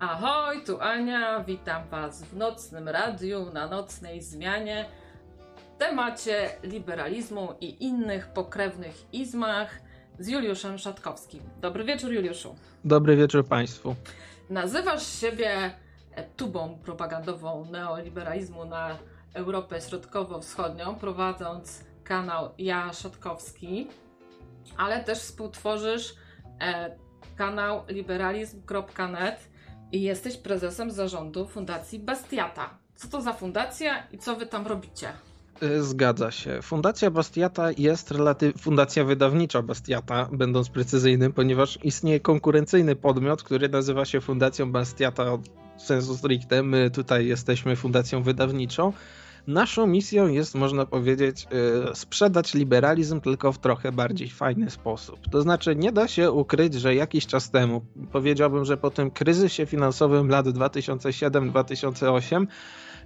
Ahoj, tu Ania, witam Was w nocnym radiu na nocnej zmianie w temacie liberalizmu i innych pokrewnych izmach z Juliuszem Szatkowskim. Dobry wieczór, Juliuszu. Dobry wieczór Państwu. Nazywasz siebie tubą propagandową neoliberalizmu na Europę Środkowo-Wschodnią, prowadząc kanał Ja Szatkowski, ale też współtworzysz e, kanał liberalizm.net jesteś prezesem zarządu Fundacji Bastiata. Co to za fundacja i co wy tam robicie? E, zgadza się. Fundacja Bastiata jest relatyw... fundacja wydawnicza Bastiata, będąc precyzyjnym, ponieważ istnieje konkurencyjny podmiot, który nazywa się Fundacją Bastiata sensu stricte. My tutaj jesteśmy fundacją wydawniczą. Naszą misją jest, można powiedzieć, e, sprzedać liberalizm tylko w trochę bardziej fajny sposób. To znaczy, nie da się ukryć, że jakiś czas temu, powiedziałbym, że po tym kryzysie finansowym lat 2007-2008,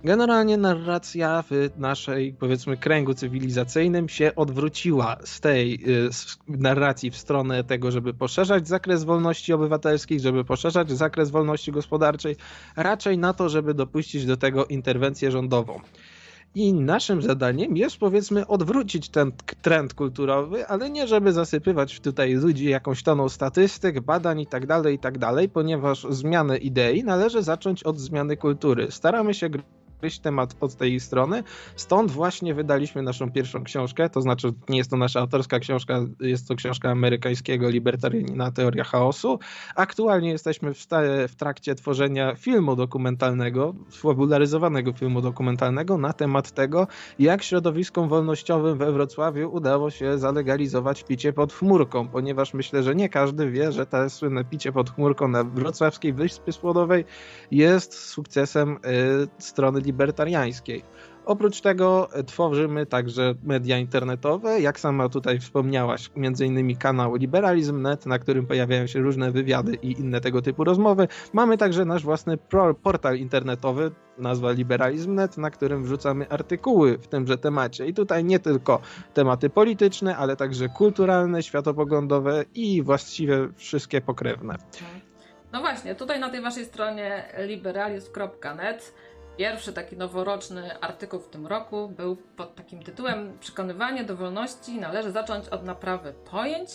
generalnie narracja w naszej, powiedzmy, kręgu cywilizacyjnym się odwróciła z tej y, narracji w stronę tego, żeby poszerzać zakres wolności obywatelskich, żeby poszerzać zakres wolności gospodarczej, raczej na to, żeby dopuścić do tego interwencję rządową. I naszym zadaniem jest powiedzmy odwrócić ten trend kulturowy, ale nie żeby zasypywać tutaj ludzi jakąś toną statystyk, badań i tak dalej, i tak ponieważ zmianę idei należy zacząć od zmiany kultury. Staramy się gryźć temat od tej strony. Stąd właśnie wydaliśmy naszą pierwszą książkę, to znaczy nie jest to nasza autorska książka, jest to książka amerykańskiego libertarianina Teoria Chaosu. Aktualnie jesteśmy w, w trakcie tworzenia filmu dokumentalnego, fabularyzowanego filmu dokumentalnego na temat tego, jak środowiskom wolnościowym we Wrocławiu udało się zalegalizować picie pod chmurką, ponieważ myślę, że nie każdy wie, że to słynne picie pod chmurką na wrocławskiej Wyspie Spłodowej jest sukcesem y, strony libertariańskiej libertariańskiej. Oprócz tego tworzymy także media internetowe, jak sama tutaj wspomniałaś, między innymi kanał Liberalizm.net, na którym pojawiają się różne wywiady i inne tego typu rozmowy. Mamy także nasz własny portal internetowy, nazwa Liberalizm.net, na którym wrzucamy artykuły w tymże temacie. I tutaj nie tylko tematy polityczne, ale także kulturalne, światopoglądowe i właściwie wszystkie pokrewne. No właśnie, tutaj na tej waszej stronie liberalizm.net Pierwszy taki noworoczny artykuł w tym roku był pod takim tytułem Przekonywanie do wolności należy zacząć od naprawy pojęć.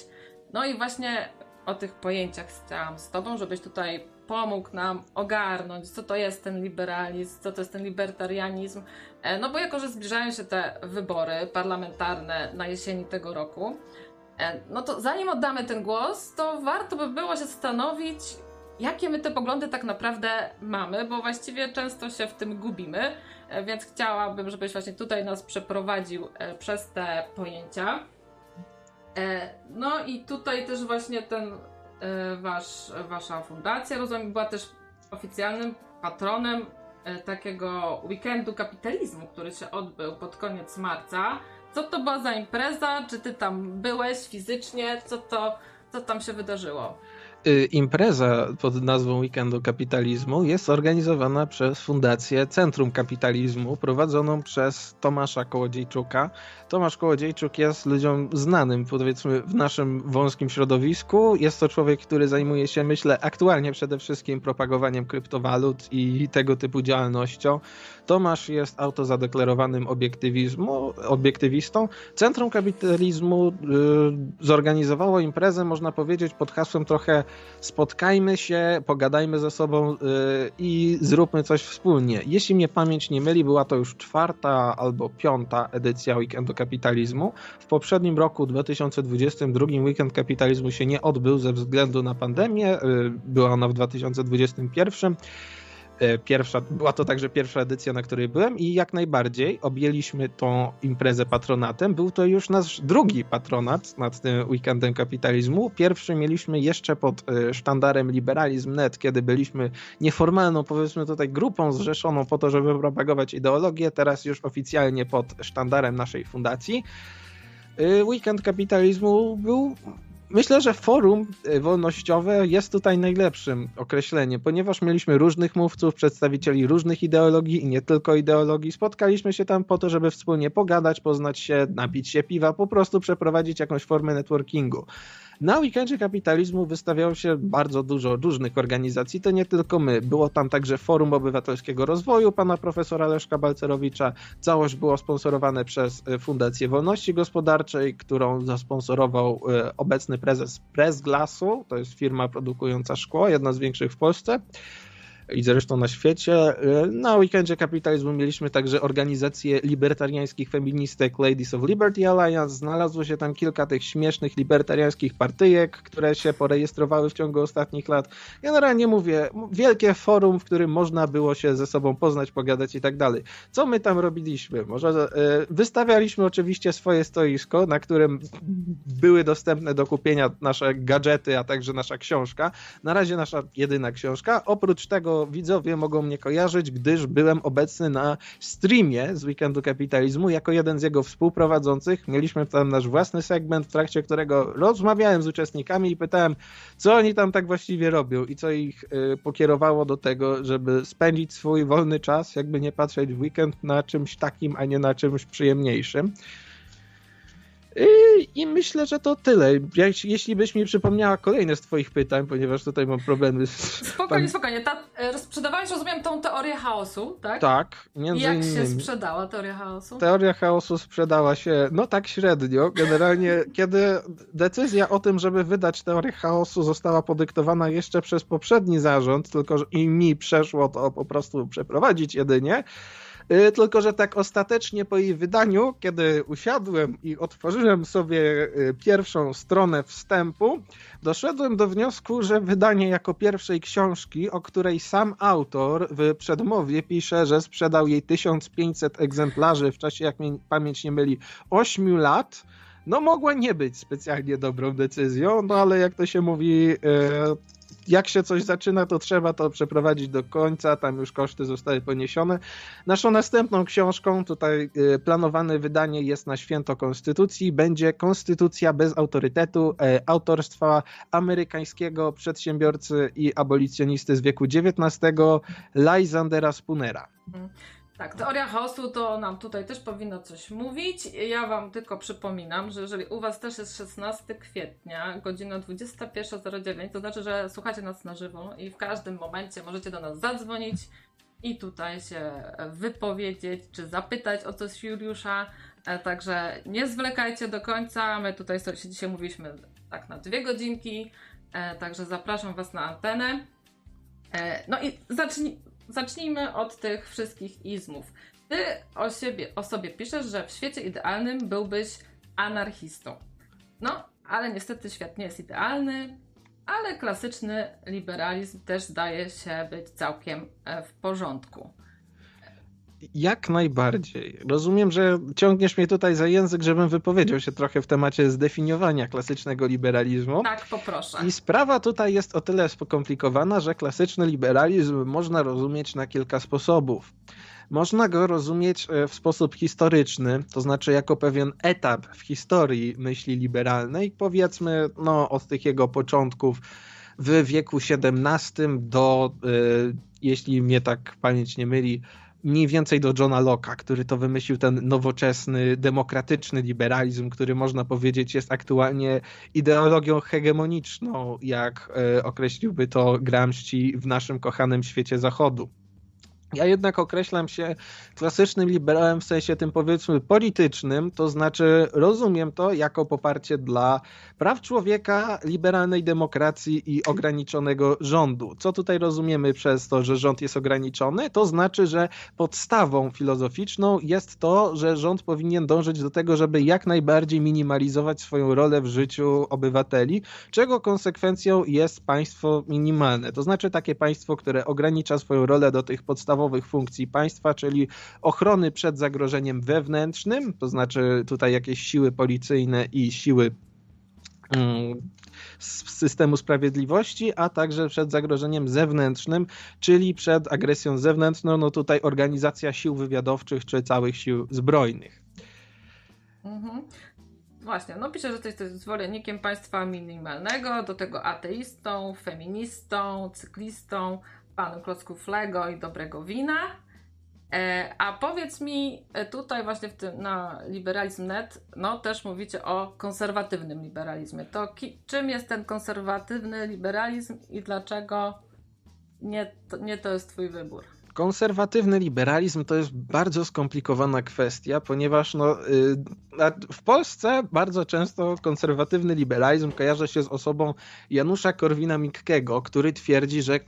No i właśnie o tych pojęciach chciałam z Tobą, żebyś tutaj pomógł nam ogarnąć, co to jest ten liberalizm, co to jest ten libertarianizm. E, no bo jako, że zbliżają się te wybory parlamentarne na jesieni tego roku, e, no to zanim oddamy ten głos, to warto by było się zastanowić, jakie my te poglądy tak naprawdę mamy, bo właściwie często się w tym gubimy, e, więc chciałabym, żebyś właśnie tutaj nas przeprowadził e, przez te pojęcia. E, no i tutaj też właśnie ten wasz, wasza fundacja, rozumiem, była też oficjalnym patronem takiego weekendu kapitalizmu, który się odbył pod koniec marca. Co to była za impreza? Czy ty tam byłeś fizycznie? Co to, co tam się wydarzyło? Y, impreza pod nazwą Weekendu Kapitalizmu jest organizowana przez Fundację Centrum Kapitalizmu, prowadzoną przez Tomasza Kołodziejczuka. Tomasz Kołodziejczuk jest ludziom znanym, powiedzmy, w naszym wąskim środowisku. Jest to człowiek, który zajmuje się, myślę, aktualnie przede wszystkim propagowaniem kryptowalut i tego typu działalnością. Tomasz jest autozadeklarowanym obiektywizmu, obiektywistą. Centrum Kapitalizmu y, zorganizowało imprezę, można powiedzieć, pod hasłem trochę spotkajmy się, pogadajmy ze sobą y, i zróbmy coś wspólnie. Jeśli mnie pamięć nie myli, była to już czwarta albo piąta edycja Weekendu Kapitalizmu. W poprzednim roku, 2022, Weekend Kapitalizmu się nie odbył ze względu na pandemię. Y, była ona w 2021. E, pierwsza, była to także pierwsza edycja, na której byłem i jak najbardziej objęliśmy tą imprezę patronatem. Był to już nasz drugi patronat nad tym weekendem kapitalizmu. Pierwszy mieliśmy jeszcze pod e, sztandarem Liberalizm.net, kiedy byliśmy nieformalną, powiedzmy tutaj, grupą zrzeszoną po to, żeby propagować ideologię. Teraz już oficjalnie pod sztandarem naszej fundacji. E, weekend kapitalizmu był Myślę, że forum e, wolnościowe jest tutaj najlepszym określeniem, ponieważ mieliśmy różnych mówców, przedstawicieli różnych ideologii i nie tylko ideologii. Spotkaliśmy się tam po to, żeby wspólnie pogadać, poznać się, napić się piwa, po prostu przeprowadzić jakąś formę networkingu. Na weekendzie kapitalizmu wystawiało się bardzo dużo różnych organizacji, to nie tylko my. Było tam także Forum Obywatelskiego Rozwoju pana profesora Leszka Balcerowicza. Całość było sponsorowane przez e, Fundację Wolności Gospodarczej, którą zasponsorował e, obecny prezes Press Glassu, to jest firma produkująca szkło, jedna z większych w Polsce i zresztą na świecie. Na weekendzie kapitalizmu mieliśmy także organizację libertariańskich feministek Ladies of Liberty Alliance. Znalazło się tam kilka tych śmiesznych libertariańskich partyjek, które się porejestrowały w ciągu ostatnich lat. Generalnie mówię, wielkie forum, w którym można było się ze sobą poznać, pogadać i tak dalej. Co my tam robiliśmy? Może e, wystawialiśmy oczywiście swoje stoisko, na którym były dostępne do kupienia nasze gadżety, a także nasza książka. Na razie nasza jedyna książka. Oprócz tego widzowie mogą mnie kojarzyć, gdyż byłem obecny na streamie z Weekendu Kapitalizmu jako jeden z jego współprowadzących. Mieliśmy tam nasz własny segment, w trakcie którego rozmawiałem z uczestnikami i pytałem, co oni tam tak właściwie robią i co ich y, pokierowało do tego, żeby spędzić swój wolny czas, jakby nie patrzeć w weekend na czymś takim, a nie na czymś przyjemniejszym. I myślę, że to tyle. Jeśli byś mi przypomniała kolejne z Twoich pytań, ponieważ tutaj mam problemy z. Spokojnie, pan... spokojnie. Ta, e, sprzedawałeś, rozumiem, tą teorię chaosu, tak? Tak, między Jak innymi. się sprzedała teoria chaosu? Teoria chaosu sprzedała się, no tak średnio. Generalnie, kiedy decyzja o tym, żeby wydać teorię chaosu została podyktowana jeszcze przez poprzedni zarząd, tylko że i mi przeszło to po prostu przeprowadzić jedynie tylko, że tak ostatecznie po jej wydaniu, kiedy usiadłem i otworzyłem sobie y, pierwszą stronę wstępu, doszedłem do wniosku, że wydanie jako pierwszej książki, o której sam autor w przedmowie pisze, że sprzedał jej 1500 egzemplarzy w czasie, jak mnie pamięć nie myli, 8 lat, no mogła nie być specjalnie dobrą decyzją, no ale jak to się mówi, y, jak się coś zaczyna, to trzeba to przeprowadzić do końca, tam już koszty zostały poniesione. Naszą następną książką, tutaj y, planowane wydanie jest na święto Konstytucji, będzie Konstytucja bez autorytetu, e, autorstwa amerykańskiego przedsiębiorcy i abolicjonisty z wieku XIX, Lysandera Spunera. Tak, teoria chaosu to nam tutaj też powinno coś mówić. Ja Wam tylko przypominam, że jeżeli u Was też jest 16 kwietnia, godzina 21.09, to znaczy, że słuchacie nas na żywo i w każdym momencie możecie do nas zadzwonić i tutaj się wypowiedzieć, czy zapytać o coś Juliusza. E, także nie zwlekajcie do końca. My tutaj się dzisiaj mówiliśmy tak na dwie godzinki, e, także zapraszam Was na antenę. E, no i zacznij, zacznijmy od tych wszystkich izmów. Ty o, siebie, o sobie piszesz, że w świecie idealnym byłbyś anarchistą. No, ale niestety świat nie jest idealny, ale klasyczny liberalizm też zdaje się być całkiem e, w porządku. Jak najbardziej. Rozumiem, że ciągniesz mnie tutaj za język, żebym wypowiedział się trochę w temacie zdefiniowania klasycznego liberalizmu. Tak, poproszę. I sprawa tutaj jest o tyle skomplikowana, że klasyczny liberalizm można rozumieć na kilka sposobów. Można go rozumieć e, w sposób historyczny, to znaczy jako pewien etap w historii myśli liberalnej, powiedzmy no, od tych jego początków w wieku XVII do, y, jeśli mnie tak pamięć nie myli, mniej więcej do Johna Locke'a, który to wymyślił ten nowoczesny, demokratyczny liberalizm, który można powiedzieć jest aktualnie ideologią hegemoniczną, jak e, określiłby to Gramsci w naszym kochanym świecie zachodu. Ja jednak określam się klasycznym liberałem w sensie tym powiedzmy politycznym, to znaczy rozumiem to jako poparcie dla praw człowieka, liberalnej demokracji i ograniczonego rządu. Co tutaj rozumiemy przez to, że rząd jest ograniczony? To znaczy, że podstawą filozoficzną jest to, że rząd powinien dążyć do tego, żeby jak najbardziej minimalizować swoją rolę w życiu obywateli, czego konsekwencją jest państwo minimalne. To znaczy takie państwo, które ogranicza swoją rolę do tych podstawowych podstawowych funkcji państwa, czyli ochrony przed zagrożeniem wewnętrznym, to znaczy tutaj jakieś siły policyjne i siły mm, systemu sprawiedliwości, a także przed zagrożeniem zewnętrznym, czyli przed agresją zewnętrzną, no tutaj organizacja sił wywiadowczych czy całych sił zbrojnych. Mhm. Właśnie, no pisze, że to jest zwolennikiem państwa minimalnego, do tego ateistą, feministą, cyklistą, panu klocków Lego i dobrego wina. E, a powiedz mi e, tutaj właśnie w tym, na liberalizm.net, no też mówicie o konserwatywnym liberalizmie. To ki, czym jest ten konserwatywny liberalizm i dlaczego nie to, nie to jest twój wybór? Konserwatywny liberalizm to jest bardzo skomplikowana kwestia, ponieważ no, y, w Polsce bardzo często konserwatywny liberalizm kojarzy się z osobą Janusza Korwina-Mikkego, który twierdzi, że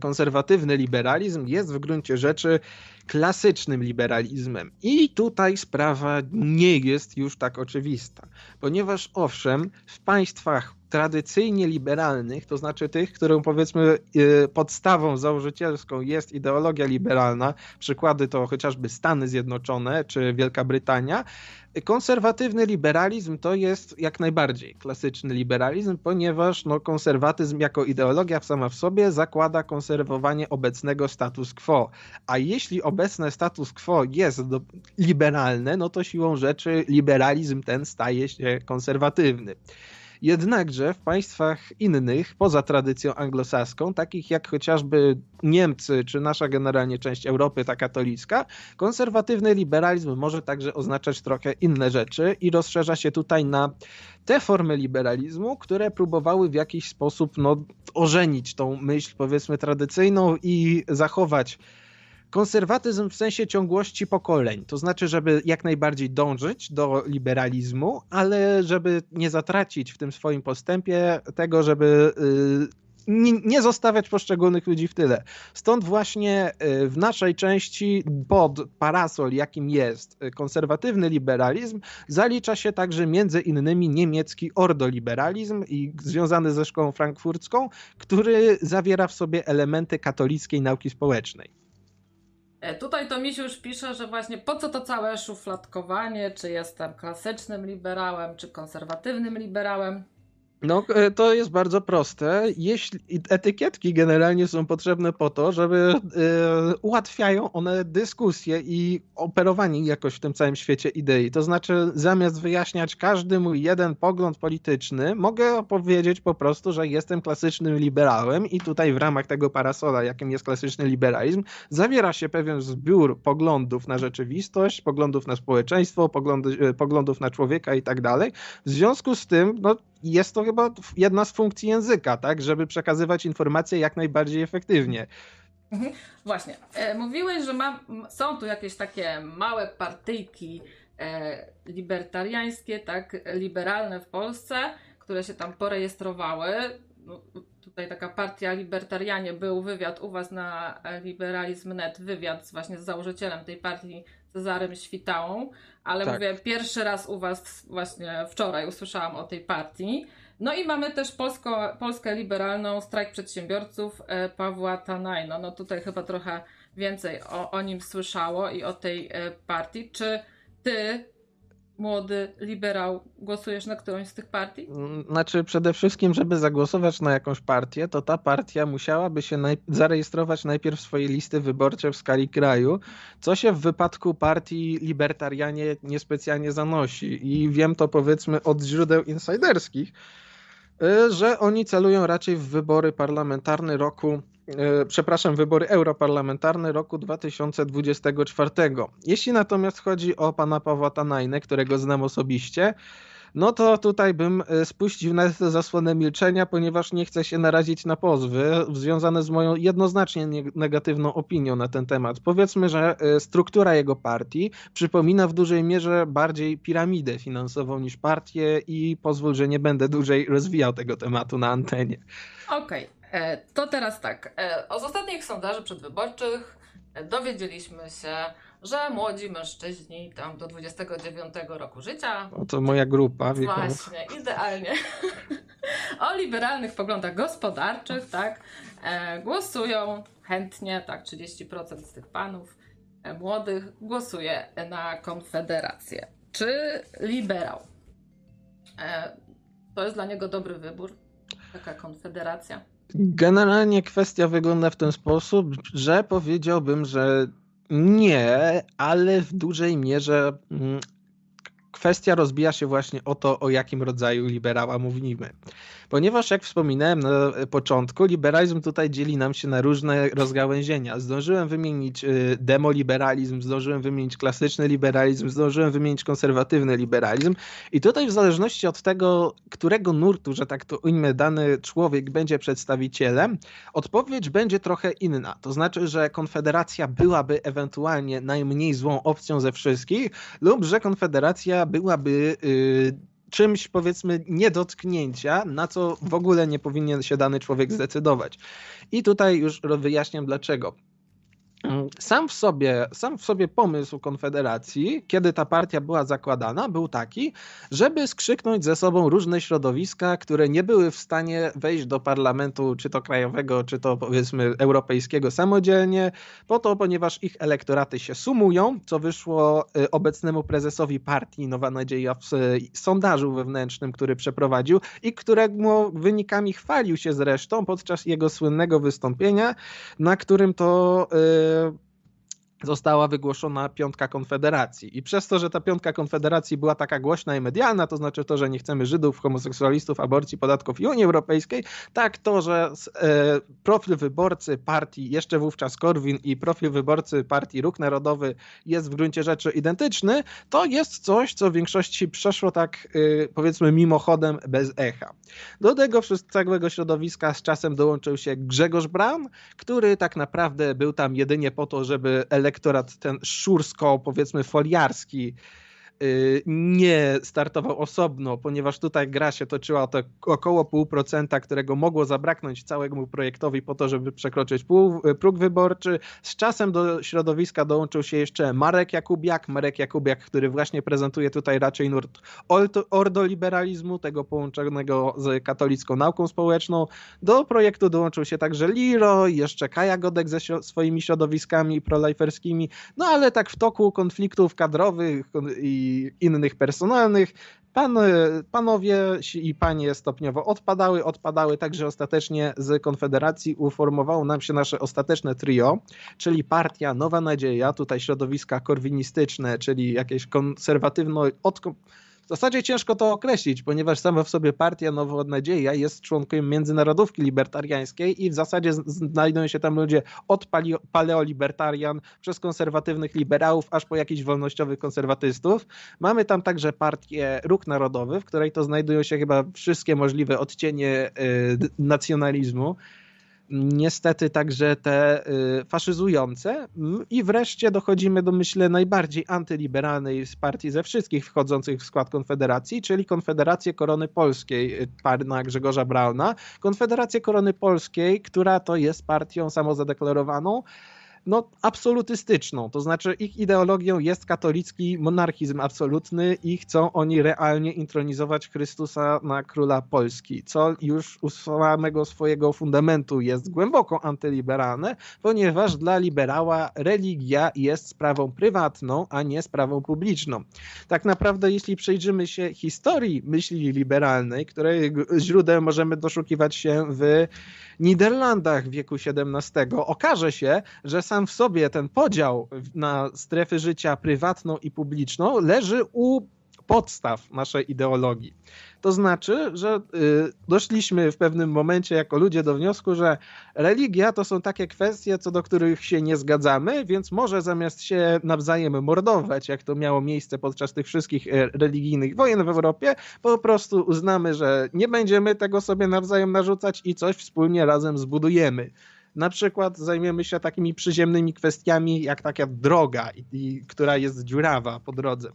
konserwatywny liberalizm jest w gruncie rzeczy klasycznym liberalizmem. I tutaj sprawa nie jest już tak oczywista, ponieważ owszem, w państwach tradycyjnie liberalnych, to znaczy tych, którą powiedzmy y, podstawą założycielską jest ideologia liberalna, przykłady to chociażby Stany Zjednoczone czy Wielka Brytania, konserwatywny liberalizm to jest jak najbardziej klasyczny liberalizm, ponieważ no, konserwatyzm jako ideologia sama w sobie zakłada konserwowanie obecnego status quo. A jeśli obecne status quo jest liberalne, no to siłą rzeczy liberalizm ten staje się konserwatywny. Jednakże w państwach innych, poza tradycją anglosaską, takich jak chociażby Niemcy, czy nasza generalnie część Europy, ta katolicka, konserwatywny liberalizm może także oznaczać trochę inne rzeczy i rozszerza się tutaj na te formy liberalizmu, które próbowały w jakiś sposób no, ożenić tą myśl, powiedzmy, tradycyjną i zachować konserwatyzm w sensie ciągłości pokoleń. To znaczy, żeby jak najbardziej dążyć do liberalizmu, ale żeby nie zatracić w tym swoim postępie tego, żeby y, nie zostawiać poszczególnych ludzi w tyle. Stąd właśnie y, w naszej części pod parasol, jakim jest konserwatywny liberalizm, zalicza się także między innymi niemiecki ordoliberalizm i związany ze szkołą frankfurcką, który zawiera w sobie elementy katolickiej nauki społecznej. E, tutaj to Misiu już pisze, że właśnie po co to całe szufladkowanie, czy jestem klasycznym liberałem, czy konserwatywnym liberałem. No, e, to jest bardzo proste. Jeśli etykietki generalnie są potrzebne po to, żeby y, ułatwiają one dyskusję i operowanie jakoś w tym całym świecie idei. To znaczy, zamiast wyjaśniać każdy mój jeden pogląd polityczny, mogę powiedzieć po prostu, że jestem klasycznym liberałem i tutaj w ramach tego parasola, jakim jest klasyczny liberalizm, zawiera się pewien zbiór poglądów na rzeczywistość, poglądów na społeczeństwo, poglądy, e, poglądów na człowieka i tak dalej. W związku z tym, no, jest to chyba jedna z funkcji języka, tak, żeby przekazywać informacje jak najbardziej efektywnie. Mhm. Właśnie. E, mówiłeś, że ma, są tu jakieś takie małe partyjki e, libertariańskie, tak, liberalne w Polsce, które się tam porejestrowały. No, tutaj taka partia Libertarianie, był wywiad u Was na Liberalizm.net, wywiad właśnie z założycielem tej partii Cezarym Świtałą, ale tak. mówię, pierwszy raz u Was właśnie wczoraj usłyszałam o tej partii. No i mamy też Polsko, Polskę Liberalną, strajk przedsiębiorców e, Pawła Tanajno. No tutaj chyba trochę więcej o, o nim słyszało i o tej e, partii. Czy Ty młody liberał, głosujesz na którąś z tych partii? Mm, znaczy, przede wszystkim, żeby zagłosować na jakąś partię, to ta partia musiałaby się naj zarejestrować najpierw swoje listy wyborcze w skali kraju, co się w wypadku partii libertarianie niespecjalnie zanosi. I wiem to powiedzmy od źródeł insiderskich, y, że oni celują raczej w wybory parlamentarne roku przepraszam, wybory europarlamentarne roku 2024. Jeśli natomiast chodzi o pana Pawła Tanajnę, którego znam osobiście, no to tutaj bym e, spuścił na zasłonę milczenia, ponieważ nie chcę się narazić na pozwy związane z moją jednoznacznie negatywną opinią na ten temat. Powiedzmy, że e, struktura jego partii przypomina w dużej mierze bardziej piramidę finansową niż partię i pozwól, że nie będę dłużej rozwijał tego tematu na antenie. Okej. E, to teraz tak. E, z ostatnich sondaży przedwyborczych e, dowiedzieliśmy się, że młodzi mężczyźni tam do 29 roku życia. O, to moja grupa. Właśnie, idealnie. o liberalnych poglądach gospodarczych, tak, głosują chętnie, tak, 30% z tych panów młodych głosuje na Konfederację. Czy liberał? To jest dla niego dobry wybór, taka konfederacja. Generalnie kwestia wygląda w ten sposób, że powiedziałbym, że nie, ale w dużej mierze mm, kwestia rozbija się właśnie o to, o jakim rodzaju liberała mówimy. Ponieważ, jak wspominałem na początku, liberalizm tutaj dzieli nam się na różne rozgałęzienia. Zdążyłem wymienić y, demoliberalizm, zdążyłem wymienić klasyczny liberalizm, zdążyłem wymienić konserwatywny liberalizm. I tutaj, w zależności od tego, którego nurtu, że tak to ujmę, dany człowiek będzie przedstawicielem, odpowiedź będzie trochę inna. To znaczy, że Konfederacja byłaby ewentualnie najmniej złą opcją ze wszystkich, lub że Konfederacja byłaby. Yy, czymś powiedzmy nie dotknięcia, na co w ogóle nie powinien się dany człowiek zdecydować. I tutaj już wyjaśniam dlaczego. Sam w, sobie, sam w sobie pomysł Konfederacji, kiedy ta partia była zakładana, był taki, żeby skrzyknąć ze sobą różne środowiska, które nie były w stanie wejść do parlamentu, czy to krajowego, czy to powiedzmy europejskiego samodzielnie, po to, ponieważ ich elektoraty się sumują, co wyszło y, obecnemu prezesowi partii Nowa Nadzieja w sondażu wewnętrznym, który przeprowadził i którego wynikami chwalił się zresztą podczas jego słynnego wystąpienia, na którym to. Yy, the została wygłoszona piątka Konfederacji. I przez to, że ta piątka Konfederacji była taka głośna i medialna, to znaczy to, że nie chcemy Żydów, homoseksualistów, aborcji, podatków i Unii Europejskiej, tak to, że e, profil wyborcy partii, jeszcze wówczas Korwin i profil wyborcy partii Ruch Narodowy jest w gruncie rzeczy identyczny, to jest coś, co w większości przeszło tak e, powiedzmy mimochodem bez echa. Do tego całego środowiska z czasem dołączył się Grzegorz Braun, który tak naprawdę był tam jedynie po to, żeby elektorat ten szursko, powiedzmy foliarski, nie startował osobno, ponieważ tutaj gra się toczyła to około pół procenta, którego mogło zabraknąć całemu projektowi po to, żeby przekroczyć pół, y, próg wyborczy. Z czasem do środowiska dołączył się jeszcze Marek Jakubiak, Marek Jakubiak, który właśnie prezentuje tutaj raczej nurt ordoliberalizmu, tego połączonego z katolicką nauką społeczną. Do projektu dołączył się także Liro, jeszcze Kaja Godek ze swoimi środowiskami proliferskimi, no ale tak w toku konfliktów kadrowych i innych personalnych. Pan, panowie i panie stopniowo odpadały, odpadały, także ostatecznie z Konfederacji uformowało nam się nasze ostateczne trio, czyli partia Nowa Nadzieja, tutaj środowiska korwinistyczne, czyli jakieś konserwatywno, w zasadzie ciężko to określić, ponieważ sama w sobie partia Nowa Nadzieja jest członkiem międzynarodówki libertariańskiej i w zasadzie znajdują się tam ludzie od paleolibertarian przez konserwatywnych liberałów aż po jakichś wolnościowych konserwatystów. Mamy tam także partię Ruch Narodowy, w której to znajdują się chyba wszystkie możliwe odcienie y, nacjonalizmu niestety także te y, faszyzujące i wreszcie dochodzimy do myślę najbardziej antyliberalnej z partii ze wszystkich wchodzących w skład Konfederacji, czyli Konfederację Korony Polskiej y, pana Grzegorza Brauna. Konfederację Korony Polskiej, która to jest partią samozadeklarowaną, no, absolutystyczną. To znaczy, ich ideologią jest katolicki monarchizm absolutny i chcą oni realnie intronizować Chrystusa na króla Polski, co już u samego swojego fundamentu jest głęboko antyliberalne, ponieważ dla liberała religia jest sprawą prywatną, a nie sprawą publiczną. Tak naprawdę, jeśli przejrzymy się historii myśli liberalnej, której źródeł możemy doszukiwać się w Niderlandach w wieku XVII, okaże się, że sam w sobie ten podział na strefy życia prywatną i publiczną leży u podstaw naszej ideologii. To znaczy, że y, doszliśmy w pewnym momencie jako ludzie do wniosku, że religia to są takie kwestie, co do których się nie zgadzamy, więc może zamiast się nawzajem mordować, jak to miało miejsce podczas tych wszystkich e, religijnych wojen w Europie, po prostu uznamy, że nie będziemy tego sobie nawzajem narzucać i coś wspólnie razem zbudujemy. Na przykład zajmiemy się takimi przyziemnymi kwestiami, jak taka droga, i, i, która jest dziurawa po drodze.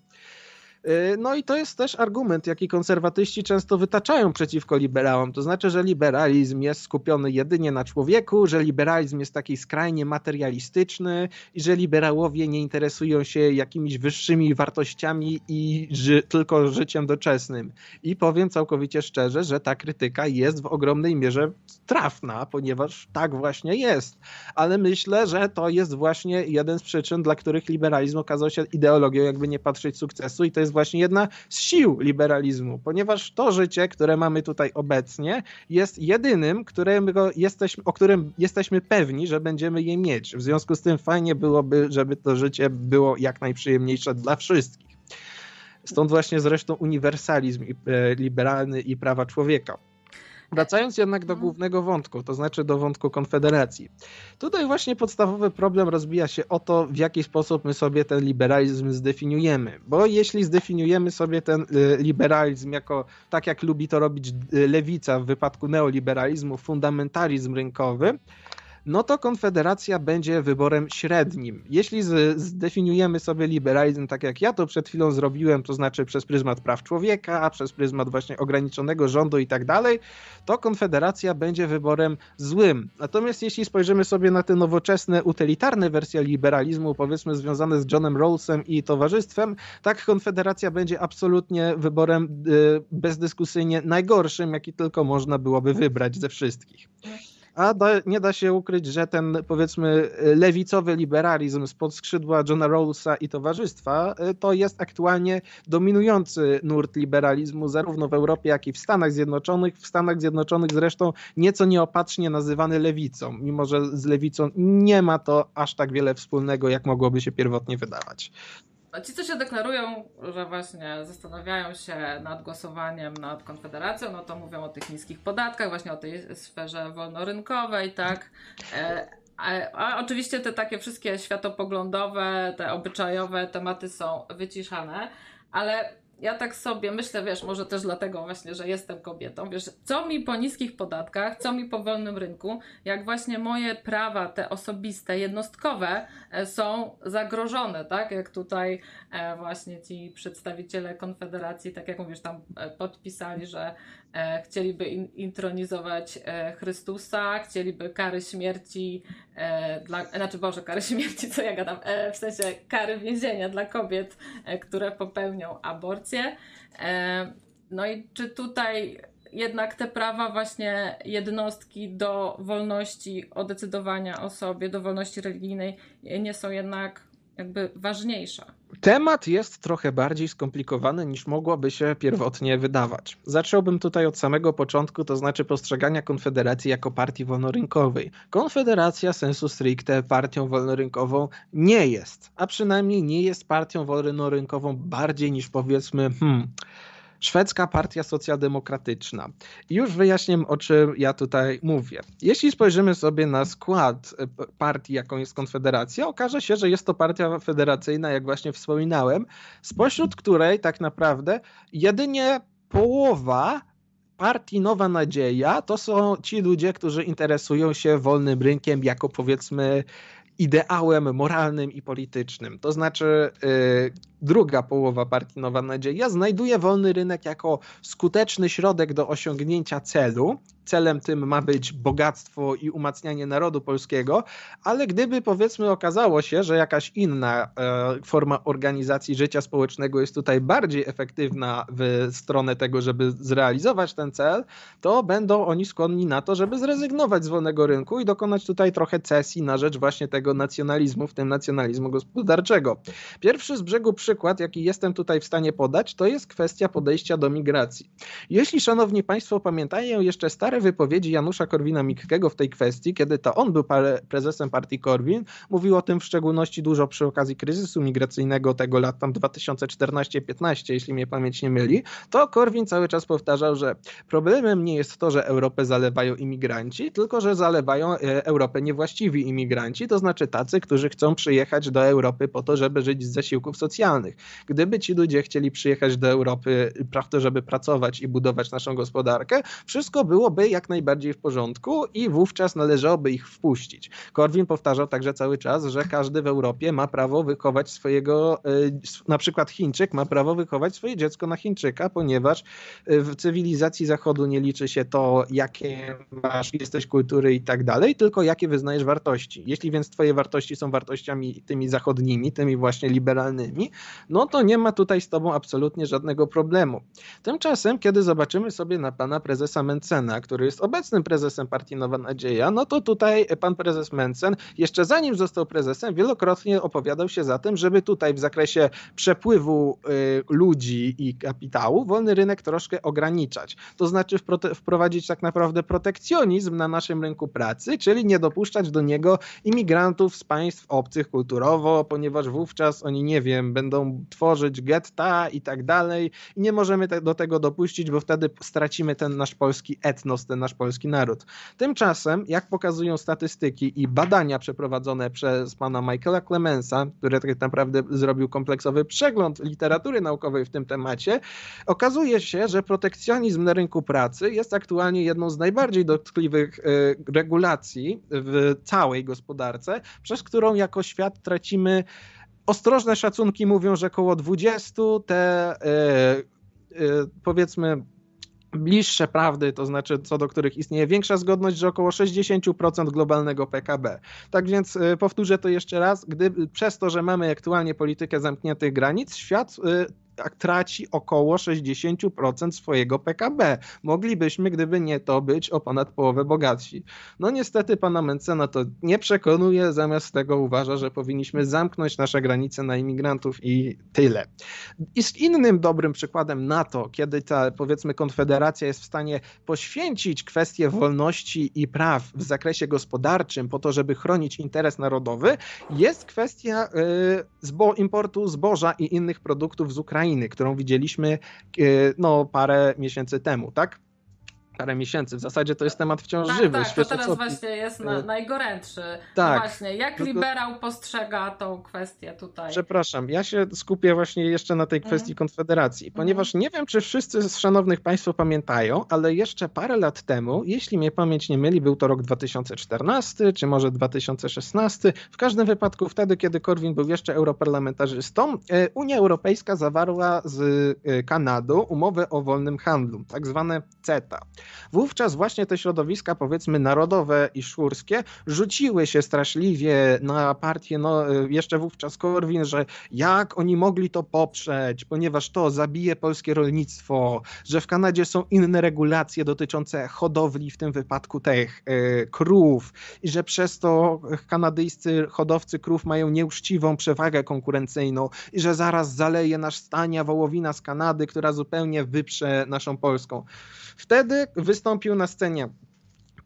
Y, no i to jest też argument, jaki konserwatyści często wytaczają przeciwko liberałom. To znaczy, że liberalizm jest skupiony jedynie na człowieku, że liberalizm jest taki skrajnie materialistyczny i że liberałowie nie interesują się jakimiś wyższymi wartościami i ży tylko życiem doczesnym. I powiem całkowicie szczerze, że ta krytyka jest w ogromnej mierze trafna, ponieważ tak właśnie jest. Ale myślę, że to jest właśnie jeden z przyczyn, dla których liberalizm okazał się ideologią, jakby nie patrzeć sukcesu i to jest jest właśnie jedna z sił liberalizmu, ponieważ to życie, które mamy tutaj obecnie, jest jedynym, którego jesteśmy, o którym jesteśmy pewni, że będziemy je mieć. W związku z tym fajnie byłoby, żeby to życie było jak najprzyjemniejsze dla wszystkich. Stąd właśnie zresztą uniwersalizm e, liberalny i prawa człowieka. Wracając jednak do głównego wątku, to znaczy do wątku Konfederacji. Tutaj właśnie podstawowy problem rozbija się o to, w jaki sposób my sobie ten liberalizm zdefiniujemy. Bo jeśli zdefiniujemy sobie ten y, liberalizm jako, tak jak lubi to robić y, lewica w wypadku neoliberalizmu, fundamentalizm rynkowy, no to Konfederacja będzie wyborem średnim. Jeśli zdefiniujemy sobie liberalizm tak jak ja to przed chwilą zrobiłem, to znaczy przez pryzmat praw człowieka, przez pryzmat właśnie ograniczonego rządu i tak dalej, to Konfederacja będzie wyborem złym. Natomiast jeśli spojrzymy sobie na te nowoczesne, utylitarne wersje liberalizmu, powiedzmy związane z Johnem Rawlsem i towarzystwem, tak Konfederacja będzie absolutnie wyborem y, bezdyskusyjnie najgorszym, jaki tylko można byłoby wybrać ze wszystkich. A da, nie da się ukryć, że ten powiedzmy lewicowy liberalizm spod skrzydła Johna Rawlsa i towarzystwa y, to jest aktualnie dominujący nurt liberalizmu zarówno w Europie, jak i w Stanach Zjednoczonych. W Stanach Zjednoczonych zresztą nieco nieopatrznie nazywany lewicą, mimo że z lewicą nie ma to aż tak wiele wspólnego, jak mogłoby się pierwotnie wydawać. A ci, co się deklarują, że właśnie zastanawiają się nad głosowaniem nad Konfederacją, no to mówią o tych niskich podatkach, właśnie o tej sferze wolnorynkowej, tak. E, a, a, oczywiście te takie wszystkie światopoglądowe, te obyczajowe tematy są wyciszane, ale ja tak sobie myślę, wiesz, może też dlatego właśnie, że jestem kobietą, wiesz, co mi po niskich podatkach, co mi po wolnym rynku, jak właśnie moje prawa, te osobiste, jednostkowe e, są zagrożone, tak? Jak tutaj e, właśnie ci przedstawiciele Konfederacji, tak jak mówisz, tam e, podpisali, że chcieliby in, intronizować e, Chrystusa, chcieliby kary śmierci e, dla, znaczy Boże, kary śmierci, co ja gadam, w sensie kary więzienia dla kobiet, które popełnią aborcję. no i czy tutaj jednak te prawa właśnie jednostki do wolności odecydowania o sobie, do wolności religijnej nie są jednak jakby ważniejsza. Temat jest trochę bardziej skomplikowany niż mogłoby się pierwotnie wydawać. Zacząłbym tutaj od samego początku, to znaczy postrzegania Konfederacji jako partii wolnorynkowej. Konfederacja sensu stricte partią wolnorynkową nie jest, a przynajmniej nie jest partią wolnorynkową bardziej niż powiedzmy, hmm, szwedzka partia socjaldemokratyczna. I już wyjaśnię, o czym ja tutaj mówię. Jeśli spojrzymy sobie na skład e, partii, jaką jest Konfederacja, okaże się, że jest to partia federacyjna, jak właśnie wspominałem, spośród której tak naprawdę jedynie połowa partii Nowa Nadzieja to są ci ludzie, którzy interesują się wolnym rynkiem jako powiedzmy ideałem moralnym i politycznym. To znaczy, yy, druga połowa partii Nowa Nadzieja znajduje wolny rynek jako skuteczny środek do osiągnięcia celu, celem tym ma być bogactwo i umacnianie narodu polskiego, ale gdyby powiedzmy okazało się, że jakaś inna e, forma organizacji życia społecznego jest tutaj bardziej efektywna w stronę tego, żeby zrealizować ten cel, to będą oni skłonni na to, żeby zrezygnować z wolnego rynku i dokonać tutaj trochę cesji na rzecz właśnie tego nacjonalizmu, w tym nacjonalizmu gospodarczego. Pierwszy z brzegu przykład, jaki jestem tutaj w stanie podać, to jest kwestia podejścia do migracji. Jeśli, szanowni państwo, pamiętają jeszcze stare wypowiedzi Janusza Korwina-Mikkego w tej kwestii, kiedy to on był prezesem partii Korwin, mówił o tym w szczególności dużo przy okazji kryzysu migracyjnego tego lat tam 2014-15, jeśli mnie pamięć nie myli, to Korwin cały czas powtarzał, że problemem nie jest to, że Europę zalewają imigranci, tylko że zalewają e, Europę niewłaściwi imigranci, to znaczy tacy, którzy chcą przyjechać do Europy po to, żeby żyć z zasiłków socjalnych. Gdyby ci ludzie chcieli przyjechać do Europy, prawda, żeby pracować i budować naszą gospodarkę, wszystko byłoby jak najbardziej w porządku i wówczas należałoby ich wpuścić. Korwin powtarzał także cały czas, że każdy w Europie ma prawo wychować swojego, e, na przykład Chińczyk ma prawo wychować swoje dziecko na Chińczyka, ponieważ e, w cywilizacji Zachodu nie liczy się to, jakie masz, jesteś kultury i tak dalej, tylko jakie wyznajesz wartości. Jeśli więc twoje wartości są wartościami tymi zachodnimi, tymi właśnie liberalnymi, no to nie ma tutaj z tobą absolutnie żadnego problemu. Tymczasem, kiedy zobaczymy sobie na pana prezesa Mencena, który jest obecnym prezesem partii Nowa Nadzieja, no to tutaj pan prezes Mencen, jeszcze zanim został prezesem, wielokrotnie opowiadał się za tym, żeby tutaj w zakresie przepływu y, ludzi i kapitału wolny rynek troszkę ograniczać. To znaczy wprowadzić tak naprawdę protekcjonizm na naszym rynku pracy, czyli nie dopuszczać do niego imigrantów z państw obcych kulturowo, ponieważ wówczas oni, nie wiem, będą tworzyć getta i tak dalej i nie możemy do tego dopuścić, bo wtedy stracimy ten nasz polski etnos, ten nasz polski naród. Tymczasem, jak pokazują statystyki i badania przeprowadzone przez pana Michaela Clemensa, który tak naprawdę zrobił kompleksowy przegląd literatury naukowej w tym temacie, okazuje się, że protekcjonizm na rynku pracy jest aktualnie jedną z najbardziej dotkliwych e, regulacji w całej gospodarce, przez którą jako świat tracimy ostrożne szacunki mówią, że około 20 te yy, yy, powiedzmy bliższe prawdy, to znaczy co do których istnieje większa zgodność, że około 60% globalnego PKB. Tak więc yy, powtórzę to jeszcze raz, gdy przez to, że mamy aktualnie politykę zamkniętych granic, świat traci około 60% swojego PKB. Moglibyśmy, gdyby nie to, być o ponad połowę bogatsi. No niestety pana Mencena to nie przekonuje, zamiast tego uważa, że powinniśmy zamknąć nasze granice na imigrantów i tyle. I z innym dobrym przykładem na to, kiedy ta powiedzmy konfederacja jest w stanie poświęcić kwestie wolności i praw w zakresie gospodarczym po to, żeby chronić interes narodowy, jest kwestia y, zbo importu zboża i innych produktów z Ukrainy Ukrainy, którą widzieliśmy e, no, parę miesięcy temu, tak? Parę miesięcy. W zasadzie to jest temat wciąż tak, żywy. Tak, to teraz co... właśnie jest na, e, najgorętszy. No tak. No właśnie, jak no to... liberał postrzega tą kwestię tutaj? Przepraszam, ja się skupię właśnie jeszcze na tej mhm. kwestii mm. Konfederacji, ponieważ mm. nie wiem, czy wszyscy z szanownych Państwa pamiętają, ale jeszcze parę lat temu, jeśli mnie pamięć nie myli, był to rok 2014, czy może 2016, w każdym wypadku wtedy, kiedy Korwin był jeszcze europarlamentarzystą, e, Unia Europejska zawarła z e, Kanadą umowę o wolnym handlu, tak zwane CETA. Wówczas właśnie te środowiska, powiedzmy narodowe i szurskie, rzuciły się straszliwie na partię, no jeszcze wówczas Korwin, że jak oni mogli to poprzeć, ponieważ to zabije polskie rolnictwo, że w Kanadzie są inne regulacje dotyczące hodowli, w tym wypadku tych e, krów i że przez to kanadyjscy hodowcy krów mają nieuczciwą przewagę konkurencyjną i że zaraz zaleje nasz stania wołowina z Kanady, która zupełnie wyprze naszą polską. Wtedy wystąpił na scenie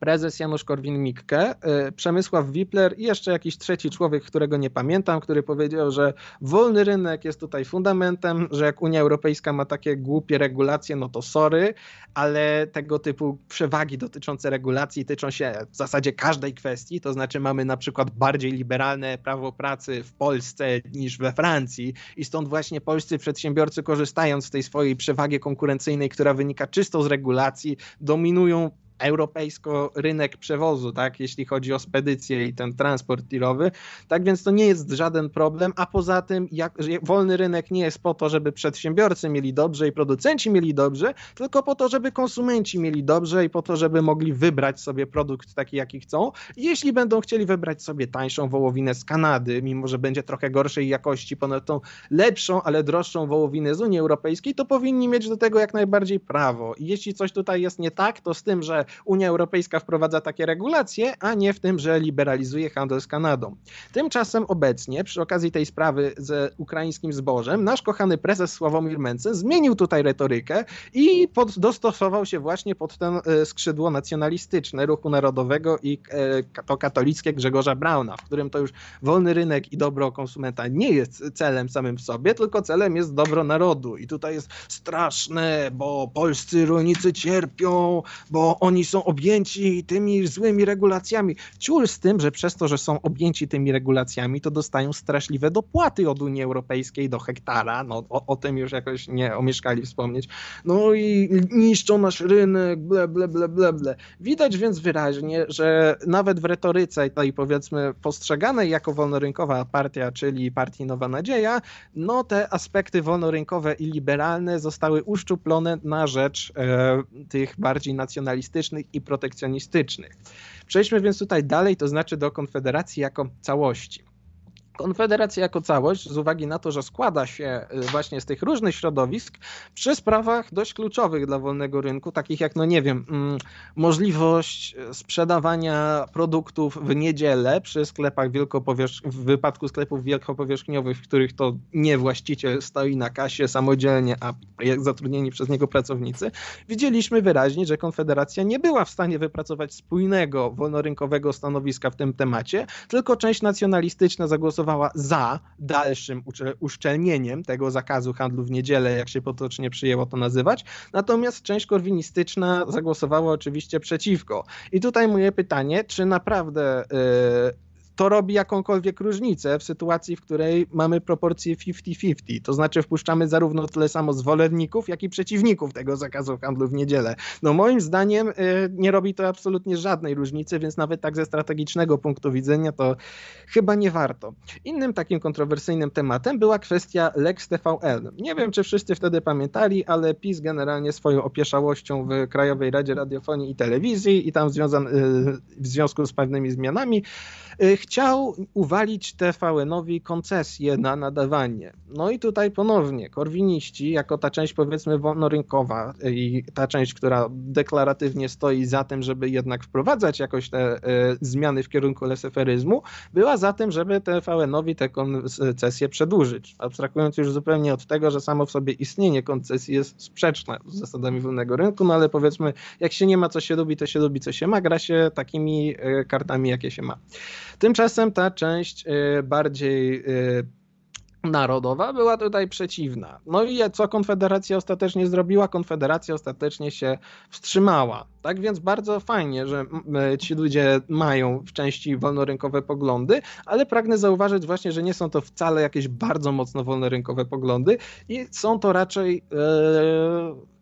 prezes Janusz Korwin-Mikke, y, Przemysław Wipler i jeszcze jakiś trzeci człowiek, którego nie pamiętam, który powiedział, że wolny rynek jest tutaj fundamentem, że jak Unia Europejska ma takie głupie regulacje, no to sorry, ale tego typu przewagi dotyczące regulacji tyczą się w zasadzie każdej kwestii, to znaczy mamy na przykład bardziej liberalne prawo pracy w Polsce niż we Francji i stąd właśnie polscy przedsiębiorcy korzystając z tej swojej przewagi konkurencyjnej, która wynika czysto z regulacji, dominują europejsko rynek przewozu, tak, jeśli chodzi o spedycję i ten transport tirowy. Tak więc to nie jest żaden problem, a poza tym jak, wolny rynek nie jest po to, żeby przedsiębiorcy mieli dobrze i producenci mieli dobrze, tylko po to, żeby konsumenci mieli dobrze i po to, żeby mogli wybrać sobie produkt taki, jaki chcą. jeśli będą chcieli wybrać sobie tańszą wołowinę z Kanady, mimo że będzie trochę gorszej jakości, ponad tą lepszą, ale droższą wołowinę z Unii Europejskiej, to powinni mieć do tego jak najbardziej prawo. I jeśli coś tutaj jest nie tak, to z tym, że Unia Europejska wprowadza takie regulacje, a nie w tym, że liberalizuje handel z Kanadą. Tymczasem obecnie, przy okazji tej sprawy z ukraińskim zbożem, nasz kochany prezes Sławomir Mencen zmienił tutaj retorykę i pod, dostosował się właśnie pod ten e, skrzydło nacjonalistyczne ruchu narodowego i e, to katolickie Grzegorza Brauna, w którym to już wolny rynek i dobro konsumenta nie jest celem samym w sobie, tylko celem jest dobro narodu. I tutaj jest straszne, bo polscy rolnicy cierpią, bo oni oni są objęci tymi złymi regulacjami. Ciul z tym, że przez to, że są objęci tymi regulacjami, to dostają straszliwe dopłaty od Unii Europejskiej do hektara. No, o, o tym już jakoś nie omieszkali wspomnieć. No i niszczą nasz rynek, ble, ble, ble, ble, ble. Widać więc wyraźnie, że nawet w retoryce tej powiedzmy postrzeganej jako wolnorynkowa partia, czyli partii Nowa Nadzieja, no te aspekty wolnorynkowe i liberalne zostały uszczuplone na rzecz e, tych bardziej nacjonalistycznych i protekcjonistycznych. Przejdźmy więc tutaj dalej, to znaczy do Konfederacji jako całości. Konfederacja jako całość, z uwagi na to, że składa się y, właśnie z tych różnych środowisk, przy sprawach dość kluczowych dla wolnego rynku, takich jak, no nie wiem, mm, możliwość sprzedawania produktów w niedzielę przy sklepach wielkopowierzch- w wypadku sklepów wielkopowierzchniowych, w których to nie właściciel stoi na kasie samodzielnie, a zatrudnieni przez niego pracownicy, widzieliśmy wyraźnie, że Konfederacja nie była w stanie wypracować spójnego, wolnorynkowego stanowiska w tym temacie, tylko część nacjonalistyczna zagłosowała głosowała za dalszym uszczelnieniem tego zakazu handlu w niedzielę, jak się potocznie przyjęło to nazywać. Natomiast część korwinistyczna zagłosowała oczywiście przeciwko. I tutaj moje pytanie, czy naprawdę yy, to robi jakąkolwiek różnicę w sytuacji, w której mamy proporcje 50-50. To znaczy wpuszczamy zarówno tyle samo zwolenników, jak i przeciwników tego zakazu handlu w niedzielę. No moim zdaniem y, nie robi to absolutnie żadnej różnicy, więc nawet tak ze strategicznego punktu widzenia to chyba nie warto. Innym takim kontrowersyjnym tematem była kwestia Lex TVN. Nie wiem, czy wszyscy wtedy pamiętali, ale PiS generalnie swoją opieszałością w Krajowej Radzie Radiofonii i Telewizji i tam y, w związku z pewnymi zmianami Y, chciał uwalić TVN-owi koncesję na nadawanie. No i tutaj ponownie korwiniści, jako ta część powiedzmy wolnorynkowa i ta część, która deklaratywnie stoi za tym, żeby jednak wprowadzać jakoś te y, zmiany w kierunku leseferyzmu, była za tym, żeby TVN-owi tę koncesję przedłużyć. Abstrahując już zupełnie od tego, że samo w sobie istnienie koncesji jest sprzeczne z zasadami wolnego rynku, no ale powiedzmy, jak się nie ma co się lubi, to się lubi co się ma, gra się takimi y, kartami, jakie się ma. Tymczasem ta część y, bardziej y, narodowa była tutaj przeciwna. No i co Konfederacja ostatecznie zrobiła? Konfederacja ostatecznie się wstrzymała. Tak więc bardzo fajnie, że ci ludzie mają w części wolnorynkowe poglądy, ale pragnę zauważyć właśnie, że nie są to wcale jakieś bardzo mocno wolnorynkowe poglądy i są to raczej. Yy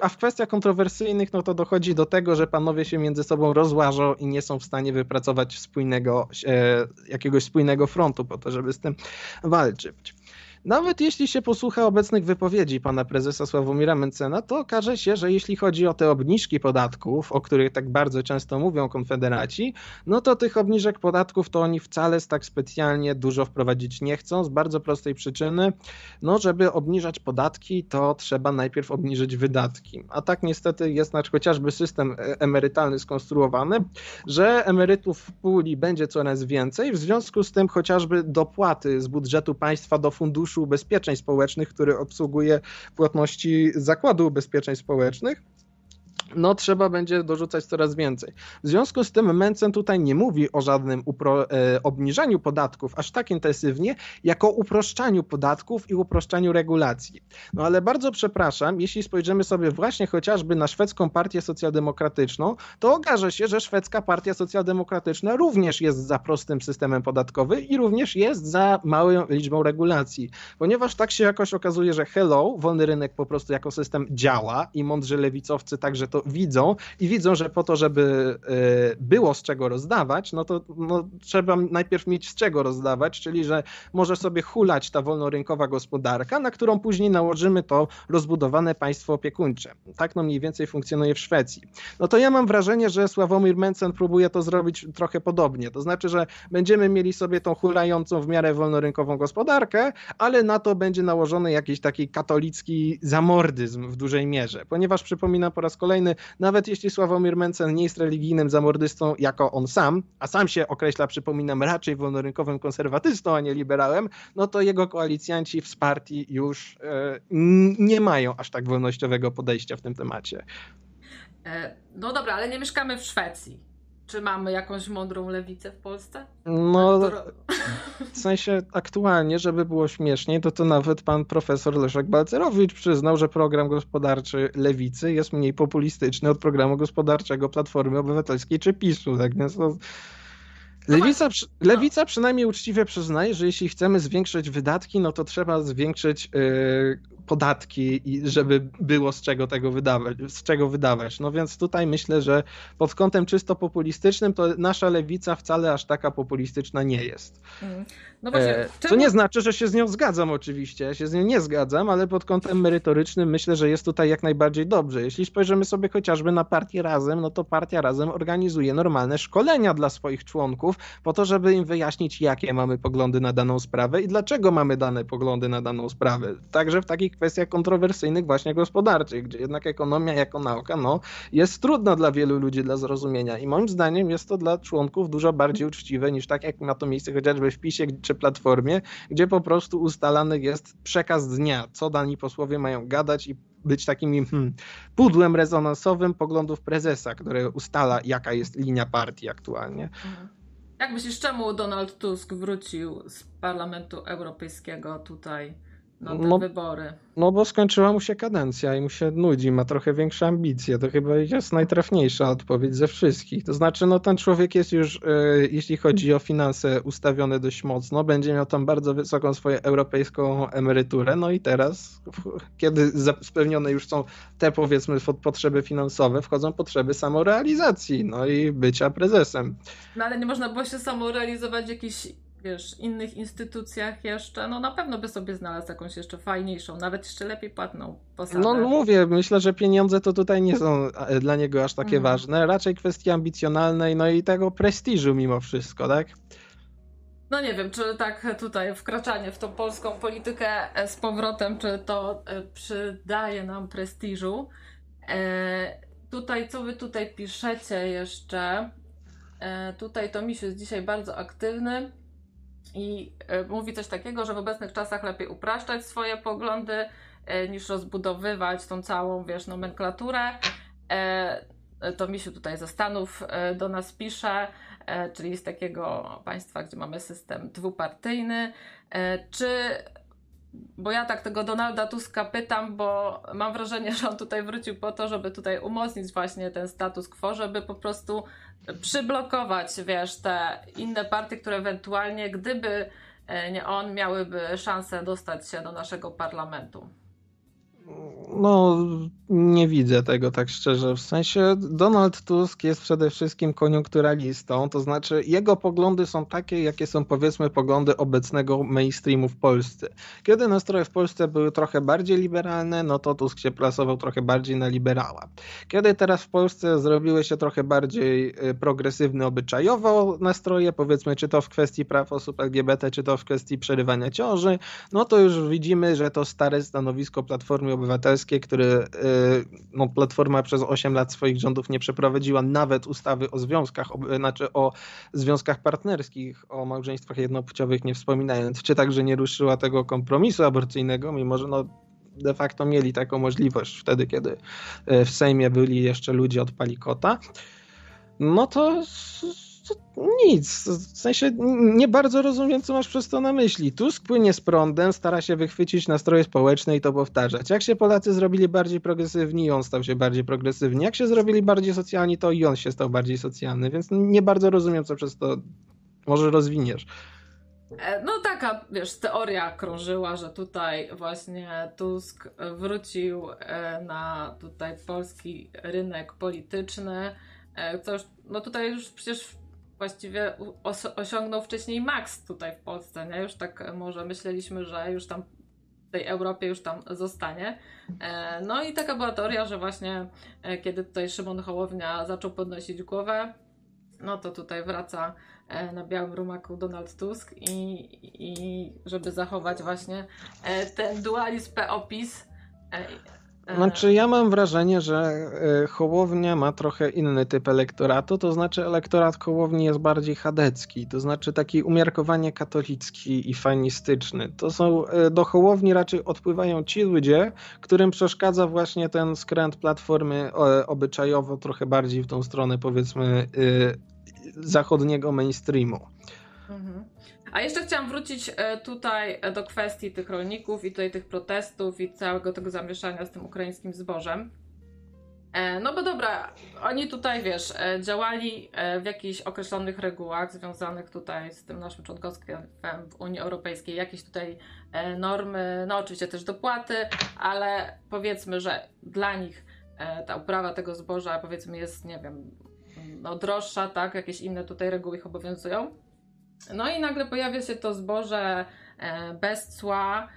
a w kwestiach kontrowersyjnych, no to dochodzi do tego, że panowie się między sobą rozłażą i nie są w stanie wypracować spójnego, e, jakiegoś spójnego frontu po to, żeby z tym walczyć. Nawet jeśli się posłucha obecnych wypowiedzi pana prezesa Sławomira Mencena, to okaże się, że jeśli chodzi o te obniżki podatków, o których tak bardzo często mówią konfederaci, no to tych obniżek podatków to oni wcale tak specjalnie dużo wprowadzić nie chcą, z bardzo prostej przyczyny, no żeby obniżać podatki, to trzeba najpierw obniżyć wydatki. A tak niestety jest chociażby system e, emerytalny skonstruowany, że emerytów w puli będzie coraz więcej, w związku z tym chociażby dopłaty z budżetu państwa do funduszu Funduszu Ubezpieczeń Społecznych, który obsługuje płatności Zakładu Ubezpieczeń Społecznych no trzeba będzie dorzucać coraz więcej. W związku z tym Mencen tutaj nie mówi o żadnym upro, e, obniżaniu podatków aż tak intensywnie, jako uproszczaniu podatków i uproszczaniu regulacji. No ale bardzo przepraszam, jeśli spojrzymy sobie właśnie chociażby na szwedzką partię socjaldemokratyczną, to okaże się, że szwedzka partia socjaldemokratyczna również jest za prostym systemem podatkowym i również jest za małą liczbą regulacji. Ponieważ tak się jakoś okazuje, że hello, wolny rynek po prostu jako system działa i mądrzy lewicowcy także to widzą i widzą, że po to, żeby e, było z czego rozdawać, no to no, trzeba najpierw mieć z czego rozdawać, czyli że może sobie hulać ta wolnorynkowa gospodarka, na którą później nałożymy to rozbudowane państwo opiekuńcze. Tak no mniej więcej funkcjonuje w Szwecji. No to ja mam wrażenie, że Sławomir Mencen próbuje to zrobić trochę podobnie. To znaczy, że będziemy mieli sobie tą hulającą w miarę wolnorynkową gospodarkę, ale na to będzie nałożony jakiś taki katolicki zamordyzm w dużej mierze. Ponieważ przypominam po raz kolejny, nawet jeśli Sławomir Mencen nie jest religijnym zamordystą jako on sam, a sam się określa, przypominam, raczej wolnorynkowym konserwatystą, a nie liberałem, no to jego koalicjanci w partii już e, nie mają aż tak wolnościowego podejścia w tym temacie. E, no dobra, ale nie mieszkamy w Szwecji. Czy mamy jakąś mądrą lewicę w Polsce? No, w sensie aktualnie, żeby było śmieszniej, to to nawet pan profesor Leszek Balcerowicz przyznał, że program gospodarczy lewicy jest mniej populistyczny od programu gospodarczego Platformy Obywatelskiej czy PiSu. Tak więc to no lewica, lewica no. przynajmniej uczciwie przyznaje, że jeśli chcemy zwiększyć wydatki, no to trzeba zwiększyć yy, podatki i żeby było z czego tego wydawać, z czego wydawać. No więc tutaj myślę, że pod kątem czysto populistycznym to nasza lewica wcale aż taka populistyczna nie jest. No właśnie, e, czemu... Co nie znaczy, że się z nią zgadzam oczywiście, ja się z nią nie zgadzam, ale pod kątem merytorycznym myślę, że jest tutaj jak najbardziej dobrze. Jeśli spojrzymy sobie chociażby na partię Razem, no to partia Razem organizuje normalne szkolenia dla swoich członków po to, żeby im wyjaśnić, jakie mamy poglądy na daną sprawę i dlaczego mamy dane poglądy na daną sprawę. Także w takich kwestiach kontrowersyjnych właśnie gospodarczych, gdzie jednak ekonomia jako nauka no, jest trudna dla wielu ludzi dla zrozumienia i moim zdaniem jest to dla członków dużo bardziej uczciwe niż tak jak ma to miejsce chociażby w PiSie czy Platformie, gdzie po prostu ustalany jest przekaz dnia, co dani posłowie mają gadać i być takim hmm, pudłem rezonansowym poglądów prezesa, który ustala, jaka jest linia partii aktualnie. Jak myślisz, czemu Donald Tusk wrócił z Parlamentu Europejskiego tutaj no, wybory? No bo skończyła mu się kadencja i mu się nudzi, ma trochę większe ambicje. To chyba jest najtrafniejsza odpowiedź ze wszystkich. To znaczy, no ten człowiek jest już, e, jeśli chodzi o finanse, ustawiony dość mocno. Będzie miał tam bardzo wysoką swoją europejską emeryturę. No i teraz, kiedy spełnione już są te, powiedzmy, potrzeby finansowe, wchodzą potrzeby samorealizacji, no i bycia prezesem. No ale nie można było się samorealizować w jakichś wiesz, innych instytucjach jeszcze, no na pewno by sobie znalazł jakąś jeszcze fajniejszą, nawet jeszcze lepiej płatną posadę. No mówię, myślę, że pieniądze to tutaj nie są e, dla niego aż takie mhm. ważne, raczej kwestia ambicjonalnej, no i tego prestiżu mimo wszystko, tak? No nie wiem, czy tak tutaj wkraczanie w tą polską politykę e, z powrotem, czy to e, przydaje nam prestiżu. E, tutaj, co wy tutaj piszecie jeszcze? E, tutaj to jest dzisiaj bardzo aktywny i e, mówi coś takiego, że w obecnych czasach lepiej upraszczać swoje poglądy e, niż rozbudowywać tą całą, wiesz, nomenklaturę. E, to Misiu tutaj ze Stanów do nas pisze, czyli z takiego państwa, gdzie mamy system dwupartyjny. Czy bo ja tak tego Donalda Tuska pytam, bo mam wrażenie, że on tutaj wrócił po to, żeby tutaj umocnić właśnie ten status quo, żeby po prostu przyblokować, wiesz, te inne partie, które ewentualnie, gdyby e, nie on, miałyby szansę dostać się do naszego parlamentu. No, nie widzę tego tak szczerze. W sensie Donald Tusk jest przede wszystkim koniunkturalistą, to znaczy jego poglądy są takie, jakie są powiedzmy poglądy obecnego mainstreamu w Polsce. Kiedy nastroje w Polsce były trochę bardziej liberalne, no to Tusk się plasował trochę bardziej na liberała. Kiedy teraz w Polsce zrobiły się trochę bardziej y, progresywne obyczajowo nastroje, powiedzmy czy to w kwestii praw osób LGBT, czy to w kwestii przerywania ciąży, no to już widzimy, że to stare stanowisko Platformy Obywatelskiej, które no, Platforma przez 8 lat swoich rządów nie przeprowadziła nawet ustawy o związkach, znaczy o związkach partnerskich, o małżeństwach jednopłciowych nie wspominając, czy także nie ruszyła tego kompromisu aborcyjnego, mimo że no, de facto mieli taką możliwość wtedy, kiedy e, w Sejmie byli jeszcze ludzie od Palikota, no to nic. W sensie nie bardzo rozumiem, co masz przez to na myśli. Tusk płynie z prądem, stara się wychwycić nastroje społeczne i to powtarzać. Jak się Polacy zrobili bardziej progresywni, on stał się bardziej progresywny. Jak się zrobili bardziej socjalni, to i on się stał bardziej socjalny. Więc nie bardzo rozumiem, co przez to może rozwiniesz. E, no taka, wiesz, teoria krążyła, że tutaj właśnie Tusk wrócił e, na tutaj polski rynek polityczny. E, co już, no tutaj już przecież właściwie osiągnął wcześniej Max tutaj w Polsce, nie? Już tak może myśleliśmy, że już tam w tej Europie już tam zostanie. E, no i taka była teoria, że właśnie e, kiedy tutaj Szymon Hołownia zaczął podnosić głowę, no to tutaj wraca e, na białym rumaku Donald Tusk i, i żeby zachować właśnie ten dualizm PO-PiS znaczy, ja mam wrażenie, że e, Hołownia ma trochę inny typ elektoratu, to znaczy elektorat Hołowni jest bardziej chadecki, to znaczy taki umiarkowanie katolicki i fanistyczny. To są, e, do Hołowni raczej odpływają ci ludzie, którym przeszkadza właśnie ten skręt platformy e, obyczajowo trochę bardziej w tą stronę powiedzmy zachodniego mainstreamu. Mhm. A jeszcze chciałam wrócić e, tutaj e, do kwestii tych rolników i tutaj tych protestów i całego tego zamieszania z tym ukraińskim zbożem. E, no bo dobra, oni tutaj, wiesz, działali w jakichś określonych regułach związanych tutaj z tym naszym członkostwem w Unii Europejskiej, jakieś tutaj normy, no oczywiście też dopłaty, ale powiedzmy, że dla nich ta uprawa tego zboża powiedzmy jest, nie wiem, no droższa, tak, jakieś inne tutaj reguły ich obowiązują. No i nagle pojawia się to zboże bez cła,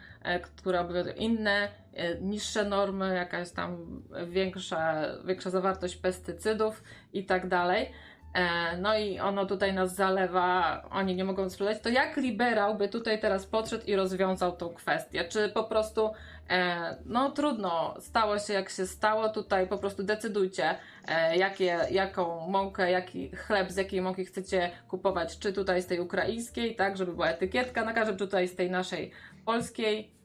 które obowiązują inne E, niższe normy, jakaś tam większa, większa zawartość pestycydów i tak dalej. E, no i ono tutaj nas zalewa, oni nie mogą sprzedać. To jak liberał by tutaj teraz podszedł i rozwiązał tą kwestię? Czy po prostu, e, no trudno, stało się jak się stało, tutaj po prostu decydujcie, jakie, jaką mąkę, jaki chleb, z jakiej mąki chcecie kupować, czy tutaj z tej ukraińskiej, tak, żeby była etykietka na każdym, czy tutaj z tej naszej polskiej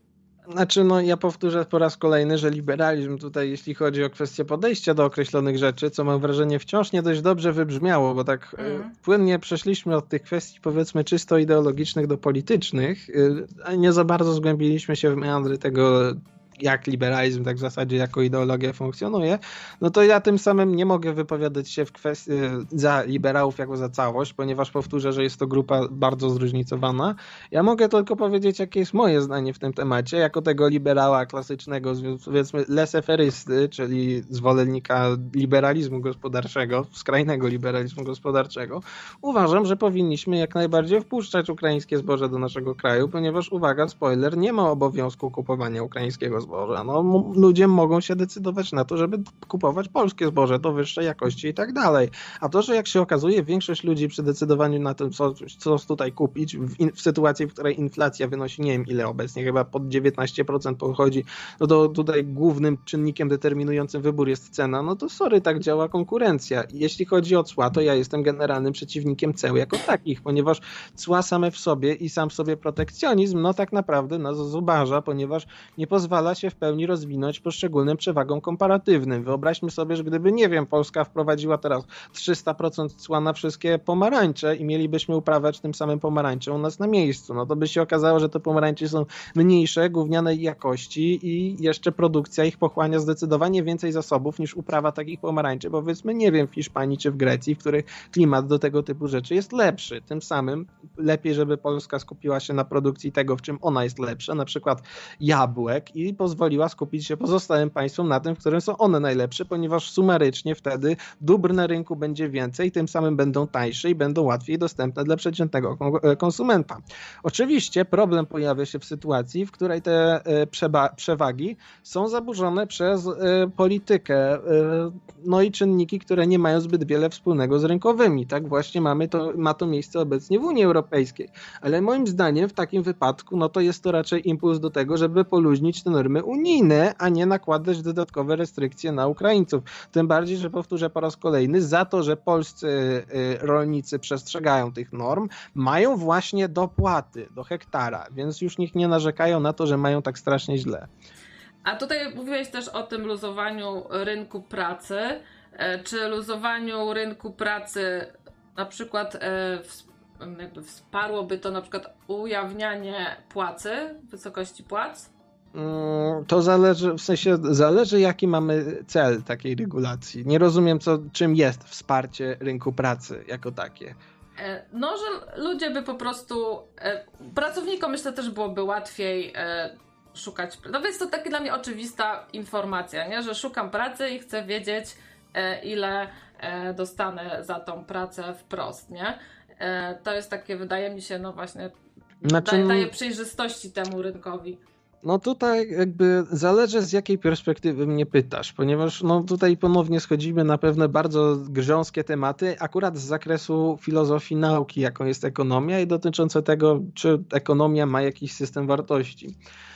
znaczy, no ja powtórzę po raz kolejny, że liberalizm tutaj, jeśli chodzi o kwestię podejścia do określonych rzeczy, co mam wrażenie wciąż nie dość dobrze wybrzmiało, bo tak mm. płynnie przeszliśmy od tych kwestii powiedzmy czysto ideologicznych do politycznych, y, a nie za bardzo zgłębiliśmy się w meandry tego, jak liberalizm tak w zasadzie jako ideologia funkcjonuje, no to ja tym samym nie mogę wypowiadać się w kwestii za liberałów jako za całość, ponieważ powtórzę, że jest to grupa bardzo zróżnicowana. Ja mogę tylko powiedzieć, jakie jest moje zdanie w tym temacie, jako tego liberała klasycznego, powiedzmy leseferysty, czyli zwolennika liberalizmu gospodarczego, skrajnego liberalizmu gospodarczego. Uważam, że powinniśmy jak najbardziej wpuszczać ukraińskie zboże do naszego kraju, ponieważ uwaga, spoiler, nie ma obowiązku kupowania ukraińskiego zboża. No, ludzie mogą się decydować na to, żeby kupować polskie zboże do wyższej jakości i tak dalej. A to, że jak się okazuje, większość ludzi przy decydowaniu na tym, co, co tutaj kupić, w, in, w sytuacji, w której inflacja wynosi nie wiem ile obecnie, chyba pod 19% pochodzi, no to tutaj głównym czynnikiem determinującym wybór jest cena, no to sorry, tak działa konkurencja. Jeśli chodzi o cła, to ja jestem generalnym przeciwnikiem ceł jako takich, ponieważ cła same w sobie i sam w sobie protekcjonizm, no tak naprawdę nas zubaża, ponieważ nie pozwala się w pełni rozwinąć poszczególnym przewagom komparatywnym. Wyobraźmy sobie, że gdyby, nie wiem, Polska wprowadziła teraz 300% cła na wszystkie pomarańcze i mielibyśmy uprawiać tym samym pomarańcze u nas na miejscu, no to by się okazało, że te pomarańcze są mniejsze, gównianej jakości i jeszcze produkcja ich pochłania zdecydowanie więcej zasobów niż uprawa takich pomarańczy, powiedzmy, nie wiem, w Hiszpanii czy w Grecji, w których klimat do tego typu rzeczy jest lepszy. Tym samym lepiej, żeby Polska skupiła się na produkcji tego, w czym ona jest lepsza, na przykład jabłek i pozwoliła skupić się pozostałym państwom na tym, w którym są one najlepsze, ponieważ sumarycznie wtedy dóbr na rynku będzie więcej, tym samym będą tańsze i będą łatwiej dostępne dla przeciętnego e, konsumenta. Oczywiście problem pojawia się w sytuacji, w której te e, przewagi są zaburzone przez e, politykę, no i czynniki, które nie mają zbyt wiele wspólnego z rynkowymi. Tak właśnie mamy to, ma to miejsce obecnie w Unii Europejskiej. Ale moim zdaniem w takim wypadku, no to jest to raczej impuls do tego, żeby poluźnić te normy normy unijne, a nie nakładać dodatkowe restrykcje na Ukraińców. Tym bardziej, że powtórzę po raz kolejny, za to, że polscy y, rolnicy przestrzegają tych norm, mają właśnie dopłaty do hektara, więc już niech nie narzekają na to, że mają tak strasznie źle. A tutaj mówiłeś też o tym luzowaniu rynku pracy. E, czy luzowaniu rynku pracy na przykład e, jakby wsparłoby to na przykład ujawnianie płacy, wysokości płac? Mm, to zależy, w sensie zależy jaki mamy cel takiej regulacji. Nie rozumiem co, czym jest wsparcie rynku pracy jako takie. E, no, że ludzie by po prostu, e, pracownikom myślę też byłoby łatwiej e, szukać, no więc to taka dla mnie oczywista informacja, nie? że szukam pracy i chcę wiedzieć ile dostanę za tą pracę wprost, nie? To jest takie, wydaje mi się, no właśnie, znaczy, daje, daje przejrzystości temu rynkowi. No tutaj jakby zależy z jakiej perspektywy mnie pytasz, ponieważ no tutaj ponownie schodzimy na pewne bardzo grząskie tematy, akurat z zakresu filozofii nauki, jaką jest ekonomia i dotyczące tego, czy ekonomia ma jakiś system wartości.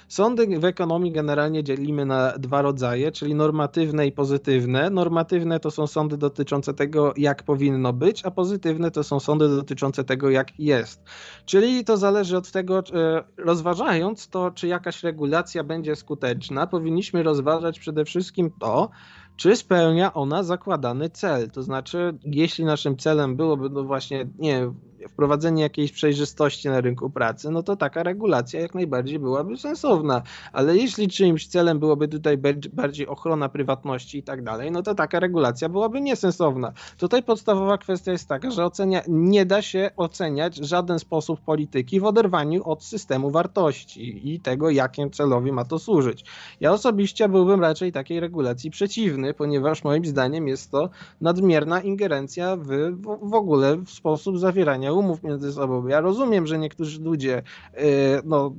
Sądy w ekonomii generalnie dzielimy na dwa rodzaje, czyli normatywne i pozytywne. Normatywne to są sądy dotyczące tego, jak powinno być, a pozytywne to są sądy dotyczące tego, jak jest. Czyli to zależy od tego, e, rozważając to, czy jakaś regulacja będzie skuteczna, powinniśmy rozważać przede wszystkim to, czy spełnia ona zakładany cel. To znaczy, jeśli naszym celem byłoby no właśnie, nie wprowadzenie jakiejś przejrzystości na rynku pracy, no to taka regulacja jak najbardziej byłaby sensowna. Ale jeśli czyimś celem byłoby tutaj bardziej ochrona prywatności i tak dalej, no to taka regulacja byłaby niesensowna. Tutaj podstawowa kwestia jest taka, że ocenia, nie da się oceniać w żaden sposób polityki w oderwaniu od systemu wartości i tego, jakim celowi ma to służyć. Ja osobiście byłbym raczej takiej regulacji przeciwny, ponieważ moim zdaniem jest to nadmierna ingerencja w, w ogóle w sposób zawierania umów między sobą. Ja rozumiem, że niektórzy ludzie yy, no,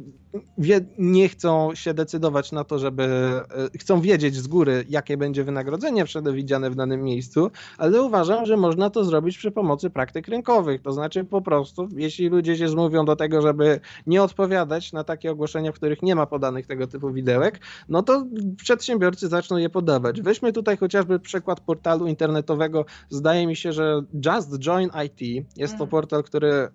wie, nie chcą się decydować na to, żeby e, chcą wiedzieć z góry, jakie będzie wynagrodzenie przewidziane w danym miejscu, ale uważam, że można to zrobić przy pomocy praktyk rynkowych. To znaczy po prostu, jeśli ludzie się zmówią do tego, żeby nie odpowiadać na takie ogłoszenia, w których nie ma podanych tego typu widełek, no to przedsiębiorcy zaczną je podawać. Weźmy tutaj chociażby przykład portalu internetowego. Zdaje mi się, że Just Join IT jest to mhm. portal, który e,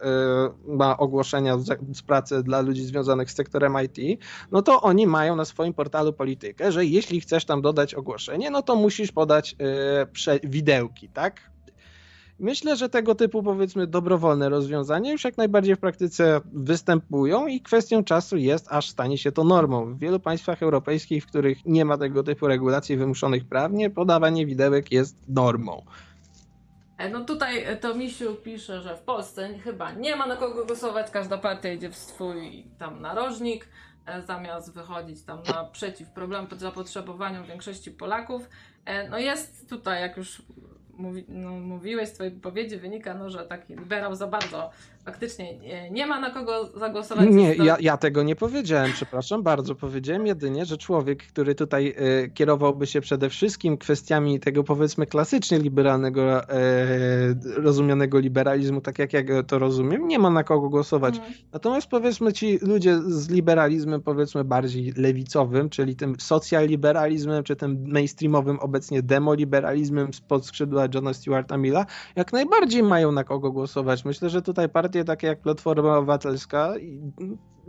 ma ogłoszenia z pracy dla ludzi związanych z sektorem IT, no to oni mają na swoim portalu politykę, że jeśli chcesz tam dodać ogłoszenie, no to musisz podać yy, widełki, tak? Myślę, że tego typu powiedzmy dobrowolne rozwiązania już jak najbardziej w praktyce występują i kwestią czasu jest, aż stanie się to normą. W wielu państwach europejskich, w których nie ma tego typu regulacji wymuszonych prawnie, podawanie widełek jest normą. E, no tutaj e, to Misiu pisze, że w Polsce chyba nie ma na kogo głosować, każda partia idzie w swój tam narożnik, e, zamiast wychodzić tam naprzeciw problem zapotrzebowaniom większości Polaków. No jest tutaj, jak już mówi, no, mówiłeś z twojej wypowiedzi, wynika, no, że taki liberał za bardzo faktycznie nie, nie ma na kogo zagłosować. Nie, ja, ja tego nie powiedziałem, przepraszam bardzo. Powiedziałem jedynie, że człowiek, który tutaj e, kierowałby się przede wszystkim kwestiami tego powiedzmy klasycznie liberalnego, e, rozumianego liberalizmu, tak jak ja to rozumiem, nie ma na kogo głosować. Mhm. Natomiast powiedzmy ci ludzie z liberalizmem powiedzmy bardziej lewicowym, czyli tym socjaliberalizmem, czy tym mainstreamowym obecnie demoliberalizmem spod skrzydła Johna Stewarta Milla, jak najbardziej mają na kogo głosować. Myślę, że tutaj partia partie takie jak Platforma Obywatelska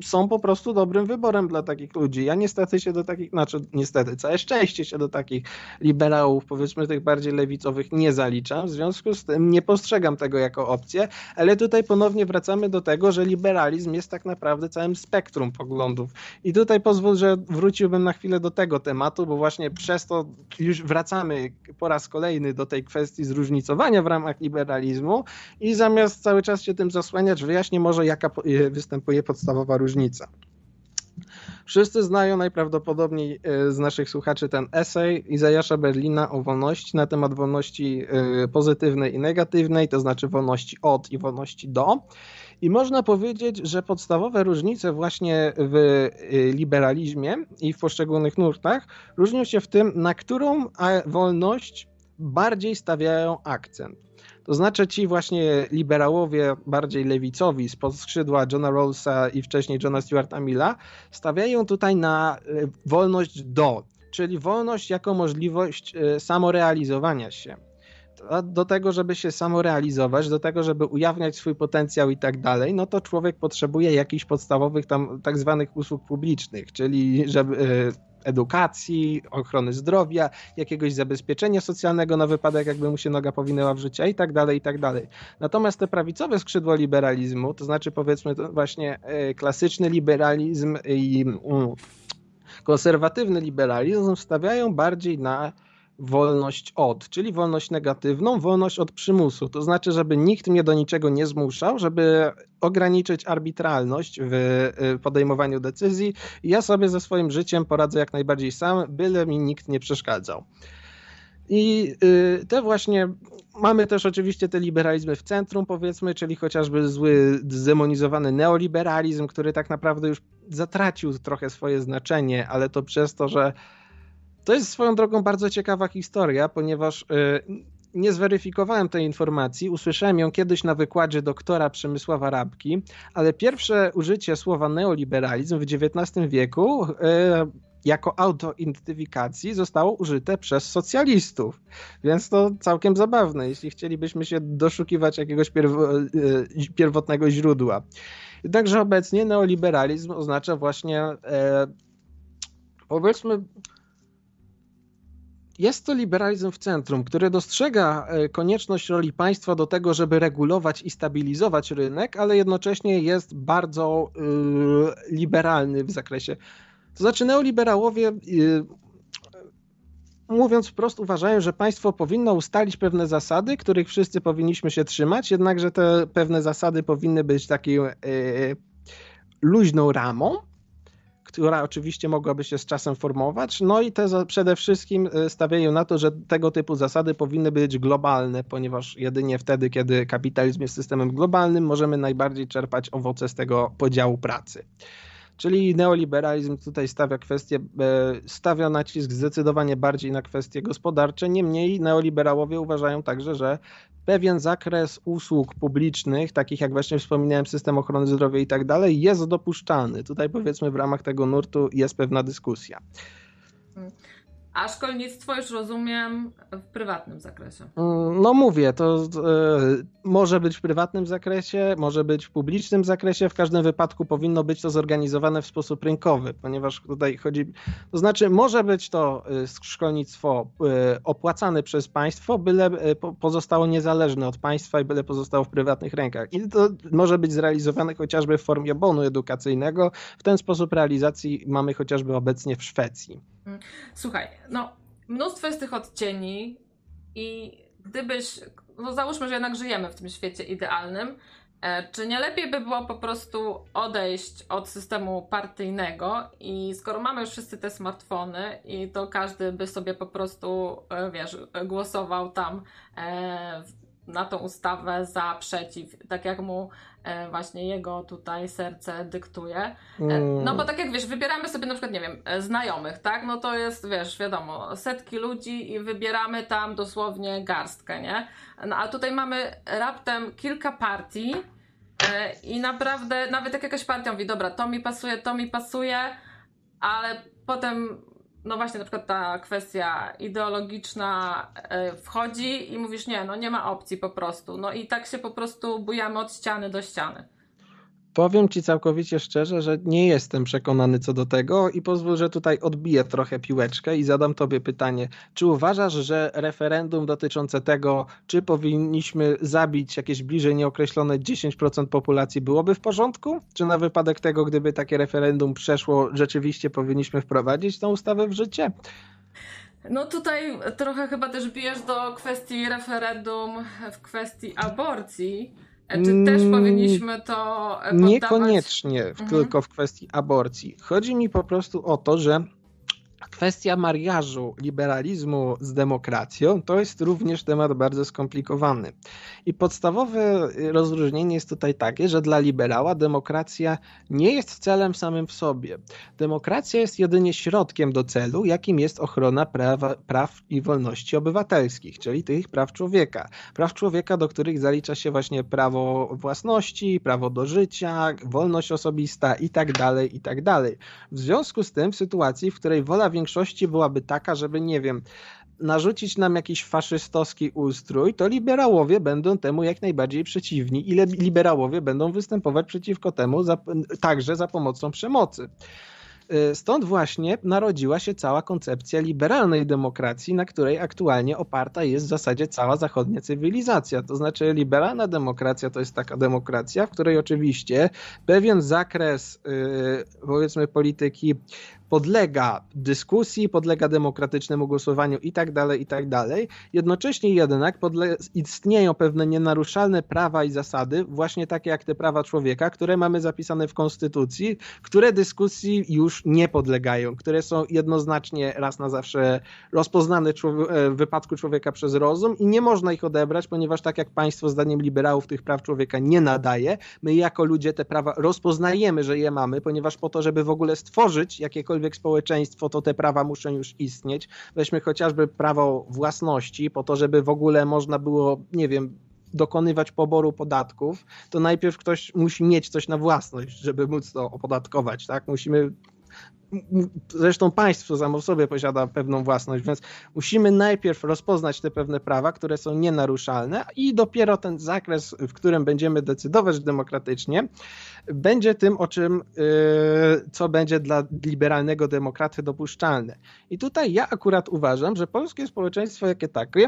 są po prostu dobrym wyborem dla takich ludzi. Ja niestety się do takich, znaczy niestety, całe szczęście się do takich liberałów, powiedzmy tych bardziej lewicowych nie zaliczam, w związku z tym nie postrzegam tego jako opcję, ale tutaj ponownie wracamy do tego, że liberalizm jest tak naprawdę całym spektrum poglądów. I tutaj pozwól, że wróciłbym na chwilę do tego tematu, bo właśnie przez to już wracamy po raz kolejny do tej kwestii zróżnicowania w ramach liberalizmu i zamiast cały czas się tym zasłaniać, wyjaśnię może jaka występuje podstawowa różnica. Wszyscy znają najprawdopodobniej e, z naszych słuchaczy ten esej Izajasza Berlina o wolności na temat wolności e, pozytywnej i negatywnej, to znaczy wolności od i wolności do. I można powiedzieć, że podstawowe różnice właśnie w e, liberalizmie i w poszczególnych nurtach różnią się w tym, na którą wolność bardziej stawiają akcent. To znaczy ci właśnie liberałowie bardziej lewicowi spod skrzydła Johna Rawlsa i wcześniej Johna Stuarta Milla stawiają tutaj na e, wolność do, czyli wolność jako możliwość e, samorealizowania się. Do tego, żeby się samorealizować, do tego, żeby ujawniać swój potencjał i tak dalej, no to człowiek potrzebuje jakichś podstawowych tam tak zwanych usług publicznych, czyli żeby e, edukacji, ochrony zdrowia, jakiegoś zabezpieczenia socjalnego na wypadek, jakby mu się noga powinęła w życie i tak dalej, i tak dalej. Natomiast te prawicowe skrzydło liberalizmu, to znaczy powiedzmy to właśnie e, klasyczny liberalizm i mm, konserwatywny liberalizm stawiają bardziej na wolność od, czyli wolność negatywną, wolność od przymusu. To znaczy, żeby nikt mnie do niczego nie zmuszał, żeby ograniczyć arbitralność w y, podejmowaniu decyzji. Ja sobie ze swoim życiem poradzę jak najbardziej sam, byle mi nikt nie przeszkadzał. I y, te właśnie, mamy też oczywiście te liberalizmy w centrum, powiedzmy, czyli chociażby zły, zdemonizowany neoliberalizm, który tak naprawdę już zatracił trochę swoje znaczenie, ale to przez to, że to jest swoją drogą bardzo ciekawa historia, ponieważ y, nie zweryfikowałem tej informacji. Usłyszałem ją kiedyś na wykładzie doktora Przemysława Rabki, ale pierwsze użycie słowa neoliberalizm w XIX wieku y, jako autoidentyfikacji zostało użyte przez socjalistów. Więc to całkiem zabawne, jeśli chcielibyśmy się doszukiwać jakiegoś y, pierwotnego źródła. Jednakże obecnie neoliberalizm oznacza właśnie e, powiedzmy jest to liberalizm w centrum, który dostrzega e, konieczność roli państwa do tego, żeby regulować i stabilizować rynek, ale jednocześnie jest bardzo y, liberalny w zakresie. To znaczy, neoliberałowie, y, mówiąc wprost, uważają, że państwo powinno ustalić pewne zasady, których wszyscy powinniśmy się trzymać, jednakże te pewne zasady powinny być taką luźną ramą która oczywiście mogłaby się z czasem formować. No i te przede wszystkim e, stawiają na to, że tego typu zasady powinny być globalne, ponieważ jedynie wtedy, kiedy kapitalizm jest systemem globalnym, możemy najbardziej czerpać owoce z tego podziału pracy. Czyli neoliberalizm tutaj stawia kwestię, e, stawia nacisk zdecydowanie bardziej na kwestie gospodarcze. Niemniej neoliberałowie uważają także, że pewien zakres usług publicznych, takich jak właśnie wspominałem, system ochrony zdrowia i tak dalej, jest dopuszczalny. Tutaj powiedzmy w ramach tego nurtu jest pewna dyskusja. A szkolnictwo już rozumiem w prywatnym zakresie. Mm, no mówię, to e, może być w prywatnym zakresie, może być w publicznym zakresie. W każdym wypadku powinno być to zorganizowane w sposób rynkowy, ponieważ tutaj chodzi. To znaczy, może być to e, szkolnictwo e, opłacane przez państwo, byle pozostało niezależne od państwa i byle pozostało w prywatnych rękach. I to może być zrealizowane chociażby w formie bonu edukacyjnego. W ten sposób realizacji mamy chociażby obecnie w Szwecji. Mm. Słuchaj, no mnóstwo jest tych odcieni i gdybyś, no załóżmy, że jednak żyjemy w tym świecie idealnym, e, czy nie lepiej by było po prostu odejść od systemu partyjnego i skoro mamy już wszyscy te smartfony i to każdy by sobie po prostu, e, wiesz, głosował tam e, na tą ustawę za, przeciw, tak jak mu właśnie jego tutaj serce dyktuje. E, mm. No bo tak jak wiesz, wybieramy sobie na przykład, nie wiem, e, znajomych, tak? No to jest, wiesz, wiadomo, setki ludzi i wybieramy tam dosłownie garstkę, nie? No a tutaj mamy raptem kilka partii i naprawdę, nawet jak jakaś partia mówi, dobra, to mi pasuje, to mi pasuje, ale potem no właśnie na przykład ta kwestia ideologiczna e, wchodzi i mówisz, nie, no nie ma opcji po prostu. No i tak się po prostu bujamy od ściany do ściany. Powiem Ci całkowicie szczerze, że nie jestem przekonany co do tego i pozwól, że tutaj odbiję trochę piłeczkę i zadam Tobie pytanie. Czy uważasz, że referendum dotyczące tego, czy powinniśmy zabić jakieś bliżej nieokreślone 10% populacji byłoby w porządku? Czy na wypadek tego, gdyby takie referendum przeszło, rzeczywiście powinniśmy wprowadzić tę ustawę w życie? No tutaj trochę chyba też bijesz do kwestii referendum w kwestii aborcji czy też mm, powinniśmy to poddawać? Niekoniecznie mhm. tylko w kwestii aborcji. Chodzi mi po prostu o to, że Kwestia mariażu liberalizmu z demokracją to jest również temat bardzo skomplikowany. I podstawowe rozróżnienie jest tutaj takie, że dla liberała demokracja nie jest celem samym w sobie. Demokracja jest jedynie środkiem do celu, jakim jest ochrona prawa, praw i wolności obywatelskich, czyli tych praw człowieka. Praw człowieka, do których zalicza się właśnie prawo własności, prawo do życia, wolność osobista itd. Tak itd. Tak w związku z tym, w sytuacji, w której wola większości byłaby taka, żeby, nie wiem, narzucić nam jakiś faszystowski ustrój, to liberałowie będą temu jak najbardziej przeciwni i liberałowie będą występować przeciwko temu za, także za pomocą przemocy. Y, stąd właśnie narodziła się cała koncepcja liberalnej demokracji, na której aktualnie oparta jest w zasadzie cała zachodnia cywilizacja. To znaczy, liberalna demokracja to jest taka demokracja, w której oczywiście pewien zakres, y, powiedzmy, polityki podlega dyskusji, podlega demokratycznemu głosowaniu i tak dalej, i tak dalej. Jednocześnie jednak istnieją pewne nienaruszalne prawa i zasady, właśnie takie jak te prawa człowieka, które mamy zapisane w Konstytucji, które dyskusji już nie podlegają, które są jednoznacznie raz na zawsze rozpoznane e, w wypadku człowieka przez rozum i nie można ich odebrać, ponieważ tak jak państwo zdaniem liberałów tych praw człowieka nie nadaje, my jako ludzie te prawa rozpoznajemy, że je mamy, ponieważ po to, żeby w ogóle stworzyć jakiekolwiek jakiekolwiek społeczeństwo, to te prawa muszą już istnieć. Weźmy chociażby prawo własności, po to, żeby w ogóle można było, nie wiem, dokonywać poboru podatków, to najpierw ktoś musi mieć coś na własność, żeby móc to opodatkować, tak? Musimy zresztą państwo samo w sobie posiada pewną własność, więc musimy najpierw rozpoznać te pewne prawa, które są nienaruszalne i dopiero ten zakres, w którym będziemy decydować demokratycznie, będzie tym, o czym, yy, co będzie dla liberalnego demokraty dopuszczalne. I tutaj ja akurat uważam, że polskie społeczeństwo jakie takie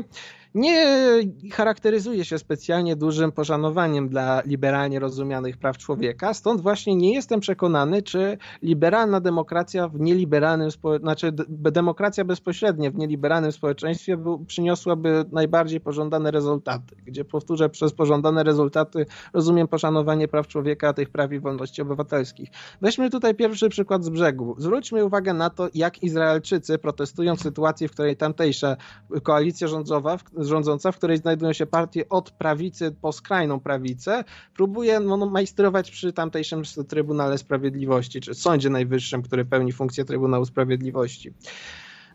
nie charakteryzuje się specjalnie dużym poszanowaniem dla liberalnie rozumianych praw człowieka, stąd właśnie nie jestem przekonany, czy liberalna demokracja w nieliberalnym znaczy demokracja bezpośrednia w nieliberalnym społeczeństwie przyniosłaby najbardziej pożądane rezultaty, gdzie powtórzę przez pożądane rezultaty rozumiem poszanowanie praw człowieka, tych praw i wolności obywatelskich. Weźmy tutaj pierwszy przykład z brzegu. Zwróćmy uwagę na to, jak Izraelczycy protestują w sytuacji, w której tamtejsza koalicja rządzowa, rządząca, w której znajdują się partie od prawicy po skrajną prawicę, próbuje no, majstrować przy tamtejszym Trybunale Sprawiedliwości, czy Sądzie Najwyższym, który pełni funkcję Trybunału Sprawiedliwości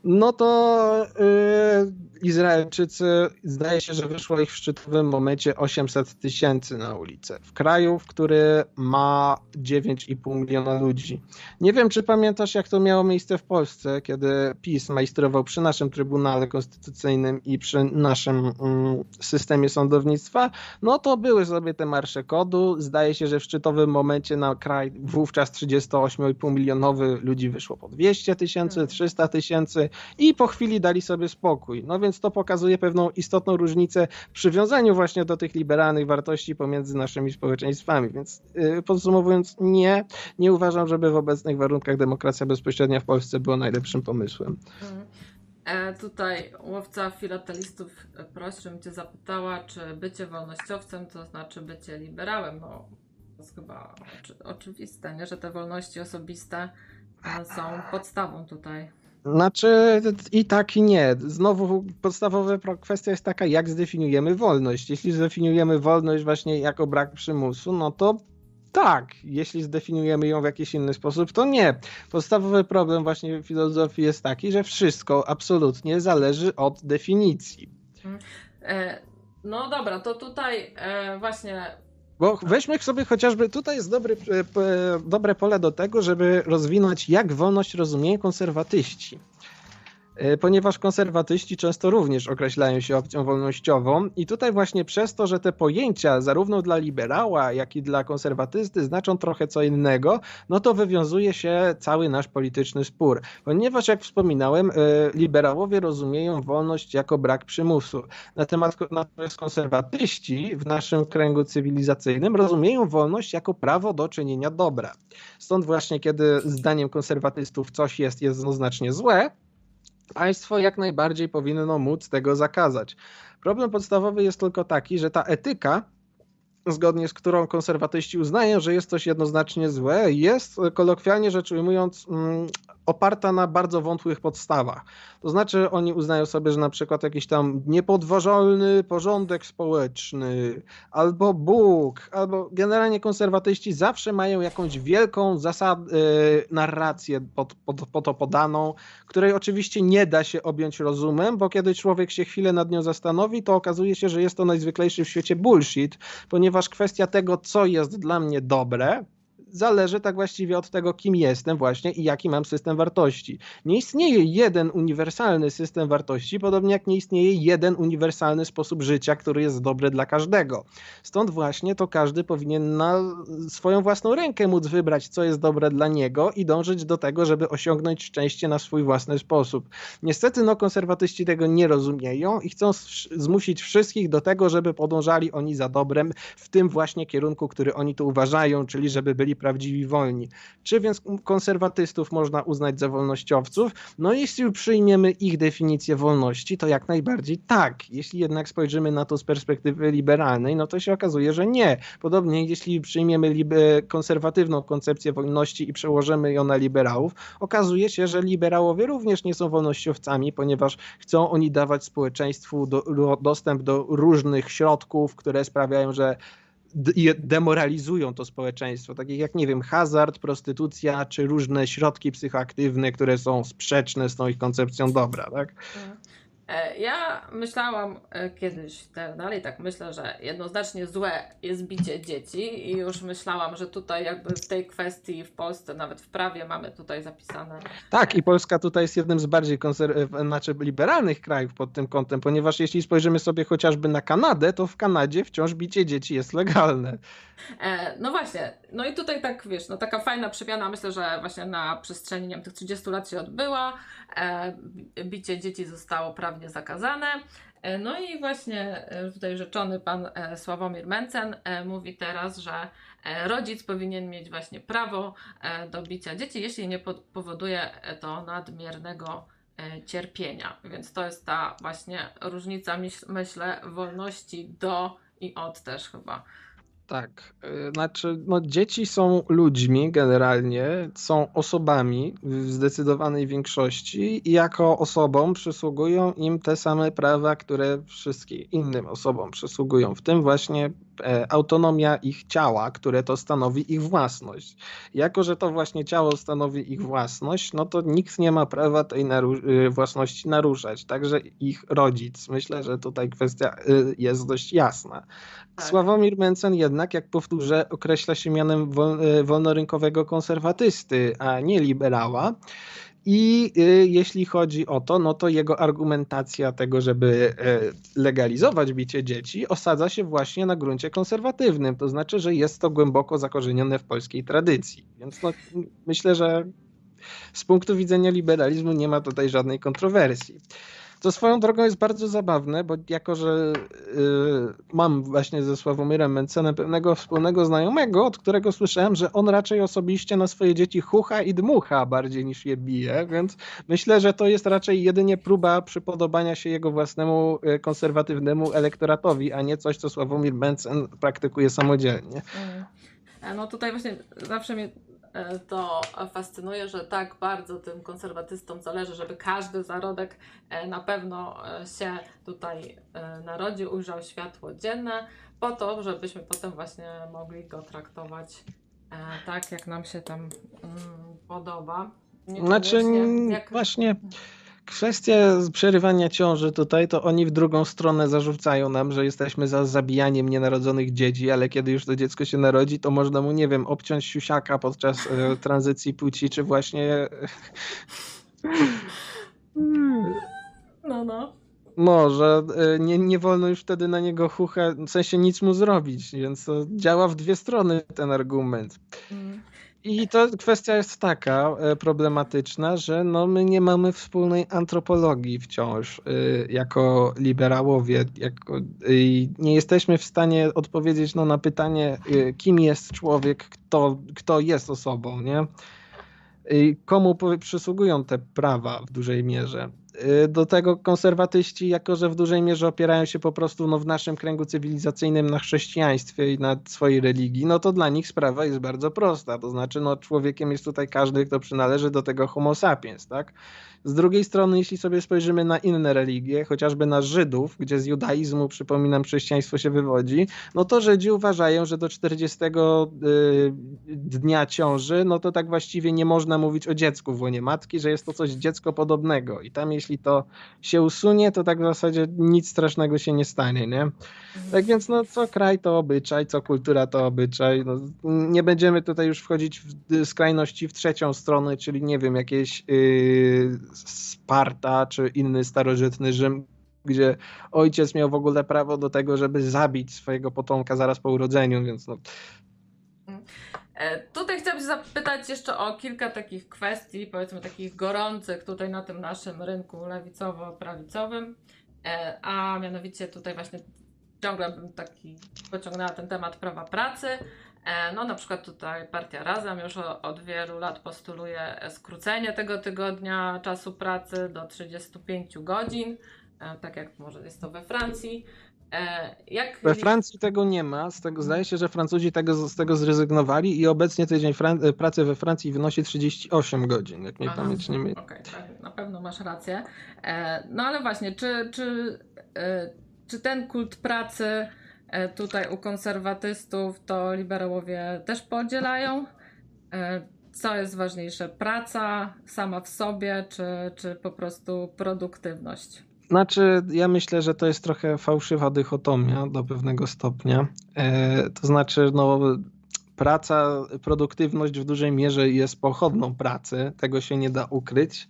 no to yy, Izraelczycy, zdaje się, że wyszło ich w szczytowym momencie 800 tysięcy na ulicę. W kraju, w który ma 9,5 miliona ludzi. Nie wiem, czy pamiętasz, jak to miało miejsce w Polsce, kiedy PiS majstrował przy naszym Trybunale Konstytucyjnym i przy naszym mm, systemie sądownictwa. No to były sobie te marsze kodu. Zdaje się, że w szczytowym momencie na kraj wówczas 38,5 milionowy ludzi wyszło po 200 tysięcy, 300 tysięcy i po chwili dali sobie spokój. No więc to pokazuje pewną istotną różnicę w przywiązaniu właśnie do tych liberalnych wartości pomiędzy naszymi społeczeństwami. Więc yy, podsumowując, nie, nie uważam, żeby w obecnych warunkach demokracja bezpośrednia w Polsce była najlepszym pomysłem. E, tutaj łowca filatelistów prosi, żebym Cię zapytała, czy bycie wolnościowcem to znaczy bycie liberałem. No, to jest chyba oczy, oczywiste, nie? że te wolności osobiste e, są podstawą tutaj. Znaczy i tak i nie. Znowu podstawowa kwestia jest taka, jak zdefiniujemy wolność. Jeśli zdefiniujemy wolność właśnie jako brak przymusu, no to tak. Jeśli zdefiniujemy ją w jakiś inny sposób, to nie. Podstawowy problem właśnie filozofii jest taki, że wszystko absolutnie zależy od definicji. Mhm. E, no dobra, to tutaj e, właśnie bo weźmy sobie chociażby, tutaj jest dobry, e, dobre pole do tego, żeby rozwinąć, jak wolność rozumieją konserwatyści. E, ponieważ konserwatyści często również określają się opcją wolnościową i tutaj właśnie przez to, że te pojęcia zarówno dla liberała, jak i dla konserwatysty znaczą trochę co innego, no to wywiązuje się cały nasz polityczny spór. Ponieważ jak wspominałem, e, liberałowie rozumieją wolność jako brak przymusu. Natomiast konserwatyści w naszym kręgu cywilizacyjnym rozumieją wolność jako prawo do czynienia dobra. Stąd właśnie kiedy zdaniem konserwatystów coś jest jednoznacznie złe, Państwo jak najbardziej powinno móc tego zakazać. Problem podstawowy jest tylko taki, że ta etyka, zgodnie z którą konserwatyści uznają, że jest coś jednoznacznie złe, jest kolokwialnie rzecz ujmując mm, oparta na bardzo wątłych podstawach. To znaczy oni uznają sobie, że na przykład jakiś tam niepodważalny porządek społeczny, albo Bóg, albo generalnie konserwatyści zawsze mają jakąś wielką zasad, yy, narrację pod, pod, pod to podaną, której oczywiście nie da się objąć rozumem, bo kiedy człowiek się chwilę nad nią zastanowi, to okazuje się, że jest to najzwyklejszy w świecie bullshit, ponieważ kwestia tego, co jest dla mnie dobre, zależy tak właściwie od tego, kim jestem właśnie i jaki mam system wartości. Nie istnieje jeden uniwersalny system wartości, podobnie jak nie istnieje jeden uniwersalny sposób życia, który jest dobry dla każdego. Stąd właśnie to każdy powinien na swoją własną rękę móc wybrać, co jest dobre dla niego i dążyć do tego, żeby osiągnąć szczęście na swój własny sposób. Niestety no konserwatyści tego nie rozumieją i chcą zmusić wszystkich do tego, żeby podążali oni za dobrem w tym właśnie kierunku, który oni tu uważają, czyli żeby byli prawdziwi wolni. Czy więc konserwatystów można uznać za wolnościowców? No jeśli przyjmiemy ich definicję wolności, to jak najbardziej tak. Jeśli jednak spojrzymy na to z perspektywy liberalnej, no to się okazuje, że nie. Podobnie jeśli przyjmiemy konserwatywną koncepcję wolności i przełożymy ją na liberałów, okazuje się, że liberałowie również nie są wolnościowcami, ponieważ chcą oni dawać społeczeństwu do, dostęp do różnych środków, które sprawiają, że demoralizują to społeczeństwo, takich jak, nie wiem, hazard, prostytucja, czy różne środki psychoaktywne, które są sprzeczne z tą ich koncepcją dobra, tak? E, ja myślałam e, kiedyś, tak dalej tak myślę, że jednoznacznie złe jest bicie dzieci i już myślałam, że tutaj jakby w tej kwestii w Polsce, nawet w prawie mamy tutaj zapisane. Tak, i Polska tutaj jest jednym z bardziej konser- znaczy liberalnych krajów pod tym kątem, ponieważ jeśli spojrzymy sobie chociażby na Kanadę, to w Kanadzie wciąż bicie dzieci jest legalne. E, no właśnie, no i tutaj tak wiesz, no taka fajna przemiana, myślę, że właśnie na przestrzeni nie wiem, tych 30 lat się odbyła. E, bicie dzieci zostało prawnie zakazane. E, no i właśnie e, tutaj rzeczony pan Sławomir Mencen mówi teraz, że rodzic powinien mieć właśnie prawo do bicia dzieci, jeśli nie po- powoduje to nadmiernego cierpienia. Więc to jest ta właśnie różnica, myśl- myślę, wolności do i od też chyba. Tak, y, znaczy, no, dzieci są ludźmi generalnie, są osobami w zdecydowanej większości i jako osobom przysługują im te same prawa, które wszystkim innym osobom przysługują, w tym właśnie e, autonomia ich ciała, które to stanowi ich własność. Jako, że to właśnie ciało stanowi ich własność, no to nikt nie ma prawa tej naru- y, własności naruszać, także ich rodzic. Myślę, że tutaj kwestia y, jest dość jasna. Tak. Sławomir Mencen jednak, jak powtórzę, określa się mianem e, wolnorynkowego konserwatysty, a nie liberała. I y, jeśli chodzi o to, no to jego argumentacja tego, żeby e, legalizować bicie dzieci, osadza się właśnie na gruncie konserwatywnym. To znaczy, że jest to głęboko zakorzenione w polskiej tradycji. Więc no, myślę, że z punktu widzenia liberalizmu nie ma tutaj żadnej kontrowersji. To swoją drogą jest bardzo zabawne, bo jako, że y, mam właśnie ze Sławomirem Mencenem pewnego wspólnego znajomego, od którego słyszałem, że on raczej osobiście na swoje dzieci chucha i dmucha bardziej niż je bije, więc myślę, że to jest raczej jedynie próba przypodobania się jego własnemu y, konserwatywnemu elektoratowi, a nie coś, co Sławomir Mencen praktykuje samodzielnie. Mm. No tutaj właśnie zawsze mnie to fascynuje, że tak bardzo tym konserwatystom zależy, żeby każdy zarodek e, na pewno e, się tutaj e, narodził, ujrzał światło dzienne, po to, żebyśmy potem właśnie mogli go traktować e, tak, jak nam się tam mm, podoba. Znaczy, Niekoniecznie jak- właśnie kwestia przerywania ciąży tutaj, to oni w drugą stronę zarzucają nam, że jesteśmy za zabijaniem nienarodzonych dzieci, ale kiedy już to dziecko się narodzi, to można mu, nie wiem, obciąć siusiaka podczas e, tranzycji płci, czy właśnie... No, no. No, że e, nie, nie wolno już wtedy na niego chuchę, w sensie nic mu zrobić, więc to działa w dwie strony ten argument. I to kwestia jest taka e, problematyczna, że no my nie mamy wspólnej antropologii wciąż y, jako liberałowie. Jako, y, nie jesteśmy w stanie odpowiedzieć no, na pytanie, kim jest człowiek, kto, kto jest osobą, nie? Komu przysługują te prawa w dużej mierze? Y, Do tego konserwatyści, jako że w dużej mierze opierają się po prostu no, w naszym kręgu cywilizacyjnym na chrześcijaństwie i na swojej religii, no to dla nich sprawa jest bardzo prosta. To znaczy, no, człowiekiem jest tutaj każdy, kto przynależy do tego Homo sapiens, tak? Z drugiej strony, jeśli sobie spojrzymy na inne religie, chociażby na Żydów, gdzie z judaizmu, przypominam, chrześcijaństwo się wywodzi, no to Żydzi uważają, że do 40 y, dnia ciąży, no to tak właściwie nie można mówić o dziecku w łonie matki, że jest to coś dziecko podobnego. I tam jeśli to się usunie, to tak w zasadzie nic strasznego się nie stanie, nie? Tak więc no co kraj to obyczaj, co kultura to obyczaj. No, nie będziemy tutaj już wchodzić w skrajności w trzecią stronę, czyli nie wiem, jakieś yy, Sparta czy inny starożytny Rzym, gdzie ojciec miał w ogóle prawo do tego, żeby zabić swojego potomka zaraz po urodzeniu, więc no, Tutaj chciałabym zapytać jeszcze o kilka takich kwestii, powiedzmy takich gorących tutaj na tym naszym rynku lewicowo-prawicowym, E, a mianowicie tutaj właśnie ciągle bym taki pociągnęła ten temat prawa pracy. E, No na przykład tutaj partia Razem już od wielu lat postuluje skrócenie tego tygodnia czasu pracy do 35 godzin, e, tak jak może jest to we Francji. E, Jak we Francji tego nie ma, z tego zdaje się, że Francuzi tego, z tego zrezygnowali i obecnie tydzień Fran- e, pracy we Francji wynosi 38 godzin, jak mnie pamięć nie myli. Okej, tak, na pewno masz rację. E, no ale właśnie, czy, czy, czy ten kult pracy tutaj u konserwatystów to liberałowie też podzielają? Co jest ważniejsze, praca sama w sobie, czy, czy po prostu produktywność? Znaczy, ja myślę, że to jest trochę fałszywa dychotomia do pewnego stopnia. E, to znaczy, no, praca, produktywność w dużej mierze jest pochodną pracy, tego się nie da ukryć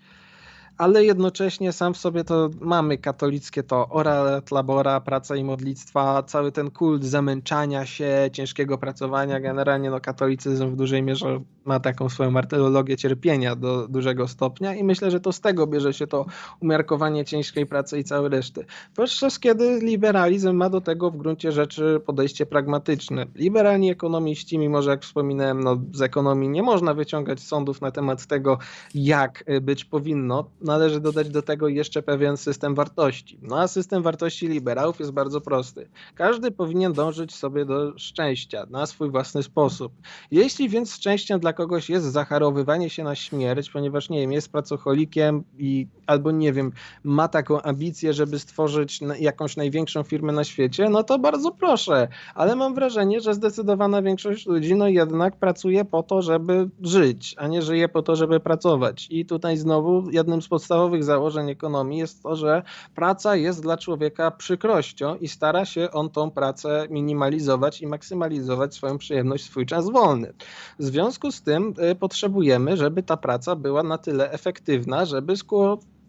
ale jednocześnie sam w sobie to mamy katolickie to ora labora, praca i modlitwa, cały ten kult zamęczania się, ciężkiego pracowania, generalnie no katolicyzm w dużej mierze ma taką swoją martyrologię cierpienia do dużego stopnia i myślę, że to z tego bierze się to umiarkowanie ciężkiej pracy i całej reszty. Podczas kiedy liberalizm ma do tego w gruncie rzeczy podejście pragmatyczne. Liberalni ekonomiści, mimo że jak wspominałem, no, z ekonomii nie można wyciągać sądów na temat tego, jak być powinno, należy dodać do tego jeszcze pewien system wartości. No a system wartości liberałów jest bardzo prosty. Każdy powinien dążyć sobie do szczęścia na swój własny sposób. Jeśli więc szczęściem dla kogoś jest zacharowywanie się na śmierć, ponieważ nie wiem, jest pracocholikiem i albo nie wiem, ma taką ambicję, żeby stworzyć jakąś największą firmę na świecie, no to bardzo proszę. Ale mam wrażenie, że zdecydowana większość ludzi no jednak pracuje po to, żeby żyć, a nie żyje po to, żeby pracować. I tutaj znowu jednym z podstawowych założeń ekonomii jest to, że praca jest dla człowieka przykrością i stara się on tą pracę minimalizować i maksymalizować swoją przyjemność, swój czas wolny. W związku z tym y, potrzebujemy, żeby ta praca była na tyle efektywna, żeby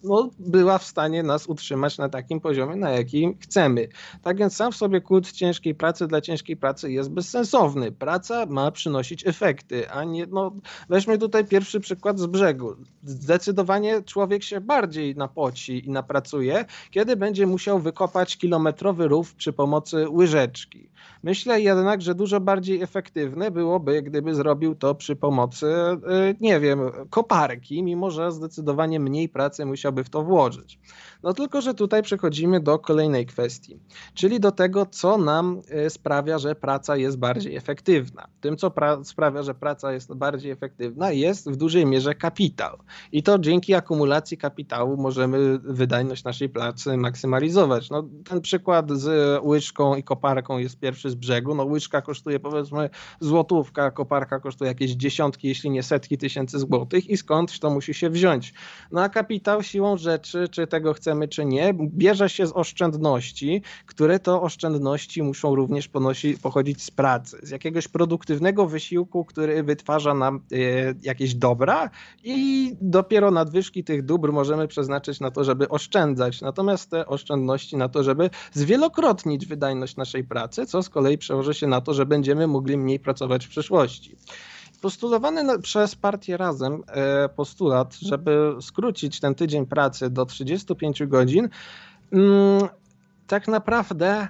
no, była w stanie nas utrzymać na takim poziomie, na jakim chcemy. Tak więc sam w sobie kult ciężkiej pracy dla ciężkiej pracy jest bezsensowny. Praca ma przynosić efekty, a nie, no, weźmy tutaj pierwszy przykład z brzegu. Zdecydowanie człowiek się bardziej napoci i napracuje, kiedy będzie musiał wykopać kilometrowy rów przy pomocy łyżeczki. Myślę jednak, że dużo bardziej efektywne byłoby, gdyby zrobił to przy pomocy, y, nie wiem, koparki, mimo że zdecydowanie mniej pracy musiałby w to włożyć. No tylko, że tutaj przechodzimy do kolejnej kwestii, czyli do tego, co nam e, sprawia, że praca jest bardziej efektywna. Tym, co sprawia, że praca jest bardziej efektywna, jest w dużej mierze kapitał. I to dzięki akumulacji kapitału możemy wydajność naszej pracy maksymalizować. No, ten przykład z łyżką i koparką jest pierwszy z brzegu. No, łyżka kosztuje powiedzmy złotówka, koparka kosztuje jakieś dziesiątki, jeśli nie setki tysięcy złotych i skądś to musi się wziąć. No a kapitał siłą rzeczy, czy tego chcemy chcemy czy nie, bierze się z oszczędności, które to oszczędności muszą również ponosi, pochodzić z pracy, z jakiegoś produktywnego wysiłku, który wytwarza nam e, jakieś dobra i dopiero nadwyżki tych dóbr możemy przeznaczyć na to, żeby oszczędzać. Natomiast te oszczędności na to, żeby zwielokrotnić wydajność naszej pracy, co z kolei przełoży się na to, że będziemy mogli mniej pracować w przyszłości postulowany przez partię Razem e, postulat, żeby skrócić ten tydzień pracy do 35 godzin, mm, tak naprawdę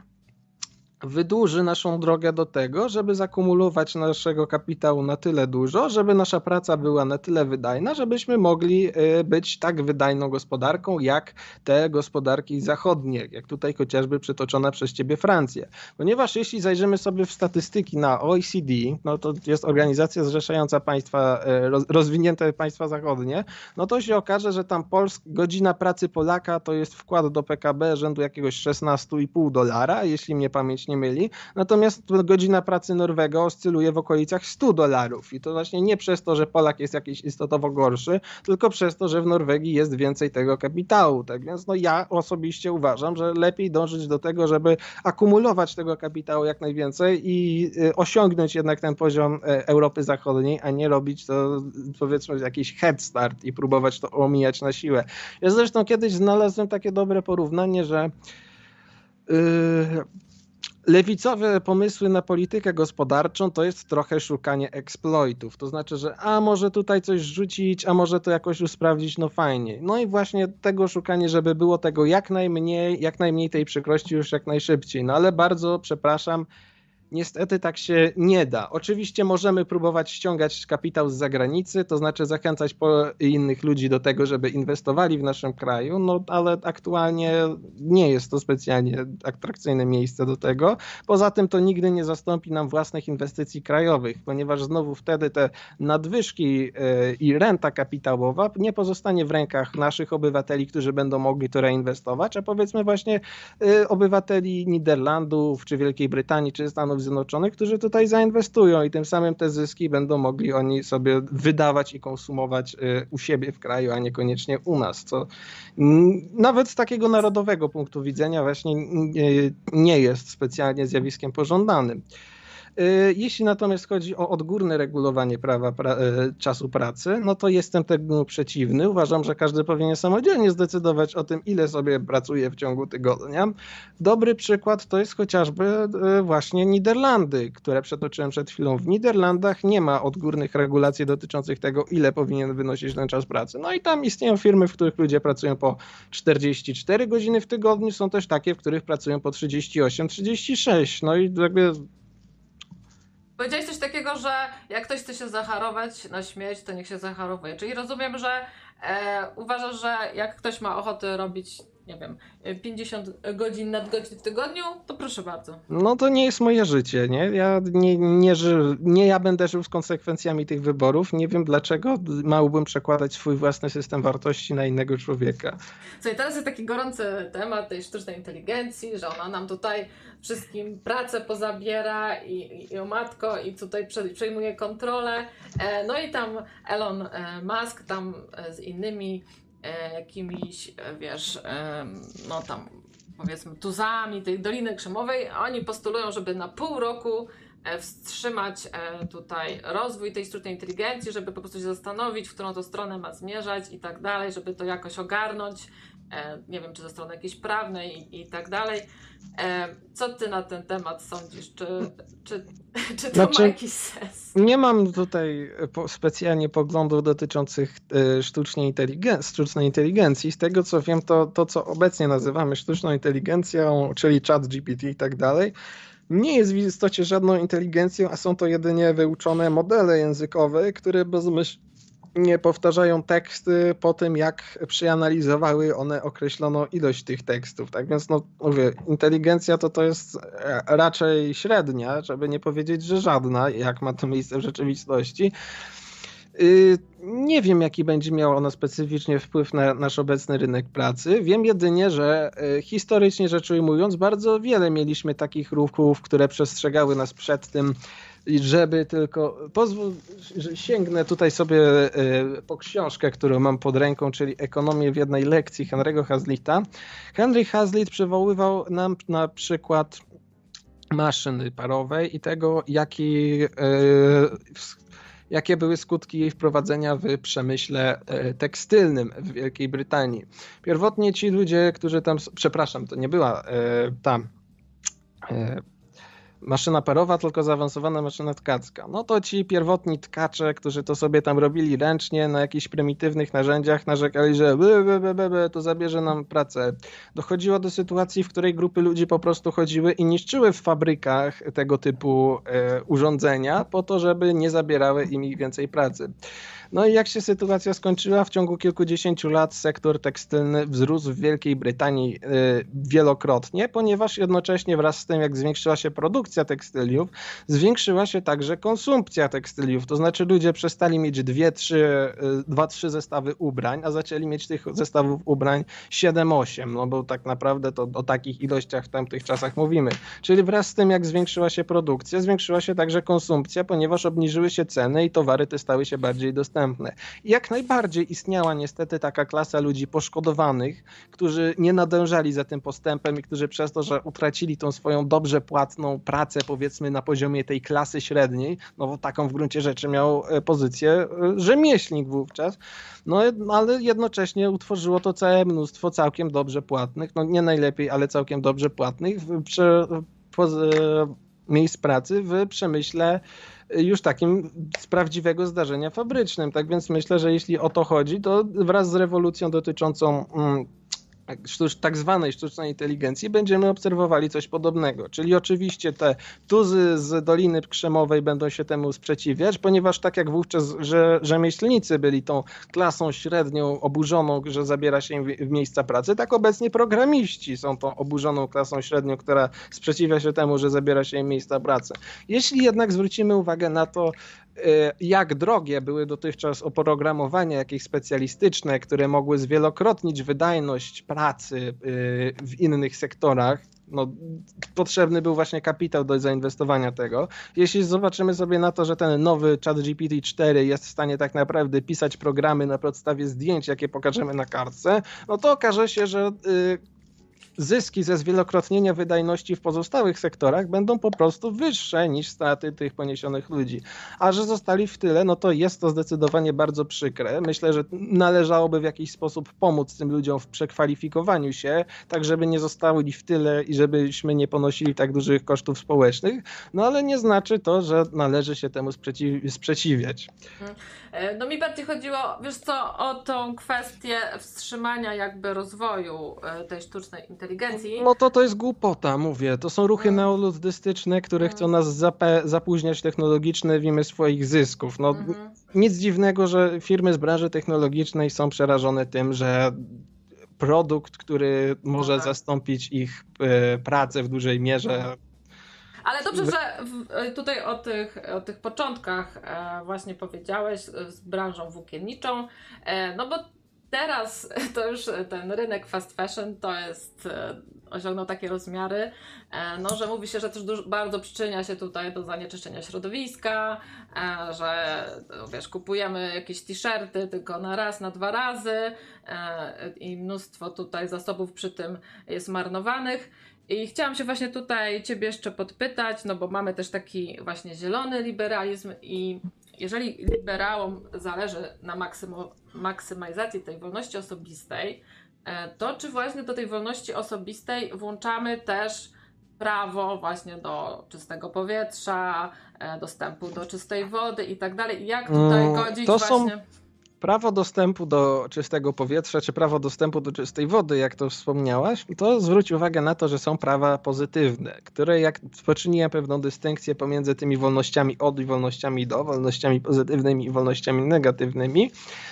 wydłuży naszą drogę do tego, żeby zakumulować naszego kapitału na tyle dużo, żeby nasza praca była na tyle wydajna, żebyśmy mogli y, być tak wydajną gospodarką, jak te gospodarki zachodnie, jak tutaj chociażby przytoczona przez ciebie Francja. Ponieważ jeśli zajrzymy sobie w statystyki na OECD, no to jest organizacja zrzeszająca państwa, y, rozwinięte państwa zachodnie, no to się okaże, że tam Polsk, godzina pracy Polaka to jest wkład do PKB rzędu jakiegoś 16,5 dolara, jeśli mnie pamięć nie myli. Natomiast godzina pracy Norwega oscyluje w okolicach 100 dolarów. I to właśnie nie przez to, że Polak jest jakiś istotowo gorszy, tylko przez to, że w Norwegii jest więcej tego kapitału. Tak więc no ja osobiście uważam, że lepiej dążyć do tego, żeby akumulować tego kapitału jak najwięcej i y, osiągnąć jednak ten poziom e, Europy Zachodniej, a nie robić to powiedzmy jakiś head start i próbować to omijać na siłę. Ja zresztą kiedyś znalazłem takie dobre porównanie, że yy, lewicowe pomysły na politykę gospodarczą to jest trochę szukanie eksploitów. To znaczy, że a może tutaj coś rzucić, a może to jakoś usprawdzić, no fajnie. No i właśnie tego szukanie, żeby było tego jak najmniej, jak najmniej tej przykrości już jak najszybciej. No ale bardzo przepraszam, Niestety tak się nie da. Oczywiście możemy próbować ściągać kapitał z zagranicy, to znaczy zachęcać innych ludzi do tego, żeby inwestowali w naszym kraju, no ale aktualnie nie jest to specjalnie atrakcyjne miejsce do tego. Poza tym to nigdy nie zastąpi nam własnych inwestycji krajowych, ponieważ znowu wtedy te nadwyżki e, i renta kapitałowa nie pozostanie w rękach naszych obywateli, którzy będą mogli to reinwestować, a powiedzmy właśnie e, obywateli Niderlandów, czy Wielkiej Brytanii, czy Stanów Zjednoczonych, którzy tutaj zainwestują i tym samym te zyski będą mogli oni sobie wydawać i konsumować y, u siebie w kraju, a niekoniecznie u nas, co nawet z takiego narodowego punktu widzenia właśnie nie jest specjalnie zjawiskiem pożądanym. Y, jeśli natomiast chodzi o odgórne regulowanie prawa pra y, czasu pracy, no to jestem temu przeciwny. Uważam, że każdy powinien samodzielnie zdecydować o tym, ile sobie pracuje w ciągu tygodnia. Dobry przykład to jest chociażby y, właśnie Niderlandy, które przetoczyłem przed chwilą. W Niderlandach nie ma odgórnych regulacji dotyczących tego, ile powinien wynosić ten czas pracy. No i tam istnieją firmy, w których ludzie pracują po 44 godziny w tygodniu, są też takie, w których pracują po 38-36. No i jakby Powiedziałeś coś takiego, że jak ktoś chce się zacharować na śmierć, to niech się zacharowuje. Czyli rozumiem, że e, uważasz, że jak ktoś ma ochotę robić nie wiem, 50 godzin nadgodzin w tygodniu, to proszę bardzo. No to nie jest moje życie, nie? Ja nie, nie, ży, nie ja będę żył z konsekwencjami tych wyborów. Nie wiem dlaczego małbym przekładać swój własny system wartości na innego człowieka. Słuchaj, teraz jest taki gorący temat tej sztucznej inteligencji, że ona nam tutaj wszystkim pracę pozabiera i, i, o matko i tutaj przejmuje kontrolę. E, no i tam Elon e, Musk tam e, z innymi jakimiś, e, wiesz, e, no tam powiedzmy tuzami tej Doliny Krzemowej, oni postulują, żeby na pół roku e, wstrzymać e, tutaj rozwój tej sztucznej inteligencji, żeby po prostu się zastanowić, w którą to stronę ma zmierzać i tak dalej, żeby to jakoś ogarnąć, nie wiem, czy ze strony jakiejś prawnej i, i tak dalej. Co ty na ten temat sądzisz? Czy, czy, czy to znaczy, ma jakiś sens? Nie mam tutaj specjalnie poglądów dotyczących e, sztucznej inteligencji, sztucznej inteligencji. Z tego co wiem, to, to co obecnie nazywamy sztuczną inteligencją, czyli chat GPT i tak dalej, nie jest w istocie żadną inteligencją, a są to jedynie wyuczone modele językowe, które bezmyślnie nie powtarzają teksty po tym, jak przeanalizowały one określoną ilość tych tekstów. Tak więc, no mówię, inteligencja to to jest e, raczej średnia, żeby nie powiedzieć, że żadna, jak ma to miejsce w rzeczywistości. Y, nie wiem, jaki będzie miała ona specyficznie wpływ na nasz obecny rynek pracy. Wiem jedynie, że e, historycznie rzecz ujmując, bardzo wiele mieliśmy takich ruchów, które przestrzegały nas przed tym, żeby tylko pozwól, że sięgnę tutaj sobie e, po książkę, którą mam pod ręką, czyli Ekonomię w jednej lekcji Henry'ego Hazlita. Henry Hazlitt przywoływał nam na przykład maszyny parowej i tego, jaki, e, jakie były skutki jej wprowadzenia w przemyśle e, tekstylnym w Wielkiej Brytanii. Pierwotnie ci ludzie, którzy tam, przepraszam, to nie była tam maszyna parowa, tylko zaawansowana maszyna tkacka. No to ci pierwotni tkacze, którzy to sobie tam robili ręcznie na jakichś prymitywnych narzędziach, narzekali, że by, by, by, by, to zabierze nam pracę. Dochodziło do sytuacji, w której grupy ludzi po prostu chodziły i niszczyły w fabrykach tego typu e, urządzenia po to, żeby nie zabierały im ich więcej pracy. No i jak się sytuacja skończyła? W ciągu kilkudziesięciu lat sektor tekstylny wzrósł w Wielkiej Brytanii y, wielokrotnie, ponieważ jednocześnie wraz z tym, jak zwiększyła się produkcja tekstyliów, zwiększyła się także konsumpcja tekstyliów. To znaczy ludzie przestali mieć dwie, trzy, y, dwa, trzy zestawy ubrań, a zaczęli mieć tych zestawów ubrań 7-8, no bo tak naprawdę to o takich ilościach w tamtych czasach mówimy. Czyli wraz z tym, jak zwiększyła się produkcja, zwiększyła się także konsumpcja, ponieważ obniżyły się ceny i towary te stały się bardziej dostępne dostępne. Jak najbardziej istniała niestety taka klasa ludzi poszkodowanych, którzy nie nadążali za tym postępem i którzy przez to, że utracili tą swoją dobrze płatną pracę, powiedzmy na poziomie tej klasy średniej, no bo taką w gruncie rzeczy miał e, pozycję e, rzemieślnik wówczas, no ale jednocześnie utworzyło to całe mnóstwo całkiem dobrze płatnych, no nie najlepiej, ale całkiem dobrze płatnych przy, po, miejsc pracy w przemyśle już takim z prawdziwego zdarzenia fabrycznym. Tak więc myślę, że jeśli o to chodzi, to wraz z rewolucją dotyczącą mm, tak zwanej sztucznej inteligencji będziemy obserwowali coś podobnego. Czyli oczywiście te tuzy z Doliny Krzemowej będą się temu sprzeciwiać, ponieważ tak jak wówczas że rzemieślnicy byli tą klasą średnią oburzoną, że zabiera się im miejsca pracy, tak obecnie programiści są tą oburzoną klasą średnią, która sprzeciwia się temu, że zabiera się im miejsca pracy. Jeśli jednak zwrócimy uwagę na to, jak drogie były dotychczas oprogramowania jakieś specjalistyczne, które mogły zwielokrotnić wydajność pracy y, w innych sektorach, no, potrzebny był właśnie kapitał do zainwestowania tego. Jeśli zobaczymy sobie na to, że ten nowy chat GPT-4 jest w stanie tak naprawdę pisać programy na podstawie zdjęć, jakie pokażemy na kartce, no to okaże się, że y, zyski ze zwielokrotnienia wydajności w pozostałych sektorach będą po prostu wyższe niż straty tych poniesionych ludzi. A że zostali w tyle, no to jest to zdecydowanie bardzo przykre. Myślę, że należałoby w jakiś sposób pomóc tym ludziom w przekwalifikowaniu się, tak żeby nie zostali w tyle i żebyśmy nie ponosili tak dużych kosztów społecznych, no ale nie znaczy to, że należy się temu sprzeciwiać. E, no mi bardziej chodziło, wiesz co, o tą kwestię wstrzymania jakby rozwoju e, tej sztucznej inteligencji inteligencji. No to to jest głupota, mówię. To są ruchy mm. neoluddystyczne, które mm. chcą nas zapóźniać technologiczne w imię swoich zysków. No, mm -hmm. Nic dziwnego, że firmy z branży technologicznej są przerażone tym, że produkt, który może tak. zastąpić ich y, pracę w dużej mierze. Ale dobrze, że w, tutaj o tych, o tych początkach e, właśnie powiedziałeś z branżą włókienniczą, e, no bo teraz to już ten rynek fast fashion to jest, e, osiągnął takie rozmiary, e, no, że mówi się, że też bardzo przyczynia się tutaj do zanieczyszczenia środowiska, e, że wiesz, kupujemy jakieś t-shirty tylko na raz, na dwa razy i mnóstwo tutaj zasobów przy tym jest marnowanych. I chciałam się właśnie tutaj Ciebie jeszcze podpytać, no bo mamy też taki właśnie zielony liberalizm i jeżeli liberałom zależy na maksymo, maksymalizacji tej wolności osobistej, e, to czy właśnie do tej wolności osobistej włączamy też prawo właśnie do czystego powietrza, e, dostępu do czystej wody i tak dalej. Jak tutaj mm, godzić to właśnie... Prawo dostępu do czystego powietrza, czy prawo dostępu do czystej wody, jak to wspomniałaś, to zwróć uwagę na to, że są prawa pozytywne, które jak poczyniłem pewną dystynkcję pomiędzy tymi wolnościami od i wolnościami do, wolnościami pozytywnymi i wolnościami negatywnymi,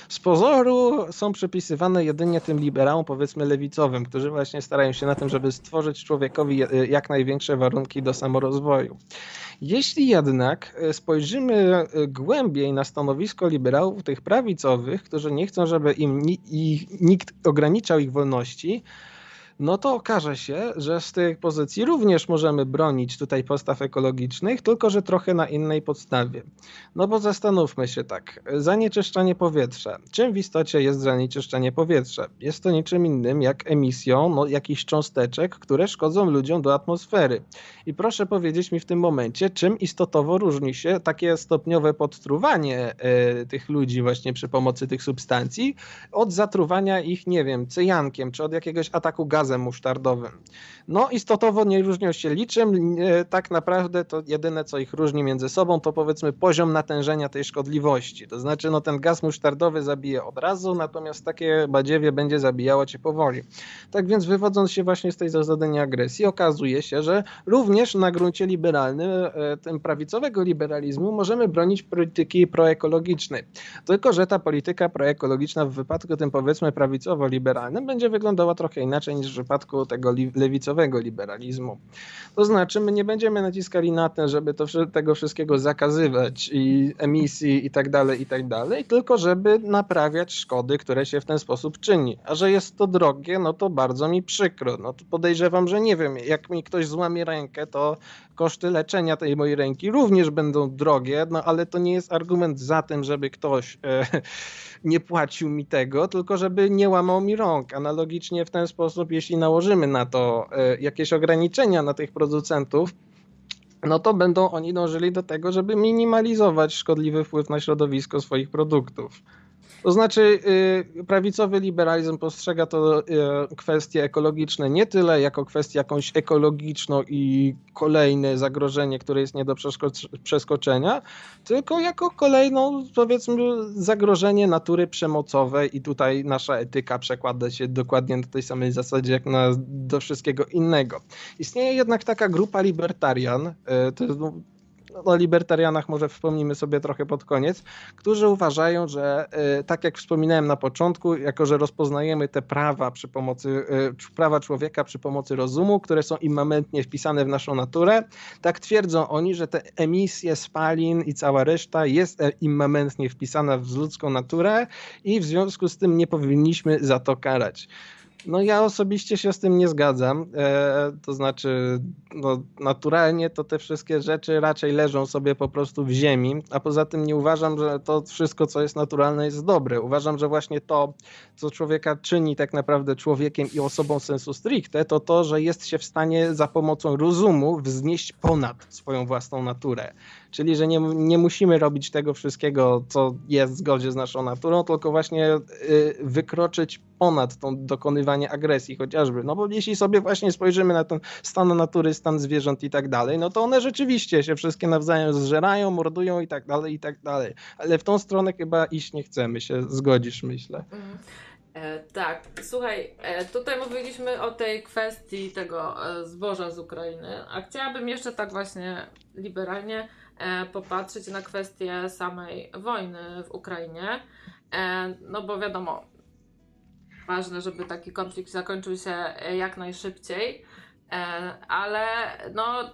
z pozoru są przypisywane jedynie tym liberałom, powiedzmy lewicowym, którzy właśnie starają się na tym, żeby stworzyć człowiekowi jak największe warunki do samorozwoju. Jeśli jednak e, spojrzymy e, głębiej na stanowisko liberałów, tych prawicowych, którzy nie chcą, żeby im nikt ograniczał ich wolności, no to okaże się, że z tych pozycji również możemy bronić tutaj postaw ekologicznych, tylko że trochę na innej podstawie. No bo zastanówmy się tak, zanieczyszczanie powietrza. Czym w istocie jest zanieczyszczenie powietrza? Jest to niczym innym jak emisją no, jakichś cząsteczek, które szkodzą ludziom do atmosfery. I proszę powiedzieć mi w tym momencie, czym istotowo różni się takie stopniowe podtruwanie e, tych ludzi właśnie przy pomocy tych substancji od zatruwania ich, nie wiem, cyjankiem, czy od jakiegoś ataku gazem gazem musztardowym. No istotowo nie różnią się liczem, tak naprawdę to jedyne co ich różni między sobą to powiedzmy poziom natężenia tej szkodliwości. To znaczy no ten gaz musztardowy zabije od razu, natomiast takie badziewie będzie zabijało cię powoli. Tak więc wywodząc się właśnie z tej zasady nieagresji okazuje się, że również na gruncie liberalnym, e, tym prawicowego liberalizmu możemy bronić polityki proekologicznej. Tylko, że ta polityka proekologiczna w wypadku tym powiedzmy prawicowo-liberalnym będzie wyglądała trochę inaczej niż przypadku tego lewicowego liberalizmu. To znaczy, my nie będziemy naciskali na to, żeby to, tego wszystkiego zakazywać i emisji i tak dalej, i tak dalej, tylko żeby naprawiać szkody, które się w ten sposób czyni. A że jest to drogie, no to bardzo mi przykro. No to podejrzewam, że nie wiem, jak mi ktoś złamie rękę, to koszty leczenia tej mojej ręki również będą drogie, no ale to nie jest argument za tym, żeby ktoś e, nie płacił mi tego, tylko żeby nie łamał mi rąk. Analogicznie w ten sposób, jeśli nałożymy na to e, jakieś ograniczenia na tych producentów, no to będą oni dążyli do tego, żeby minimalizować szkodliwy wpływ na środowisko swoich produktów. To znaczy, y, prawicowy liberalizm postrzega to y, kwestie ekologiczne nie tyle jako kwestię jakąś ekologiczną i kolejne zagrożenie, które jest nie do przeskoczenia, tylko jako kolejną, powiedzmy, zagrożenie natury przemocowej i tutaj nasza etyka przekłada się dokładnie na tej samej zasadzie jak na, do wszystkiego innego. Istnieje jednak taka grupa libertarian, y, to jest o libertarianach może wspomnimy sobie trochę pod koniec, którzy uważają, że e, tak jak wspominałem na początku, jako że rozpoznajemy te prawa przy pomocy, e, prawa człowieka przy pomocy rozumu, które są immamentnie wpisane w naszą naturę, tak twierdzą oni, że te emisje spalin i cała reszta jest e, immamentnie wpisana w ludzką naturę i w związku z tym nie powinniśmy za to karać. No ja osobiście się z tym nie zgadzam. E, to znaczy, no, naturalnie to te wszystkie rzeczy raczej leżą sobie po prostu w ziemi, a poza tym nie uważam, że to wszystko, co jest naturalne, jest dobre. Uważam, że właśnie to, co człowieka czyni tak naprawdę człowiekiem i osobą sensu stricte, to to, że jest się w stanie za pomocą rozumu wznieść ponad swoją własną naturę. Czyli, że nie, nie musimy robić tego wszystkiego, co jest w zgodzie z naszą naturą, tylko właśnie y, wykroczyć ponad tą dokonywanie agresji chociażby. No bo jeśli sobie właśnie spojrzymy na ten stan natury, stan zwierząt i tak dalej, no to one rzeczywiście się wszystkie nawzajem zżerają, mordują i tak dalej, i tak dalej. Ale w tą stronę chyba iść nie chcemy, się zgodzisz, myślę. Mhm. E, tak, słuchaj, e, tutaj mówiliśmy o tej kwestii tego e, zboża z Ukrainy, a chciałabym jeszcze tak właśnie liberalnie popatrzeć na kwestię samej wojny w Ukrainie. E, no bo wiadomo, ważne, żeby taki konflikt zakończył się e, jak najszybciej, e, ale no,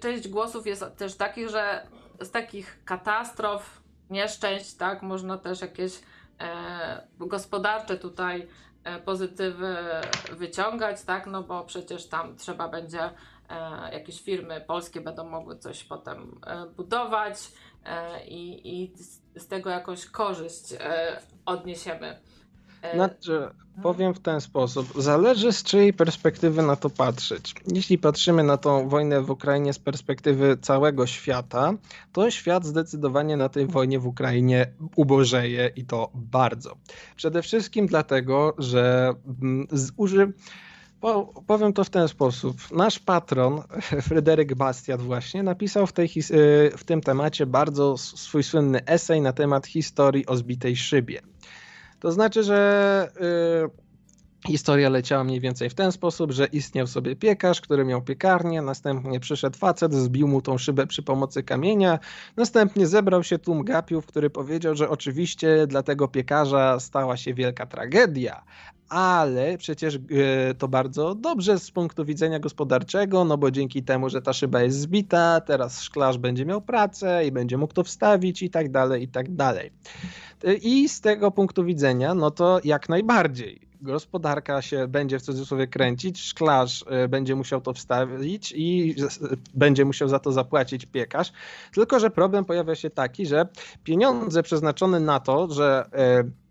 część głosów jest też takich, że z takich katastrof, nieszczęść, tak, można też jakieś e, gospodarcze tutaj e, pozytywy wyciągać, tak, no bo przecież tam trzeba będzie e, jakieś firmy polskie będą mogły coś potem e, budować i, i z tego jakąś korzyść odniesiemy. E, znaczy, powiem w ten sposób. Zależy z czyjej perspektywy na to patrzeć. Jeśli patrzymy na tą wojnę w Ukrainie z perspektywy całego świata, to świat zdecydowanie na tej wojnie w Ukrainie ubożeje i to bardzo. Przede wszystkim dlatego, że mm, zuży. Powiem to w ten sposób. Nasz patron, Fryderyk Bastiat, właśnie napisał w, tej, w tym temacie bardzo swój słynny esej na temat historii o zbitej szybie. To znaczy, że yy, historia leciała mniej więcej w ten sposób, że istniał sobie piekarz, który miał piekarnię, następnie przyszedł facet, zbił mu tą szybę przy pomocy kamienia, następnie zebrał się tłum gapiów, który powiedział, że oczywiście dla tego piekarza stała się wielka tragedia, ale przecież e, to bardzo dobrze z punktu widzenia gospodarczego, no bo dzięki temu, że ta szyba jest zbita, teraz szklarz będzie miał pracę i będzie mógł to wstawić i tak dalej, i tak dalej. I z tego punktu widzenia, no to jak najbardziej. Gospodarka się będzie w cudzysłowie kręcić, szklarz e, będzie musiał to wstawić i będzie musiał za to zapłacić piekarz. Tylko, że problem pojawia się taki, że pieniądze przeznaczone na to, że e,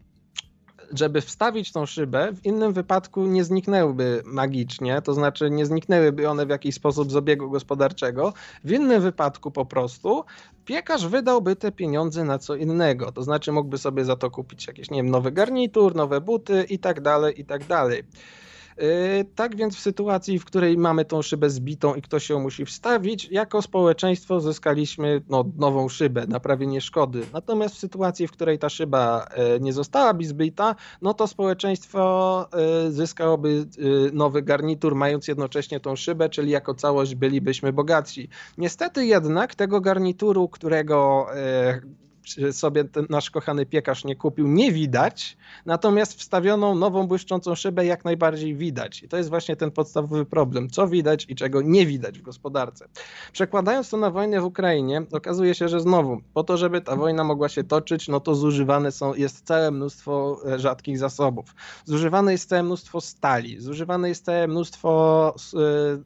żeby wstawić tą szybę, w innym wypadku nie zniknęłyby magicznie, to znaczy nie zniknęłyby one w jakiś sposób z obiegu gospodarczego. W innym wypadku po prostu piekarz wydałby te pieniądze na co innego, to znaczy mógłby sobie za to kupić jakiś, nie wiem, nowy garnitur, nowe buty i tak dalej, i tak dalej. Yy, tak więc w sytuacji, w której mamy tą szybę zbitą i ktoś ją musi wstawić, jako społeczeństwo zyskaliśmy no, nową szybę, naprawienie szkody. Natomiast w sytuacji, w której ta szyba yy, nie zostałaby zbita, no to społeczeństwo yy, zyskałoby nowy garnitur, mając jednocześnie tą szybę, czyli jako całość bylibyśmy bogatsi. Niestety jednak tego garnituru, którego sobie ten nasz kochany piekarz nie kupił, nie widać, natomiast wstawioną nową błyszczącą szybę jak najbardziej widać. I to jest właśnie ten podstawowy problem, co widać i czego nie widać w gospodarce. Przekładając to na wojnę w Ukrainie, okazuje się, że znowu, po to, żeby ta wojna mogła się toczyć, no to zużywane są, jest całe mnóstwo e, rzadkich zasobów. Zużywane jest całe mnóstwo stali, zużywane jest całe mnóstwo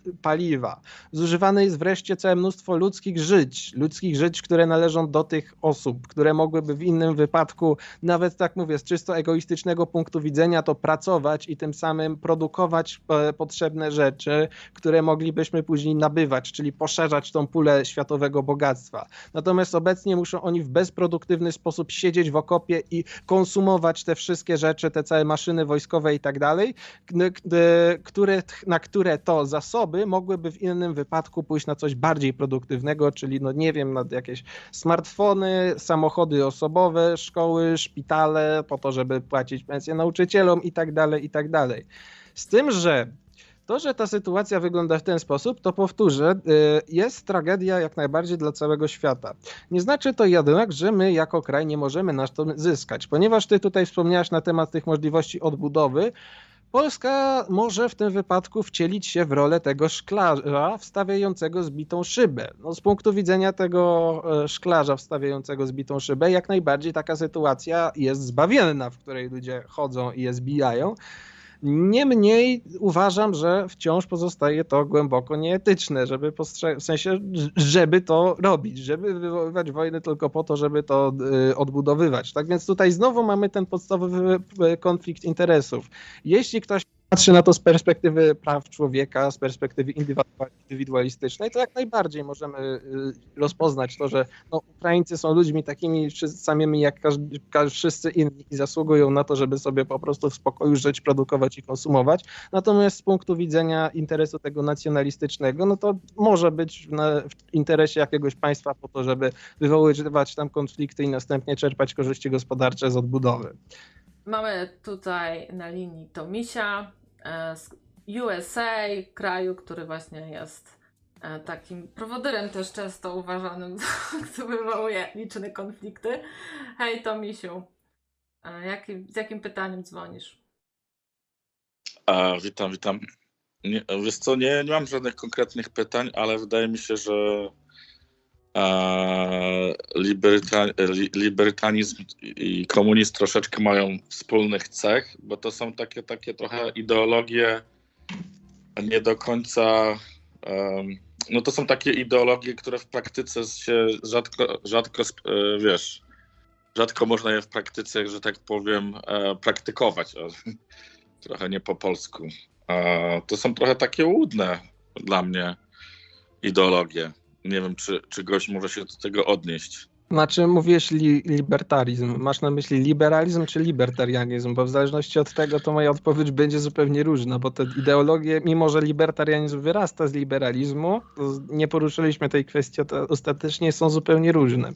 y, paliwa, zużywane jest wreszcie całe mnóstwo ludzkich żyć, ludzkich żyć, które należą do tych osób, które mogłyby w innym wypadku, nawet tak mówię, z czysto egoistycznego punktu widzenia, to pracować i tym samym produkować e, potrzebne rzeczy, które moglibyśmy później nabywać, czyli poszerzać tą pulę światowego bogactwa. Natomiast obecnie muszą oni w bezproduktywny sposób siedzieć w okopie i konsumować te wszystkie rzeczy, te całe maszyny wojskowe i tak dalej, które, na które to zasoby mogłyby w innym wypadku pójść na coś bardziej produktywnego, czyli no nie wiem, na jakieś smartfony, samochody, samochody osobowe, szkoły, szpitale, po to, żeby płacić pensje nauczycielom i tak dalej, i tak dalej. Z tym, że to, że ta sytuacja wygląda w ten sposób, to powtórzę, y, jest tragedia jak najbardziej dla całego świata. Nie znaczy to jednak, że my jako kraj nie możemy na to zyskać, ponieważ ty tutaj wspomniałaś na temat tych możliwości odbudowy, Polska może w tym wypadku wcielić się w rolę tego szklarza wstawiającego zbitą szybę. No, z punktu widzenia tego e, szklarza wstawiającego zbitą szybę, jak najbardziej taka sytuacja jest zbawienna, w której ludzie chodzą i je zbijają. Niemniej uważam, że wciąż pozostaje to głęboko nieetyczne, żeby w sensie, żeby to robić, żeby wywoływać wojny tylko po to, żeby to y, odbudowywać. Tak więc tutaj znowu mamy ten podstawowy konflikt interesów. Jeśli ktoś patrzy na to z perspektywy praw człowieka, z perspektywy indywidualistycznej, to jak najbardziej możemy y, rozpoznać to, że no, Ukraińcy są ludźmi takimi samymi jak każdy, wszyscy inni i zasługują na to, żeby sobie po prostu w spokoju żyć, produkować i konsumować. Natomiast z punktu widzenia interesu tego nacjonalistycznego, no to może być w interesie jakiegoś państwa po to, żeby wywoływać tam konflikty i następnie czerpać korzyści gospodarcze z odbudowy. Mamy tutaj na linii Tomisia, z USA, kraju, który właśnie jest e, takim prowodyrem też często uważanym, który wywołuje liczne konflikty. Hej Tomisiu, e, jaki, z jakim pytaniem dzwonisz? A, witam, witam. Nie, wiesz co, nie, nie mam żadnych konkretnych pytań, ale wydaje mi się, że libertanizm i komunizm troszeczkę mają wspólnych cech, bo to są takie, takie trochę ideologie nie do końca. No to są takie ideologie, które w praktyce się rzadko, rzadko e, wiesz, rzadko można je w praktyce, że tak powiem, e, praktykować. Trochę nie po polsku. To są trochę takie łudne dla mnie ideologie. Nie wiem, czy, czy gość może się do tego odnieść. Znaczy, mówisz li, libertarizm. Masz na myśli liberalizm czy libertarianizm? Bo w zależności od tego, to moja odpowiedź będzie zupełnie różna, bo te ideologie, mimo że libertarianizm wyrasta z liberalizmu, nie poruszyliśmy tej kwestii ostatecznie, są zupełnie różne.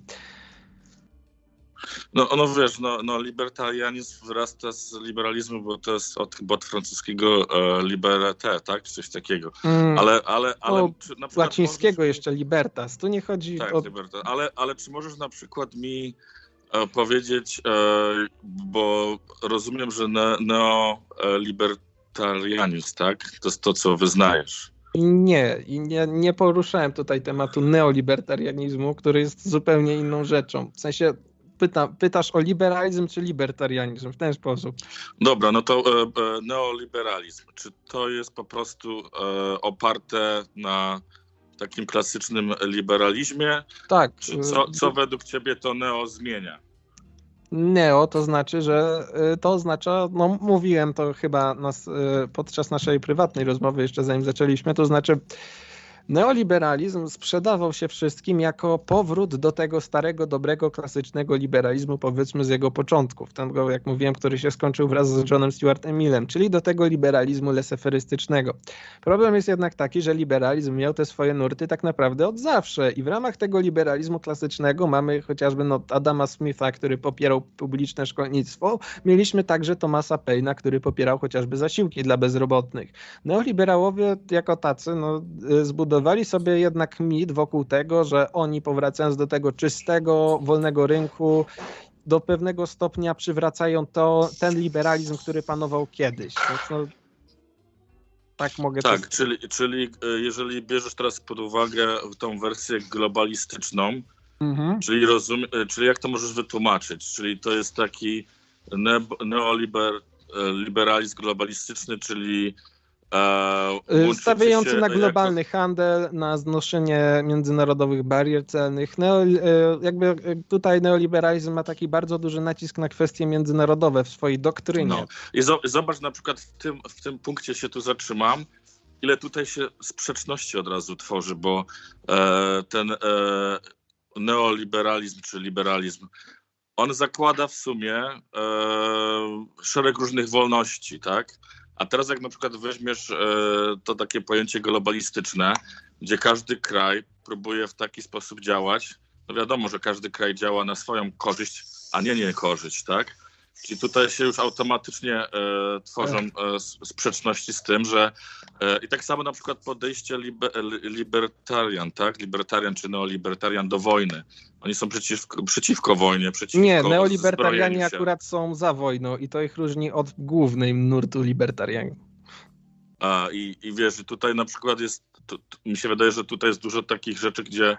No, no wiesz, no, no libertarianizm wyrasta z liberalizmu, bo to jest od, chyba od francuskiego e, liberté, tak? Coś takiego. Mm. Ale, ale, ale no, czy, na łacińskiego możesz... jeszcze libertas. Tu nie chodzi tak, o... libertas. Ale, ale czy możesz na przykład mi e, powiedzieć, e, bo rozumiem, że ne, neolibertarianizm, tak? To jest to, co wyznajesz. Nie, nie, nie poruszałem tutaj tematu neolibertarianizmu, który jest zupełnie inną rzeczą. W sensie pyta, pytasz o liberalizm czy libertarianizm w ten sposób. Dobra, no to e, e, neoliberalizm. Czy to jest po prostu e, oparte na takim klasycznym liberalizmie? Tak. Czy co, co według ciebie to neo zmienia? Neo to znaczy, że e, to oznacza, no mówiłem to chyba nas, e, podczas naszej prywatnej rozmowy, jeszcze zanim zaczęliśmy, to znaczy Neoliberalizm sprzedawał się wszystkim jako powrót do tego starego, dobrego, klasycznego liberalizmu, powiedzmy z jego początków, tego, jak mówiłem, który się skończył wraz z Johnem Stuart Emilem, czyli do tego liberalizmu leseferystycznego. Problem jest jednak taki, że liberalizm miał te swoje nurty tak naprawdę od zawsze i w ramach tego liberalizmu klasycznego mamy chociażby no, Adama Smitha, który popierał publiczne szkolnictwo, mieliśmy także Thomasa Paina, który popierał chociażby zasiłki dla bezrobotnych. Neoliberałowie jako tacy no, zbudowali zbudowali sobie jednak mit wokół tego, że oni powracając do tego czystego, wolnego rynku, do pewnego stopnia przywracają to, ten liberalizm, który panował kiedyś. No, tak mogę Tak, to... czyli, czyli e, jeżeli bierzesz teraz pod uwagę tą wersję globalistyczną, mhm. czyli, rozum, e, czyli jak to możesz wytłumaczyć? Czyli to jest taki ne neoliberalizm globalistyczny, czyli E, Stawiający na globalny jako... handel, na znoszenie międzynarodowych barier celnych. Neo, e, jakby e, tutaj neoliberalizm ma taki bardzo duży nacisk na kwestie międzynarodowe w swojej doktrynie. No. I zobacz na przykład w tym, w tym punkcie się tu zatrzymam, ile tutaj się sprzeczności od razu tworzy, bo e, ten e, neoliberalizm czy liberalizm on zakłada w sumie e, szereg różnych wolności, tak? A teraz jak na przykład weźmiesz e, to takie pojęcie globalistyczne, gdzie każdy kraj próbuje w taki sposób działać, no wiadomo, że każdy kraj działa na swoją korzyść, a nie niekorzyść, tak? Czyli tutaj się już automatycznie e, tworzą tak. e, sprzeczności z tym, że e, i tak samo na przykład podejście liber, libertarian, tak? Libertarian czy neolibertarian do wojny. Oni są przeciwko, przeciwko wojnie, przeciwko Nie, neolibertarianie akurat są za wojną i to ich różni od głównej nurtu libertarian. A i, i wiesz, tutaj na przykład jest, to, to, mi się wydaje, że tutaj jest dużo takich rzeczy, gdzie,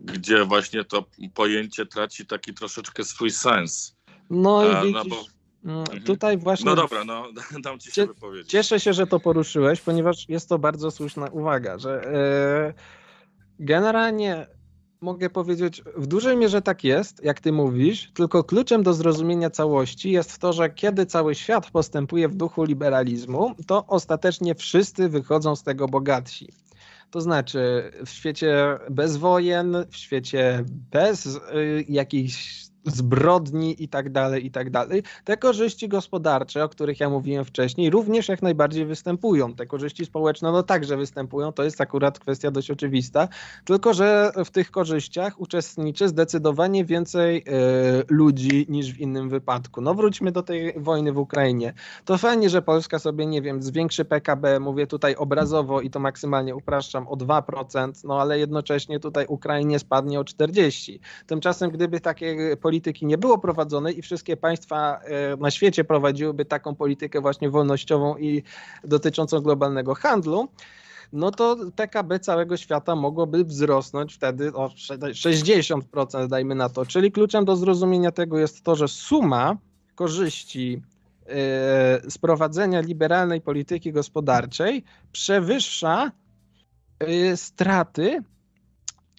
gdzie właśnie to pojęcie traci taki troszeczkę swój sens no i widzisz... No bo, Mhm. Tutaj właśnie No dobra, no dam ci się wypowiedzieć. cieszę się, że to poruszyłeś, ponieważ jest to bardzo słuszna uwaga, że e, generalnie mogę powiedzieć, w dużej mierze tak jest, jak ty mówisz, tylko kluczem do zrozumienia całości jest to, że kiedy cały świat postępuje w duchu liberalizmu, to ostatecznie wszyscy wychodzą z tego bogatsi. To znaczy w świecie bez wojen, w świecie bez y, jakichś zbrodni i tak dalej, i tak dalej. Te korzyści gospodarcze, o których ja mówiłem wcześniej, również jak najbardziej występują. Te korzyści społeczne no także występują, to jest akurat kwestia dość oczywista, tylko że w tych korzyściach uczestniczy zdecydowanie więcej e, ludzi niż w innym wypadku. No wróćmy do tej wojny w Ukrainie. To fajnie, że Polska sobie, nie wiem, zwiększy PKB, mówię tutaj obrazowo i to maksymalnie upraszczam, o 2%, no ale jednocześnie tutaj Ukrainie spadnie o 40%. Tymczasem gdyby takie polityki nie było prowadzonej i wszystkie państwa e, na świecie prowadziłyby taką politykę właśnie wolnościową i dotyczącą globalnego handlu, no to PKB całego świata mogłoby wzrosnąć wtedy o 60%, dajmy na to. Czyli kluczem do zrozumienia tego jest to, że suma korzyści e, z prowadzenia liberalnej polityki gospodarczej przewyższa e, straty,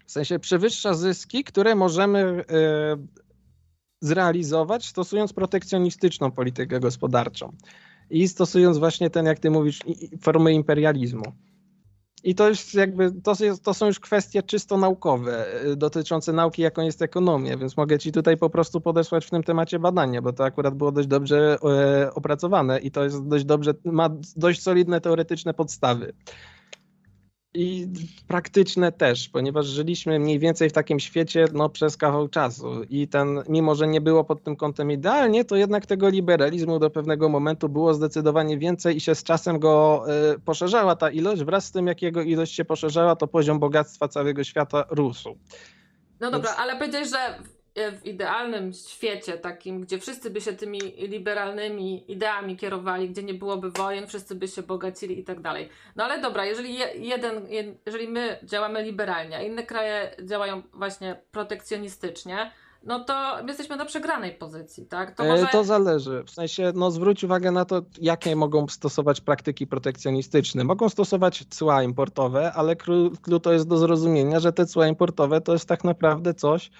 w sensie przewyższa zyski, które możemy e, zrealizować stosując protekcjonistyczną politykę gospodarczą i stosując właśnie ten, jak ty mówisz, formę imperializmu. I to jest jakby, to, jest, to są już kwestie czysto naukowe, y, dotyczące nauki, jaką jest ekonomia, więc mogę ci tutaj po prostu podesłać w tym temacie badania, bo to akurat było dość dobrze e, opracowane i to jest dość dobrze, ma dość solidne teoretyczne podstawy. I praktyczne też, ponieważ żyliśmy mniej więcej w takim świecie no, przez kawał czasu. I ten, mimo że nie było pod tym kątem idealnie, to jednak tego liberalizmu do pewnego momentu było zdecydowanie więcej i się z czasem go y, poszerzała ta ilość. Wraz z tym, jak jego ilość się poszerzała, to poziom bogactwa całego świata rósł. No dobra, Więc- ale powiedziałeś, że w, w idealnym świecie takim, gdzie wszyscy by się tymi liberalnymi ideami kierowali, gdzie nie byłoby wojen, wszyscy by się bogacili i tak dalej. No ale dobra, jeżeli je, jeden, jed, jeżeli my działamy liberalnie, a inne kraje działają właśnie protekcjonistycznie, no to my jesteśmy na przegranej pozycji, tak? To To, może... to zależy. W sensie, no zwróć uwagę na to, jakie mogą stosować praktyki protekcjonistyczne. Mogą stosować cła importowe, ale klu, klu to jest do zrozumienia, że te cła importowe to jest tak naprawdę coś,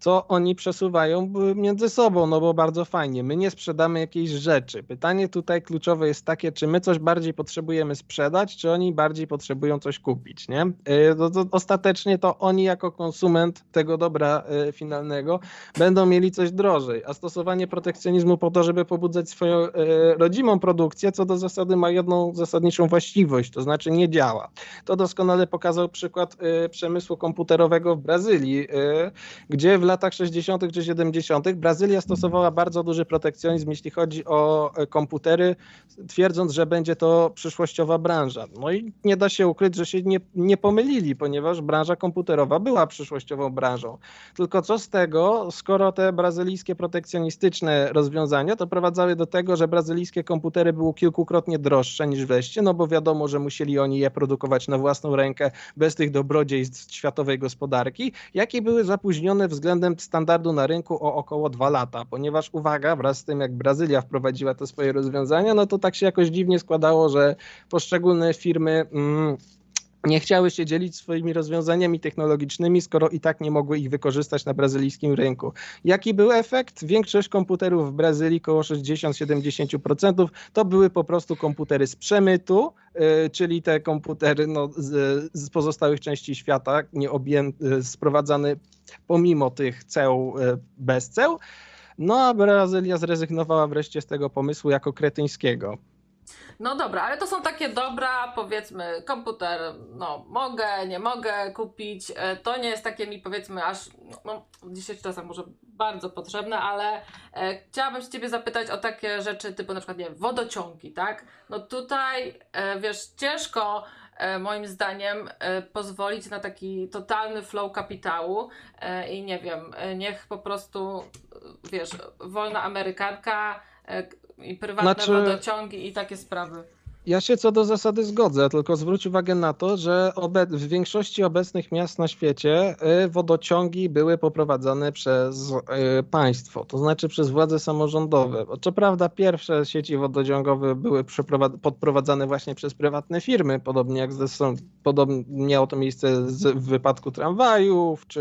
co oni przesuwają między sobą, no bo bardzo fajnie. My nie sprzedamy jakiejś rzeczy. Pytanie tutaj kluczowe jest takie, czy my coś bardziej potrzebujemy sprzedać, czy oni bardziej potrzebują coś kupić, nie? To, to ostatecznie to oni jako konsument tego dobra y, finalnego będą mieli coś drożej, a stosowanie protekcjonizmu po to, żeby pobudzać swoją e, rodzimą produkcję, co do zasady ma jedną zasadniczą właściwość, to znaczy nie działa. To doskonale pokazał przykład e, przemysłu komputerowego w Brazylii, e, gdzie w latach 60. czy 70. Brazylia stosowała bardzo duży protekcjonizm, jeśli chodzi o e, komputery, twierdząc, że będzie to przyszłościowa branża. No i nie da się ukryć, że się nie, nie pomylili, ponieważ branża komputerowa była przyszłościową branżą. Tylko co z tego, skoro te brazylijskie protekcjonistyczne rozwiązania doprowadzały do tego, że brazylijskie komputery były kilkukrotnie droższe niż wreszcie, no bo wiadomo, że musieli oni je produkować na własną rękę bez tych dobrodziejstw światowej gospodarki, jakie były zapóźnione względem standardu na rynku o około dwa lata, ponieważ uwaga, wraz z tym jak Brazylia wprowadziła te swoje rozwiązania, no to tak się jakoś dziwnie składało, że poszczególne firmy mm, nie chciały się dzielić swoimi rozwiązaniami technologicznymi, skoro i tak nie mogły ich wykorzystać na brazylijskim rynku. Jaki był efekt? Większość komputerów w Brazylii, około 60-70%, to były po prostu komputery z przemytu, yy, czyli te komputery no, z, pozostałych części świata, nie objęte, sprowadzane pomimo tych ceł, yy, bez ceł. No a Brazylia zrezygnowała wreszcie z tego pomysłu jako kretyńskiego. No dobra, ale to są takie dobra, powiedzmy, komputer, no mogę, nie mogę kupić. E, To nie jest takie mi powiedzmy aż, no w dzisiejszych czasach może bardzo potrzebne, ale e, chciałabym się Ciebie zapytać o takie rzeczy typu na przykład, nie wodociągi, tak? No tutaj, e, wiesz, ciężko e, moim zdaniem e, pozwolić na taki totalny flow kapitału i nie wiem, niech po prostu, wiesz, wolna amerykanka i prywatne Znaczy- wodociągi i takie sprawy. Ja się co do zasady zgodzę, tylko zwróć uwagę na to, że w większości obecnych miast na świecie y, wodociągi były poprowadzane przez y, państwo, to znaczy przez władze samorządowe. Co prawda pierwsze sieci wodociągowe były podprowadzane właśnie przez prywatne firmy, podobnie jak zresztą podobnie miało to miejsce w wypadku tramwajów czy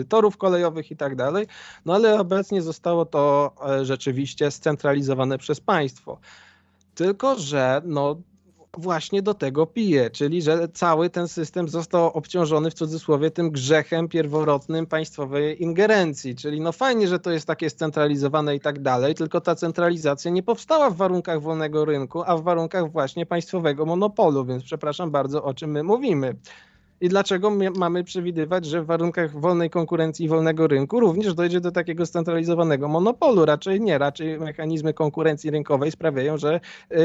y, torów kolejowych i tak dalej, no ale obecnie zostało to rzeczywiście scentralizowane przez państwo. Tylko, że no, właśnie do tego pije, czyli że cały ten system został obciążony w cudzysłowie tym grzechem pierworodnym państwowej ingerencji. Czyli no fajnie, że to jest takie scentralizowane i tak dalej, tylko ta centralizacja nie powstała w warunkach wolnego rynku, a w warunkach właśnie państwowego monopolu, więc przepraszam bardzo, o czym my mówimy. I dlaczego mamy przewidywać, że w warunkach wolnej konkurencji i wolnego rynku również dojdzie do takiego scentralizowanego monopolu? Raczej nie, raczej mechanizmy konkurencji rynkowej sprawiają, że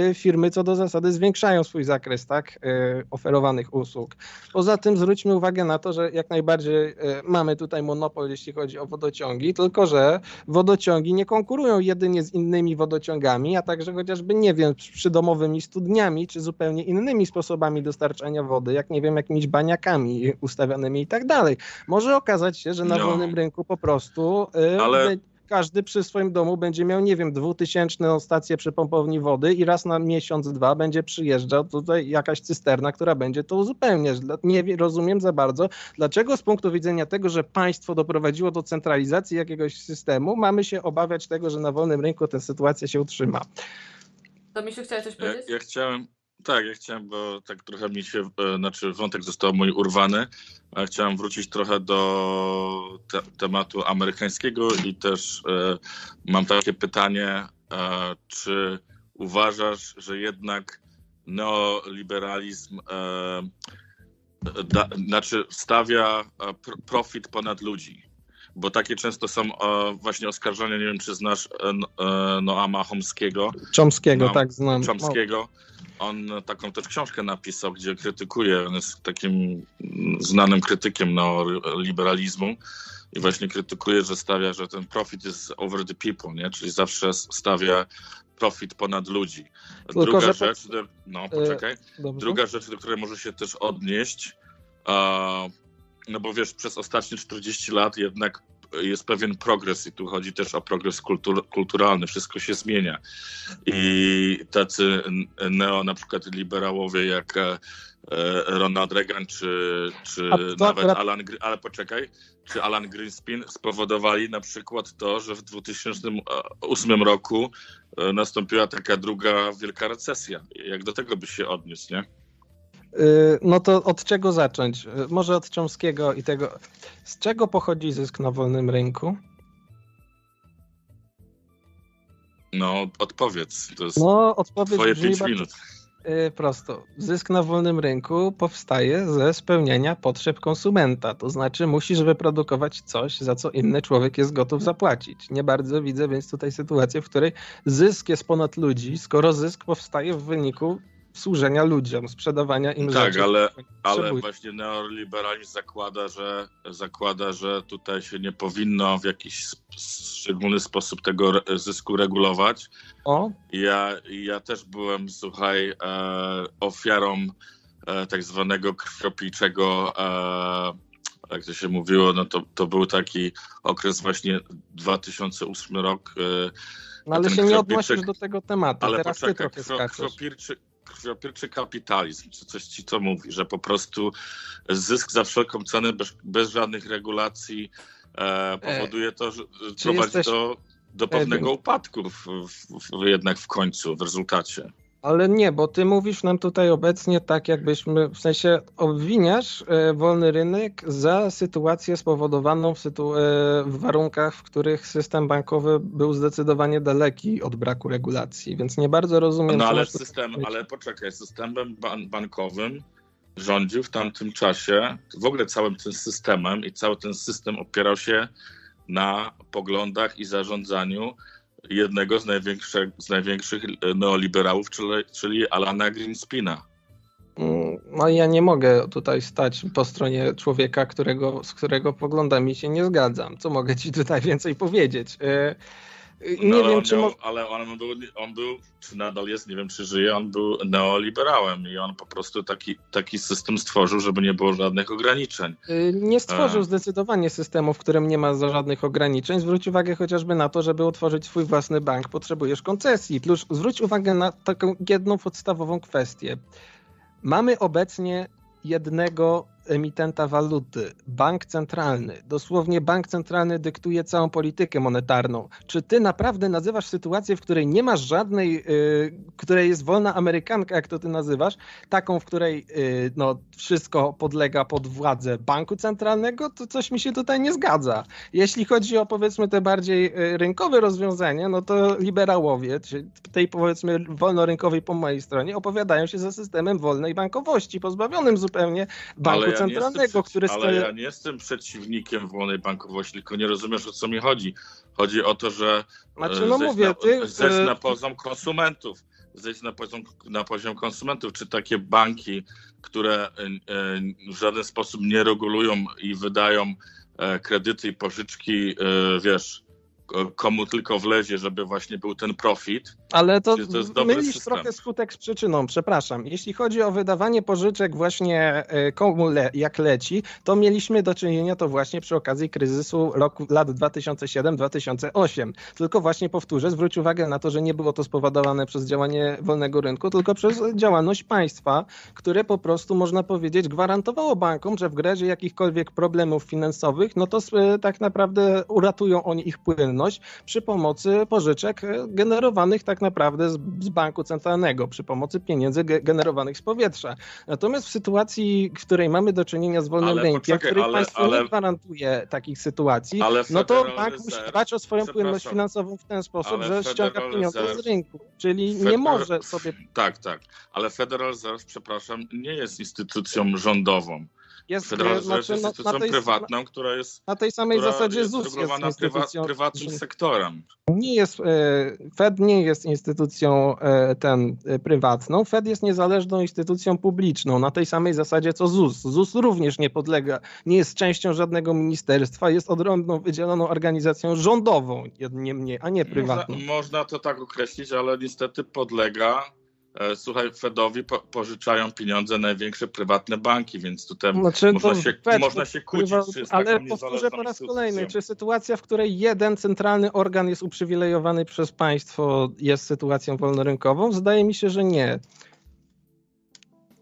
y, firmy co do zasady zwiększają swój zakres tak, y, oferowanych usług. Poza tym zwróćmy uwagę na to, że jak najbardziej y, mamy tutaj monopol, jeśli chodzi o wodociągi, tylko że wodociągi nie konkurują jedynie z innymi wodociągami, a także chociażby, nie wiem, przydomowymi studniami, czy zupełnie innymi sposobami dostarczania wody, jak nie wiem, jakimiś baniakami ustawionymi i tak dalej. Może okazać się, że na no. wolnym rynku po prostu y, Ale... każdy przy swoim domu będzie miał, nie wiem, dwutysięczną stację przy pompowni wody i raz na miesiąc, dwa będzie przyjeżdżał tutaj jakaś cysterna, która będzie to uzupełniać. Nie rozumiem za bardzo, dlaczego z punktu widzenia tego, że państwo doprowadziło do centralizacji jakiegoś systemu, mamy się obawiać tego, że na wolnym rynku ta sytuacja się utrzyma. To mi się chciałeś coś powiedzieć? Ja, ja chciałem, tak, ja chciałem, bo tak trochę mi się, e, znaczy wątek został mój urwany, chciałem wrócić trochę do te, tematu amerykańskiego i też e, mam takie pytanie, e, czy uważasz, że jednak neoliberalizm e, da, znaczy stawia profit ponad ludzi? Bo takie często są e, właśnie oskarżenia, nie wiem czy znasz Noama Chomskiego. Chomskiego, no, tak znam. Chomskiego on taką też książkę napisał, gdzie krytykuje, on jest takim znanym krytykiem neoliberalizmu i właśnie krytykuje, że stawia, że ten profit jest over the people, nie? czyli zawsze stawia profit ponad ludzi. Tylko, Druga rzecz, do, no poczekaj, druga rzecz, do której może się też odnieść, no bo wiesz, przez ostatnie 40 lat jednak jest pewien progres i tu chodzi też o progres kultur, kulturalny, wszystko się zmienia. I tacy neo, na przykład liberałowie jak e, Ronald Reagan, czy, czy nawet Alan, ale poczekaj, czy Alan Greenspan spowodowali na przykład to, że w 2008 roku e, nastąpiła taka druga wielka recesja. Jak do tego byś się odniósł, nie? Y, no to od czego zacząć? Y, może od Chomskiego i tego. Z czego pochodzi zysk na wolnym rynku? No, odpowiedz. To jest no, odpowiedź twoje pięć minut. Y, prosto. Zysk na wolnym rynku powstaje ze spełnienia potrzeb konsumenta. To znaczy, musisz wyprodukować coś, za co inny człowiek jest gotów zapłacić. Nie bardzo widzę więc tutaj sytuację, w której zysk jest ponad ludzi, skoro zysk powstaje w wyniku służenia ludziom, sprzedawania im tak, rzeczy. Tak, ale, ale właśnie neoliberalizm zakłada że, zakłada, że tutaj się nie powinno w jakiś szczególny sposób tego zysku regulować. O. Ja, ja też byłem, słuchaj, e, ofiarą e, tak zwanego krwiopijczego e, jak to się mówiło, no to, to był taki okres właśnie 2008 rok. E, no ale się nie odnosisz do tego tematu, ale teraz poczekaj, ty trochę krwiopirczy, krwiopirczy kapitalizm, czy coś ci to mówi, że po prostu zysk za wszelką cenę bez, bez żadnych regulacji e, powoduje to, że prowadzi jesteś... do, do pewnego upadku w, w, jednak w końcu, w rezultacie. Ale nie, bo ty mówisz nam tutaj obecnie tak, jakbyśmy, w sensie obwiniasz e, wolny rynek za sytuację spowodowaną w, sytu, e, w, warunkach, w których system bankowy był zdecydowanie daleki od braku regulacji, więc nie bardzo rozumiem. No ale system, ale poczekaj, systemem ban bankowym rządził w tamtym czasie, w ogóle całym tym systemem i cały ten system opierał się na poglądach i zarządzaniu jednego z największych, z największych neoliberałów, czyli, czyli Alana Greenspina. Mm, no ja nie mogę tutaj stać po stronie człowieka, którego, z którego poglądami się nie zgadzam. Co mogę ci tutaj więcej powiedzieć? E, Nie No, ale wiem, on czy miał, mo- Ale on był, on był, czy nadal jest, nie wiem czy żyje, on był neoliberałem i on po prostu taki, taki system stworzył, żeby nie było żadnych ograniczeń. Y, Nie stworzył A. zdecydowanie systemu, w którym nie ma za żadnych ograniczeń. Zwróć uwagę chociażby na to, żeby utworzyć swój własny bank, potrzebujesz koncesji. Plus zwróć uwagę na taką jedną podstawową kwestię. Mamy obecnie jednego emitenta waluty, bank centralny. Dosłownie bank centralny dyktuje całą politykę monetarną. Czy ty naprawdę nazywasz sytuację, w której nie masz żadnej, y, której jest wolna amerykanka, jak to ty nazywasz, taką, w której y, no, wszystko podlega pod władzę banku centralnego, to coś mi się tutaj nie zgadza. Jeśli chodzi o powiedzmy te bardziej y, rynkowe rozwiązania, no to liberałowie, czy tej powiedzmy wolnorynkowej po mojej stronie, opowiadają się za systemem wolnej bankowości, pozbawionym zupełnie banku Ale ja centralnego, jestem, który ale ja nie jestem przeciwnikiem wolnej bankowości, tylko nie rozumiesz o co mi chodzi. Chodzi o to, że Znaczy, e, no zejść mówię, na, ty... zejść y, na poziom konsumentów. Zejść na poziom, na poziom konsumentów, czy takie banki, które e, e, w żaden sposób nie regulują i wydają e, kredyty i pożyczki, e, wiesz, ko- komu tylko wlezie, żeby właśnie był ten profit. Ale to, Czy to jest mylisz system? trochę skutek z przyczyną, przepraszam. Jeśli chodzi o wydawanie pożyczek właśnie e, komu le, jak leci, to mieliśmy do czynienia to właśnie przy okazji kryzysu roku, lat 2007-2008. Tylko właśnie powtórzę, zwróć uwagę na to, że nie było to spowodowane przez działanie wolnego rynku, tylko przez działalność państwa, które po prostu można powiedzieć gwarantowało bankom, że w razie jakichkolwiek problemów finansowych, no to e, tak naprawdę uratują oni ich płynność przy pomocy pożyczek e, generowanych tak naprawdę z, z banku centralnego, przy pomocy pieniędzy ge- generowanych z powietrza. Natomiast w sytuacji, w której mamy do czynienia z wolnym Ale rynkiem, w poczekaj, której ale- państwo ale- nie gwarantuje takich sytuacji, no to bank musi dbać o swoją płynność finansową w ten sposób, że ściąga pieniądze z rynku. Czyli nie może sobie. Tak, tak. Ale Federal Reserve, przepraszam, nie jest instytucją rządową. Jest, Reserve znaczy, jest instytucją na, tej, prywatną, która jest, na tej samej zasadzie jest ZUS jest instytucją. prywatnym sektorem. Nie jest, e, Fed nie jest instytucją e, ten e, prywatną, Fed jest niezależną instytucją publiczną, na tej samej zasadzie co ZUS. ZUS również nie podlega, nie jest częścią żadnego ministerstwa, jest odrębną, wydzieloną organizacją rządową, niemniej, a nie prywatną. Można, można to tak określić, ale niestety podlega. E, Słuchaj, Fedowi po, pożyczają pieniądze największe prywatne banki, więc tutaj Znaczy, można się, Fed można się kłócić, ale powtórzę po raz kolejny, czy sytuacja, w której jeden centralny organ jest uprzywilejowany przez państwo, jest sytuacją wolnorynkową? Zdaje mi się, że nie.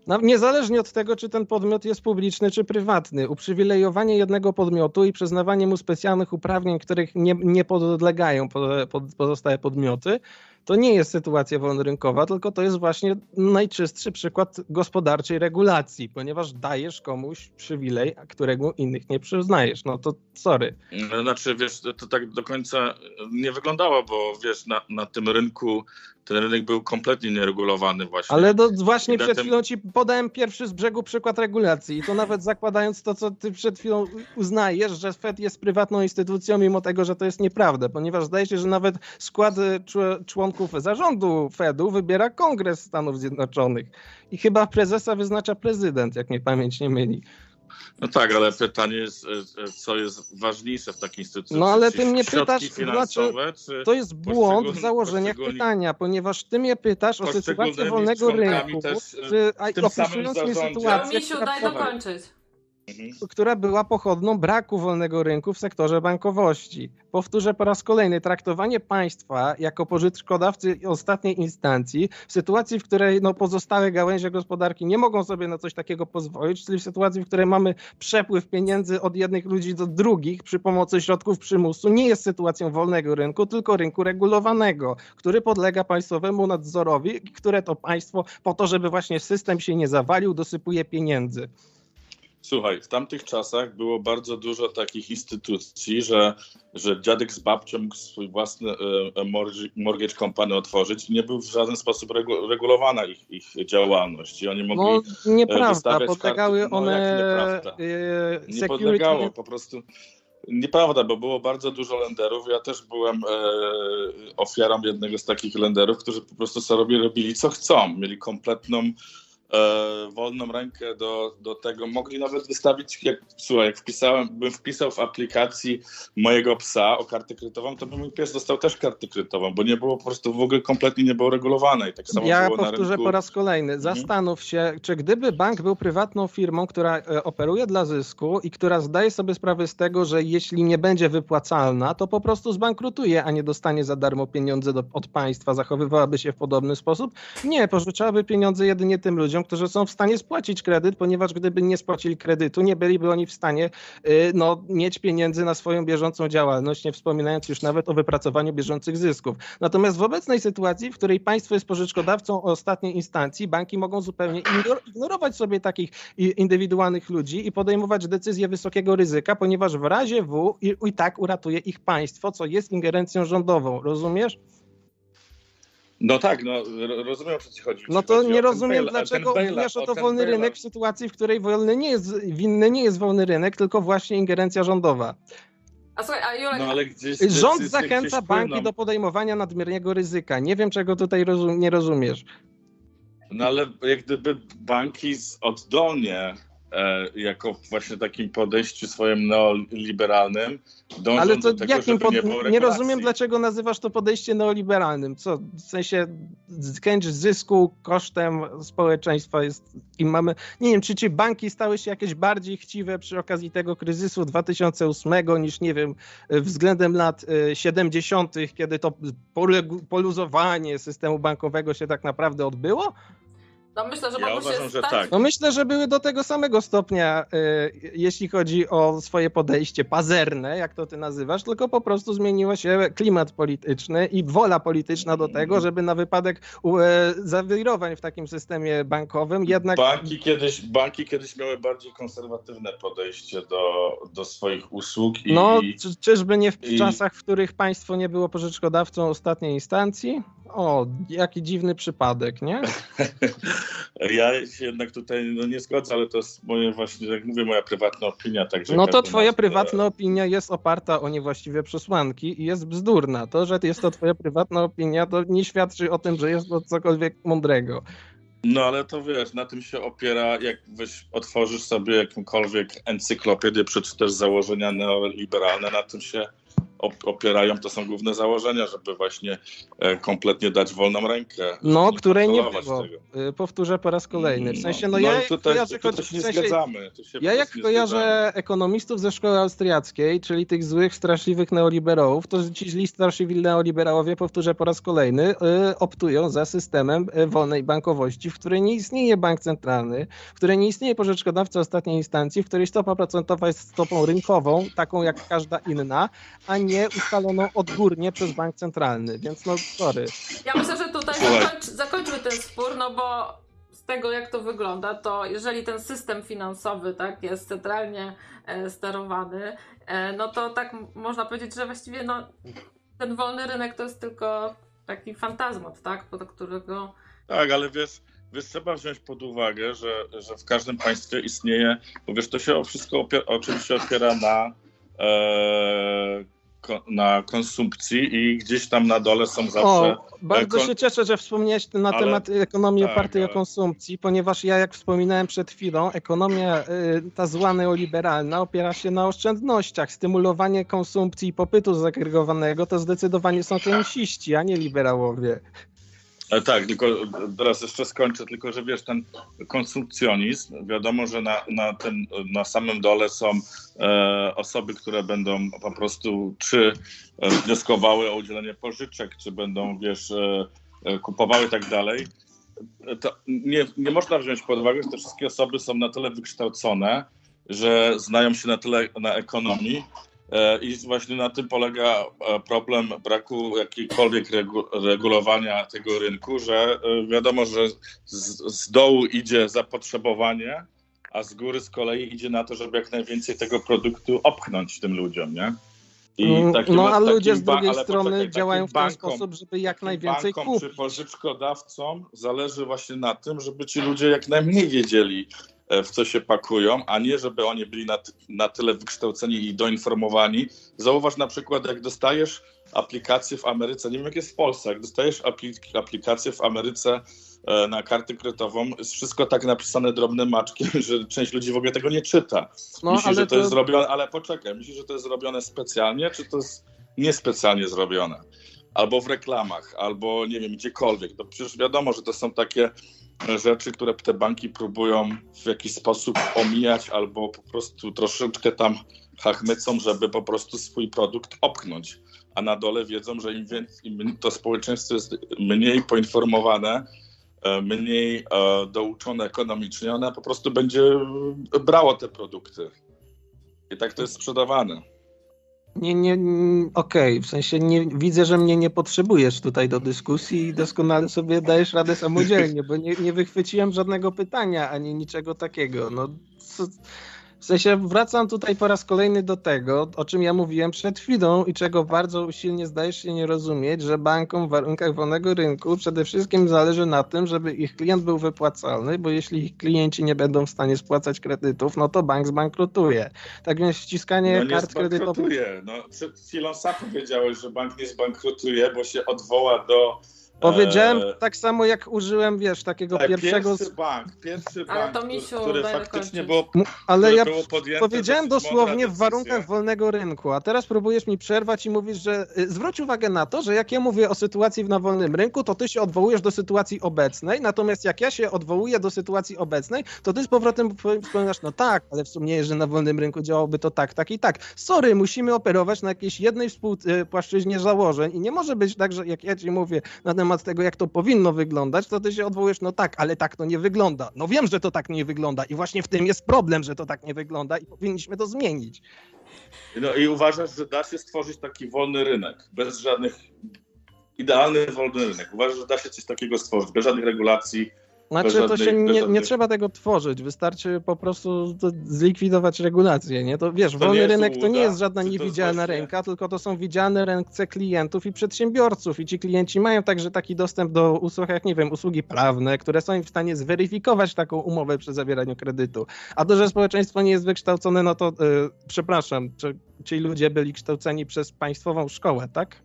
No, niezależnie od tego, czy ten podmiot jest publiczny, czy prywatny, uprzywilejowanie jednego podmiotu i przyznawanie mu specjalnych uprawnień, których nie, nie podlegają po- pod, pozostałe podmioty, to nie jest sytuacja wolnorynkowa, tylko to jest właśnie najczystszy przykład gospodarczej regulacji, ponieważ dajesz komuś przywilej, a którego innych nie przyznajesz. No to sorry. Znaczy, wiesz, to, tak do końca nie wyglądało, bo wiesz, na, na tym rynku ten rynek był kompletnie nieregulowany właśnie. Ale do, właśnie przed tym- chwilą ci podałem pierwszy z brzegu przykład regulacji i to nawet zakładając to, co ty przed chwilą uznajesz, że Fed jest prywatną instytucją, mimo tego, że to jest nieprawda, ponieważ zdaje się, że nawet skład y, czł- członków zarządu Fedu wybiera Kongres Stanów Zjednoczonych i chyba prezesa wyznacza prezydent, jak mnie pamięć nie myli. No tak, ale pytanie jest, co jest ważniejsze w takiej instytucji. No, ale ty mnie pytasz, finansowe, czy To jest błąd w założeniach pytania, ponieważ ty mnie pytasz o sytuację wolnego rynku, też, czy, a, opisując mi sytuację, Misiu, daj dokończyć. Mhm. która była pochodną braku wolnego rynku w sektorze bankowości. Powtórzę po raz kolejny, traktowanie państwa jako pożyczkodawcy ostatniej instancji w sytuacji, w której no, pozostałe gałęzie gospodarki nie mogą sobie na coś takiego pozwolić, czyli w sytuacji, w której mamy przepływ pieniędzy od jednych ludzi do drugich przy pomocy środków przymusu, nie jest sytuacją wolnego rynku, tylko rynku regulowanego, który podlega państwowemu nadzorowi, które to państwo po to, żeby właśnie system się nie zawalił, dosypuje pieniędzy. Słuchaj, w tamtych czasach było bardzo dużo takich instytucji, że, że dziadek z babcią mógł swój własny e, e, mortgage- company otworzyć i nie był w żaden sposób regu- regulowana ich, ich działalność. I oni mogli... No nieprawda, wystawiać podlegały karty- no, one nieprawda? e, nie security. podlegało, po prostu nieprawda, bo było bardzo dużo lenderów. Ja też byłem e, ofiarą jednego z takich lenderów, którzy po prostu sobie robili, robili co chcą. Mieli kompletną e, wolną rękę do, do tego. Mogli nawet wystawić, jak, słuchaj, jak wpisałem, bym wpisał w aplikacji mojego psa o kartę kredytową, to by mój pies dostał też kartę kredytową, bo nie było po prostu w ogóle kompletnie nie było regulowane i tak samo Ja było na powtórzę rynku. po raz kolejny. Zastanów się, czy gdyby bank był prywatną firmą, która e, operuje dla zysku i która zdaje sobie sprawę z tego, że jeśli nie będzie wypłacalna, to po prostu zbankrutuje, a nie dostanie za darmo pieniądze do, od państwa, zachowywałaby się w podobny sposób? Nie, pożyczałaby pieniądze jedynie tym ludziom, którzy są w stanie spłacić kredyt, ponieważ gdyby nie spłacili kredytu, nie byliby oni w stanie y, no, mieć pieniędzy na swoją bieżącą działalność, nie wspominając już nawet o wypracowaniu bieżących zysków. Natomiast w obecnej sytuacji, w której państwo jest pożyczkodawcą ostatniej instancji, banki mogą zupełnie ignor- ignorować sobie takich indywidualnych ludzi i podejmować decyzje wysokiego ryzyka, ponieważ w razie W i, i tak uratuje ich państwo, co jest ingerencją rządową. Rozumiesz? No tak, no ro- rozumiem o co ci chodzi. No to chodzi nie rozumiem, bail- dlaczego mówisz o to wolny rynek w sytuacji, w której wolny nie jest, winny nie jest wolny rynek, tylko właśnie ingerencja rządowa. A słuchaj, a Julek, No ale gdzieś Rząd decyzje zachęca gdzieś banki do podejmowania nadmiernego ryzyka. Nie wiem, czego tutaj rozum- nie rozumiesz. No ale jak gdyby banki z- oddolnie, jako właśnie takim podejściu swoim neoliberalnym, dążą Ale to do tego, jakim pod... nie nie rozumiem, dlaczego nazywasz to podejście neoliberalnym. Co, w sensie chęć zysku kosztem społeczeństwa jest i mamy. Nie wiem, czy ci banki stały się jakieś bardziej chciwe przy okazji tego kryzysu 2008 niż nie wiem, względem lat e, 70., kiedy to poluzowanie systemu bankowego się tak naprawdę odbyło? No myślę, że Ja uważam, się że stać... tak. No myślę, że były do tego samego stopnia, e, jeśli chodzi o swoje podejście pazerne, jak to ty nazywasz, tylko po prostu zmieniło się klimat polityczny i wola polityczna do tego, żeby na wypadek e, zawirowań w takim systemie bankowym jednak... Banki kiedyś, banki kiedyś miały bardziej konserwatywne podejście do, do swoich usług i, No, czy, czyżby nie w i- czasach, w których państwo nie było pożyczkodawcą ostatniej instancji? O, jaki dziwny przypadek, nie? ja się jednak tutaj no, nie zgodzę, ale to jest moje właśnie, jak mówię, moja prywatna opinia. Także No to twoja ma- prywatna opinia jest oparta o niewłaściwe przesłanki i jest bzdurna. To, że jest to twoja prywatna opinia, to nie świadczy o tym, że jest to cokolwiek mądrego. No ale to wiesz, na tym się opiera, jak weź, otworzysz sobie jakąkolwiek encyklopedię, przeczytasz założenia neoliberalne, na tym się opierają, to są główne założenia, żeby właśnie e, kompletnie dać wolną rękę. No, której nie było. tego. Y, Powtórzę po raz kolejny. W sensie, no, no ja tutaj, kojarzę, tutaj się w nie sensie, zgadzamy. Tu się Ja jak nie zgadzamy. kojarzę ekonomistów ze szkoły austriackiej, czyli tych złych, straszliwych neoliberałów, to ci źli, straszliwi neoliberałowie, powtórzę po raz kolejny, y, optują za systemem wolnej bankowości, w której nie istnieje bank centralny, w której nie istnieje pożyczkodawca ostatniej instancji, w której stopa procentowa jest stopą rynkową, taką jak każda inna, a nie ustaloną odgórnie przez bank centralny. Więc no, sorry. Ja myślę, że tutaj zakończ, zakończmy ten spór, no bo z tego jak to wygląda, to jeżeli ten system finansowy tak, jest centralnie e, sterowany, e, no to tak można powiedzieć, że właściwie no, ten wolny rynek to jest tylko taki fantazmat, tak, do którego Tak, ale wiesz, wiesz, trzeba wziąć pod uwagę, że, że w każdym państwie istnieje, bo wiesz, to się wszystko opiera, oczywiście opiera na, e, na konsumpcji i gdzieś tam na dole są zawsze... O, bardzo kon- się cieszę, że wspomniałeś na Ale- temat ekonomii tak, opartej o ale- konsumpcji, ponieważ ja, jak wspominałem przed chwilą, ekonomia y, ta zła neoliberalna opiera się na oszczędnościach. Stymulowanie konsumpcji i popytu zagregowanego to zdecydowanie są tenisiści, a nie liberałowie. Tak, tylko teraz jeszcze skończę, tylko że wiesz, ten konsumpcjonizm, wiadomo, że na, na, tym, na samym dole są e, osoby, które będą po prostu czy wnioskowały o udzielenie pożyczek, czy będą, wiesz, e, e, kupowały i tak dalej. To nie, nie można wziąć pod uwagę, że te wszystkie osoby są na tyle wykształcone, że znają się na tyle na ekonomii, I właśnie na tym polega e, problem braku jakiejkolwiek regu- regulowania tego rynku, że e, wiadomo, że z, z dołu idzie zapotrzebowanie, a z góry z kolei idzie na to, żeby jak najwięcej tego produktu opchnąć tym ludziom, nie? Mm, takim- no a ludzie z drugiej strony poczekaj, działają w ten bankom- sposób, żeby jak najwięcej bankom kupić. czy pożyczkodawcom zależy właśnie na tym, żeby ci ludzie jak najmniej wiedzieli, e, w co się pakują, a nie żeby oni byli na, na tyle wykształceni i doinformowani. Zauważ na przykład, jak dostajesz aplikację w Ameryce, nie wiem jak jest w Polsce, jak dostajesz aplik- aplikację w Ameryce e, na kartę kredytową, jest wszystko tak napisane drobnym maczkiem, że część ludzi w ogóle tego nie czyta. No, myśli, że to, to, jest zrobione, ale poczekaj, myślisz, że to jest zrobione specjalnie, czy to jest niespecjalnie zrobione? Albo w reklamach, albo nie wiem, gdziekolwiek. To przecież wiadomo, że to są takie rzeczy, które te banki próbują w jakiś sposób omijać, albo po prostu troszeczkę tam hachmycą, żeby po prostu swój produkt opchnąć. A na dole wiedzą, że im, więcej, im to społeczeństwo jest mniej poinformowane, e, mniej e, douczone ekonomicznie, ona po prostu będzie brało te produkty. I tak to jest sprzedawane. Nie, nie, okej, okay. w sensie nie, widzę, że mnie nie potrzebujesz tutaj do dyskusji i doskonale sobie dajesz radę samodzielnie, bo nie, nie wychwyciłem żadnego pytania ani niczego takiego. No, co, w sensie wracam tutaj po raz kolejny do tego, o czym ja mówiłem przed chwilą i czego bardzo usilnie zdajesz się nie rozumieć, że bankom w warunkach wolnego rynku przede wszystkim zależy na tym, żeby ich klient był wypłacalny, bo jeśli ich klienci nie będą w stanie spłacać kredytów, no to bank zbankrutuje. Tak więc ściskanie no kart kredytowych... No przed chwilą sam powiedziałeś, że bank nie zbankrutuje, bo się odwoła do Powiedziałem eee, tak samo jak użyłem, wiesz, takiego tak, pierwszego. Pierwszy bank, pierwszy ale bank, to misiu, który faktycznie było. Ale ja powiedziałem dosłownie w warunkach wolnego rynku, a teraz próbujesz mi przerwać i mówisz, że. Y, zwróć uwagę na to, że jak ja mówię o sytuacji na wolnym rynku, to ty się odwołujesz do sytuacji obecnej, natomiast jak ja się odwołuję do sytuacji obecnej, to ty z powrotem wspominasz, no tak, ale w sumie, że na wolnym rynku działałoby to tak, tak i tak. Sorry, musimy operować na jakiejś jednej współpłaszczyźnie założeń i nie może być tak, że jak ja ci mówię na temat temat tego, jak to powinno wyglądać, to ty się odwołujesz, no tak, ale tak to nie wygląda. No wiem, że to tak nie wygląda i właśnie w tym jest problem, że to tak nie wygląda i powinniśmy to zmienić. No i uważasz, że da się stworzyć taki wolny rynek, bez żadnych idealny wolny rynek. Uważasz, że da się coś takiego stworzyć, bez żadnych regulacji, znaczy, to się nie, nie, trzeba tego tworzyć, wystarczy po prostu zlikwidować regulacje, nie? To wiesz, to wolny rynek to nie jest żadna niewidzialna ręka, tylko to są widziane ręce klientów i przedsiębiorców i ci klienci mają także taki dostęp do usług, jak nie wiem, usługi prawne, które są im w stanie zweryfikować taką umowę przy zawieraniu kredytu. A to, że społeczeństwo nie jest wykształcone, no to yy, przepraszam, czy ci ludzie byli kształceni przez państwową szkołę, tak?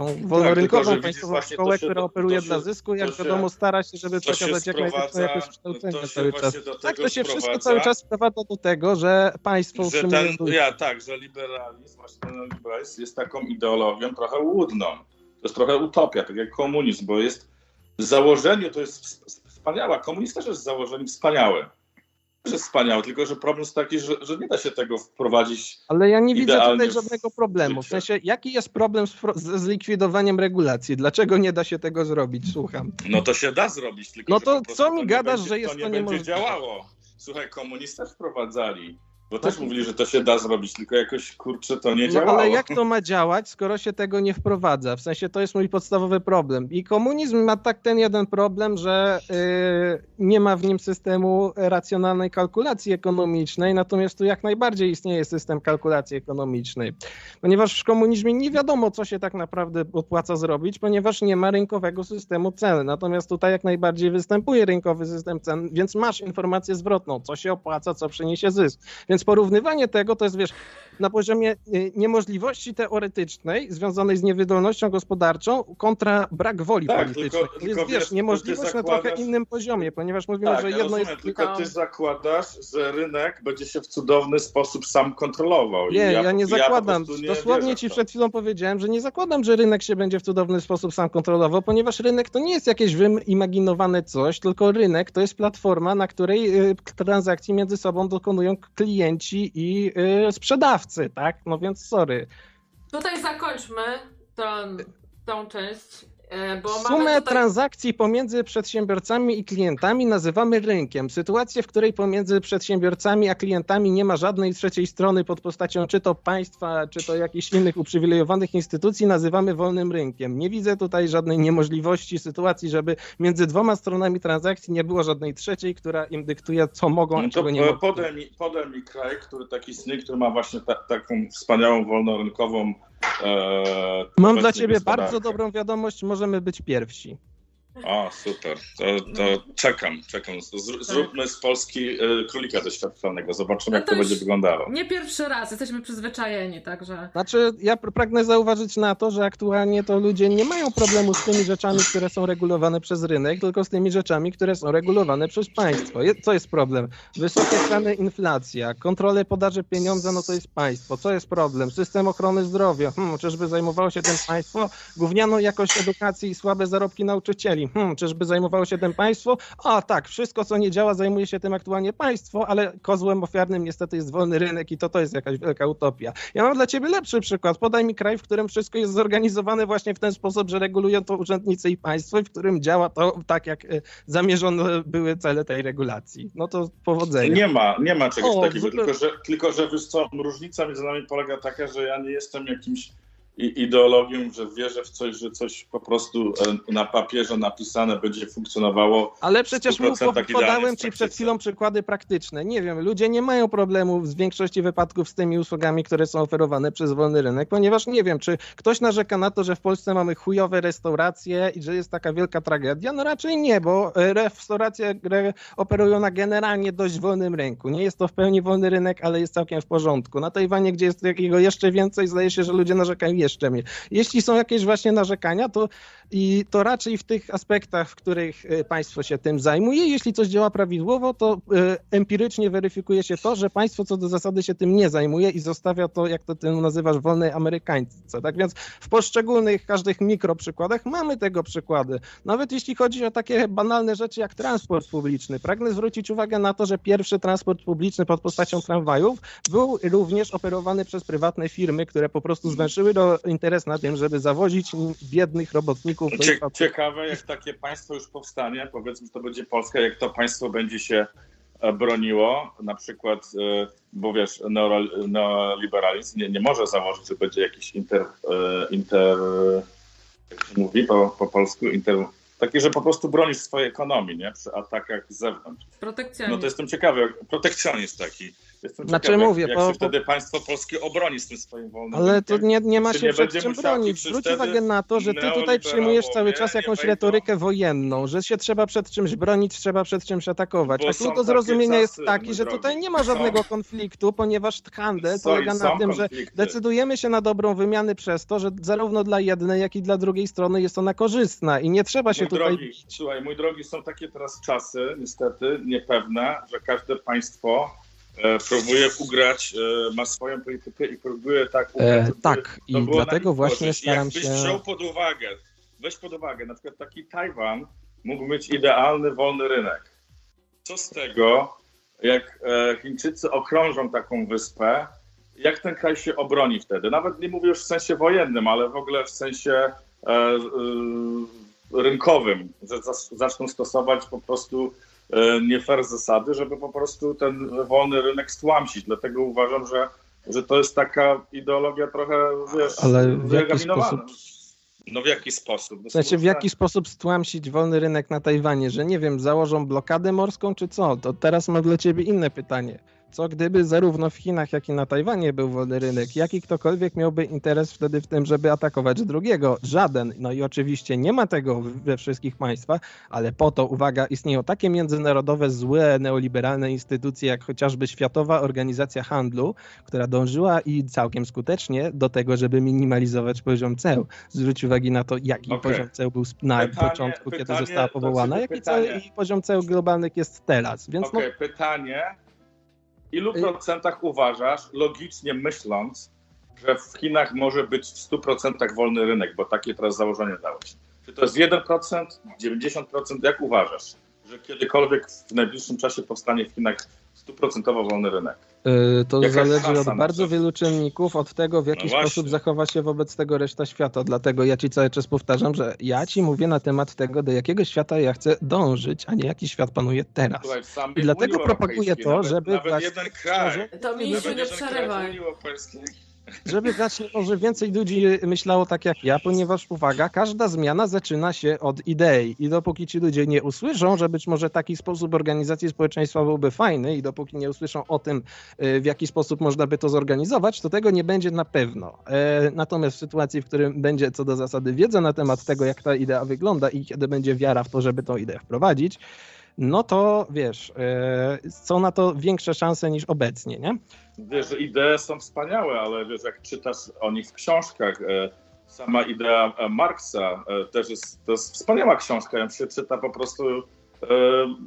Tą wolnorynkową tak, państwową szkołę, się, która operuje się, dla zysku, jak wiadomo, stara się, żeby przekazać jak najlepsze jakość kształcenia cały czas. Tak, to się wszystko cały czas sprowadza do tego, że państwo że ten, Ja tak, że liberalizm, właśnie ten liberalizm jest taką ideologią trochę łudną. To jest trochę utopia, tak jak komunizm, bo jest w założeniu to jest wspaniała. Komunizm też jest w założeniu wspaniały jest wspaniały, tylko że problem jest taki, że, że nie da się tego wprowadzić. Ale ja nie widzę tutaj żadnego problemu. W sensie, jaki jest problem z, z zlikwidowaniem regulacji? Dlaczego nie da się tego zrobić? Słucham. No to się da zrobić, tylko. No to co mi gadasz, będzie, że jest to, to nie będzie działało? Słuchaj, komuniści wprowadzali bo też mówili, że to się da zrobić, tylko jakoś kurczę to nie no, Ale jak to ma działać, skoro się tego nie wprowadza? W sensie to jest mój podstawowy problem. I komunizm ma tak ten jeden problem, że yy, nie ma w nim systemu racjonalnej kalkulacji ekonomicznej, natomiast tu jak najbardziej istnieje system kalkulacji ekonomicznej. Ponieważ w komunizmie nie wiadomo, co się tak naprawdę opłaca zrobić, ponieważ nie ma rynkowego systemu cen. Natomiast tutaj jak najbardziej występuje rynkowy system cen, więc masz informację zwrotną, co się opłaca, co przyniesie zysk. Więc więc porównywanie tego to jest, wiesz, na poziomie y, niemożliwości teoretycznej związanej z niewydolnością gospodarczą kontra brak woli tak, politycznej. Tylko, to jest, tylko wiesz, niemożliwość na trochę innym poziomie, ponieważ mówimy, tak, że jedno rozumiem, jest... Tylko ty zakładasz, że rynek będzie się w cudowny sposób sam kontrolował. Nie, ja, ja, nie zakładam. Ja nie Dosłownie ci przed chwilą powiedziałem, że nie zakładam, że rynek się będzie w cudowny sposób sam kontrolował, ponieważ rynek to nie jest jakieś wyimaginowane coś, tylko rynek to jest platforma, na której y, transakcji między sobą dokonują klienci klienci i y, sprzedawcy, tak? No więc sorry. Tutaj zakończmy tą, tą część. E, bo Sumę tutaj... transakcji pomiędzy przedsiębiorcami i klientami nazywamy rynkiem. Sytuację, w której pomiędzy przedsiębiorcami a klientami nie ma żadnej trzeciej strony pod postacią czy to państwa, czy to jakichś innych uprzywilejowanych instytucji, nazywamy wolnym rynkiem. Nie widzę tutaj żadnej niemożliwości sytuacji, żeby między dwoma stronami transakcji nie było żadnej trzeciej, która im dyktuje, co mogą, a no czego nie mogą. Podaj mi, podaj mi kraj, który taki sny, który ma właśnie ta, taką wspaniałą wolnorynkową Mam dla ciebie bardzo dobrą wiadomość, możemy być pierwsi. O, super. To, to czekam, czekam. Z, zróbmy z Polski y, królika doświadczonego. Zobaczymy, No jak to to już- będzie wyglądało. Nie pierwszy raz, jesteśmy przyzwyczajeni, także... Znaczy, ja pr- pragnę zauważyć na to, że aktualnie to ludzie nie mają problemu z tymi rzeczami, które są regulowane przez rynek, tylko z tymi rzeczami, które są regulowane przez państwo. Je- Co jest problem? Wysokie ceny, inflacja, kontrole podaży pieniądza, no to jest państwo. Co jest problem? System ochrony zdrowia. Hmm, czyżby zajmowało się tym państwo? Gównianą jakość edukacji i słabe zarobki nauczycieli. Hmm, czyżby zajmowało się tym państwo? A tak, wszystko co nie działa zajmuje się tym aktualnie państwo, ale kozłem ofiarnym niestety jest wolny rynek i to to jest jakaś wielka utopia. Ja mam dla ciebie lepszy przykład. Podaj mi kraj, w którym wszystko jest zorganizowane właśnie w ten sposób, że regulują to urzędnicy i państwo i w którym działa to tak, jak e, zamierzone były cele tej regulacji. No to powodzenia. Nie ma, nie ma czegoś O, takiego, tylko że, tylko że wiesz co, różnica między nami polega taka, że ja nie jestem jakimś i- ideologią, że wierzę w coś, że coś po prostu e, na papierze napisane będzie funkcjonowało. Ale przecież mu 100% po, idealnie podałem ci przed praktyce. chwilą przykłady praktyczne. Nie wiem, ludzie nie mają problemu w większości wypadków z tymi usługami, które są oferowane przez wolny rynek, ponieważ nie wiem, czy ktoś narzeka na to, że w Polsce mamy chujowe restauracje i że jest taka wielka tragedia. No raczej nie, bo e, restauracje re- operują na generalnie dość wolnym rynku. Nie jest to w pełni wolny rynek, ale jest całkiem w porządku. Na Tajwanie, gdzie jest takiego jeszcze więcej, zdaje się, że ludzie narzekają jeszcze mniej. Jeśli są jakieś właśnie narzekania, to i to raczej w tych aspektach, w których e, państwo się tym zajmuje. Jeśli coś działa prawidłowo, to e, empirycznie weryfikuje się to, że państwo co do zasady się tym nie zajmuje i zostawia to, jak to ty nazywasz, wolnej amerykańce. Tak więc w poszczególnych, każdych mikroprzykładach mamy tego przykłady. Nawet jeśli chodzi o takie banalne rzeczy jak transport publiczny. Pragnę zwrócić uwagę na to, że pierwszy transport publiczny pod postacią tramwajów był również operowany przez prywatne firmy, które po prostu zwęszyły do interes na tym, żeby zawozić biednych robotników do Cie, ich ciekawe, jak takie państwo już powstanie, powiedzmy, że to będzie Polska, jak to państwo będzie się e, broniło, na przykład, e, bo wiesz, neoliberalizm nie, nie może założyć, że będzie jakiś inter, e, inter jak się mówi po, po polsku, inter, taki, że po prostu bronisz swojej ekonomii, nie, przy atakach z zewnątrz. Protekcjonizm. No to jestem ciekawy, protekcjonizm taki. Jestem Znaczy ciekawy, mówię, jak, jak wtedy państwo polskie obroni z tym swoim wolnym Ale to nie, nie ma Czy się nie przed czym bronić. Zwróć uwagę na to, że ty tutaj przyjmujesz cały czas jakąś retorykę wojenną, że się trzeba przed czymś bronić, trzeba przed czymś atakować. Bo A są tu do zrozumienia jest taki, że tutaj nie ma Są. żadnego konfliktu, ponieważ handel Są polega na są tym, że konflikty. decydujemy się na dobrą wymianę przez to, że zarówno dla jednej, jak i dla drugiej strony jest ona korzystna i nie trzeba się Mój tutaj... drogi, słuchaj, mój drogi, są takie teraz czasy, niestety, niepewne, że każde państwo próbuje ugrać, e, ma swoją politykę i próbuje tak ugrać, E, tak, i dlatego właśnie staram Jakbyś się... wziął pod uwagę, weź pod uwagę, na przykład taki Tajwan mógł mieć idealny wolny rynek. Co z tego, jak e, Chińczycy okrążą taką wyspę, jak ten kraj się obroni wtedy? Nawet nie mówię już w sensie wojennym, ale w ogóle w sensie e, e, rynkowym, że zaczną stosować po prostu e, nie fair zasady, żeby po prostu ten wolny rynek stłamsić. Dlatego uważam, że, że to jest taka ideologia trochę, wiesz, Ale w jaki sposób? No w jaki sposób? W sensie w jaki sposób stłamsić wolny rynek na Tajwanie, że nie wiem, założą blokadę morską czy co? To teraz mam dla ciebie inne pytanie. Co gdyby zarówno w Chinach, jak i na Tajwanie był wolny rynek? Jaki ktokolwiek miałby interes wtedy w tym, żeby atakować drugiego? Żaden. No i oczywiście nie ma tego we wszystkich państwach, ale po to, uwaga, istnieją takie międzynarodowe, złe, neoliberalne instytucje, jak chociażby Światowa Organizacja Handlu, która dążyła i całkiem skutecznie do tego, żeby minimalizować poziom ceł. Zwróć uwagę na to, jaki Okej. poziom ceł był na Pytanie- początku, kiedy pytanie, została to powołana, znaczy jak i, pytanie. cały, i poziom ceł globalnych jest teraz. Więc Okej, pytanie. Ilu Y- procentach uważasz, logicznie myśląc, że w Chinach może być w 100% wolny rynek, bo takie teraz założenie dałeś? Czy to jest 1%, 90%? Jak uważasz, że kiedykolwiek w najbliższym czasie powstanie w Chinach 100% wolny rynek? no, y, to Jaka zależy od bardzo wielu czynników, od tego, w jaki No sposób zachowa się wobec tego reszta świata. Dlatego ja ci cały czas powtarzam, że ja ci mówię na temat tego, do jakiego świata ja chcę dążyć, a nie jaki świat panuje teraz. Słuchaj, I dlatego propaguję to, nawet, żeby nawet właśnie jeden kraj, To mi się nie jeden żeby znacznie może więcej ludzi myślało tak jak ja, ponieważ uwaga, każda zmiana zaczyna się od idei i dopóki ci ludzie nie usłyszą, że być może taki sposób organizacji społeczeństwa byłby fajny i dopóki nie usłyszą o tym, y, w jaki sposób można by to zorganizować, to tego nie będzie na pewno. E, natomiast w sytuacji, w którym będzie co do zasady wiedza na temat tego, jak ta idea wygląda i kiedy będzie wiara w to, żeby tą ideę wprowadzić, no to wiesz, e, są na to większe szanse niż obecnie, nie? Wiesz, że idee są wspaniałe, ale wiesz, jak czytasz o nich w książkach, e, sama idea e, Marksa też jest, to jest wspaniała książka, ją się czyta po prostu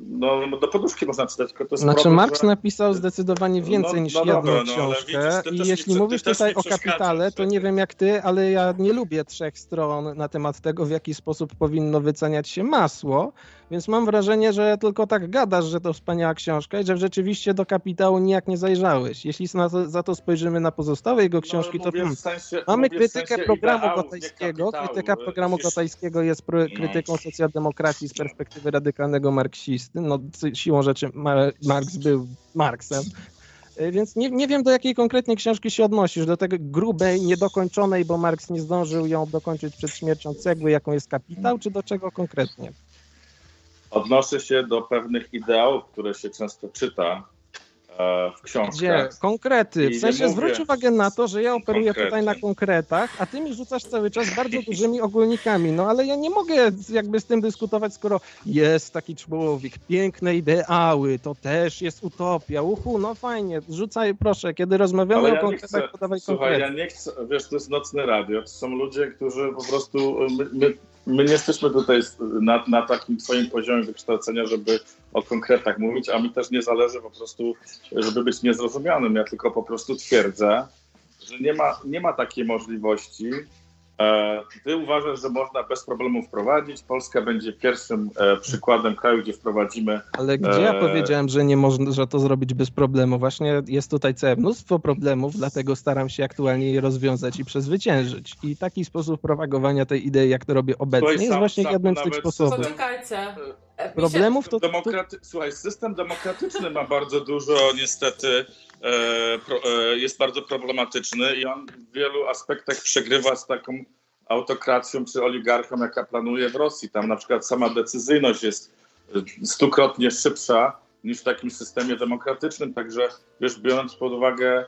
no, do poduszki można czytać. Tylko to jest znaczy problem, Marx że... napisał zdecydowanie No, więcej no niż jedną no, ale książkę widzisz, i jeśli ty mówisz tutaj o kapitale, to nie wiem jak ty, ale ja nie lubię trzech stron na temat tego, w jaki sposób powinno wyceniać się masło, więc mam wrażenie, że tylko tak gadasz, że to wspaniała książka i że rzeczywiście do kapitału nijak nie zajrzałeś. Jeśli to, za to spojrzymy na pozostałe jego książki, no, to w sensie, Mamy w krytykę sensie programu ideałów, nie Gotajskiego. Krytyka programu Widzisz, Gotajskiego jest pro, krytyką socjaldemokracji z perspektywy radykalnego marksisty. No, siłą rzeczy Ma- Marx był Marksem. Y, Więc nie, nie wiem, do jakiej konkretnej książki się odnosisz. Do tego grubej, niedokończonej, bo Marx nie zdążył ją dokończyć przed śmiercią cegły, jaką jest kapitał, czy do czego konkretnie? Odnoszę się do pewnych ideałów, które się często czyta e, w książkach. Gdzie? Konkrety. I W sensie mówię. zwróć uwagę na to, że ja operuję Konkrety. tutaj na konkretach, a ty mi rzucasz cały czas bardzo dużymi ogólnikami. No ale ja nie mogę jakby z tym dyskutować, skoro jest taki człowiek, piękne ideały, to też jest utopia. Uhu, no fajnie, rzucaj proszę, kiedy rozmawiamy Ale o ja konkretach, chcę, podawaj słuchaj, konkrety. ja nie chcę, wiesz, to jest nocne radio, to są ludzie, którzy po prostu, my, my, my nie jesteśmy tutaj na, na takim twoim poziomie wykształcenia, żeby o konkretach mówić, a mi też nie zależy po prostu, żeby być niezrozumianym, ja tylko po prostu twierdzę, że nie ma, nie ma takiej możliwości. E, Ty uważasz, że można bez problemu wprowadzić. Polska będzie pierwszym e, przykładem kraju, gdzie wprowadzimy Ale gdzie ja Eee. powiedziałem, że nie można, że to zrobić bez problemu? Właśnie jest tutaj całe mnóstwo problemów, dlatego staram się aktualnie je rozwiązać i przezwyciężyć. I taki sposób propagowania tej idei, jak to robię obecnie, Słuchaj, jest sam- właśnie sam jednym z tych sposobów. Poczekajcie. E, Problemów to, Demokraty... Słuchaj, system demokratyczny ma bardzo dużo, niestety, e, e, jest bardzo problematyczny i on w wielu aspektach przegrywa z taką autokracją czy oligarchą, jaka planuje w Rosji. Tam na przykład sama decyzyjność jest e, stukrotnie szybsza niż w takim systemie demokratycznym, także wiesz, biorąc pod uwagę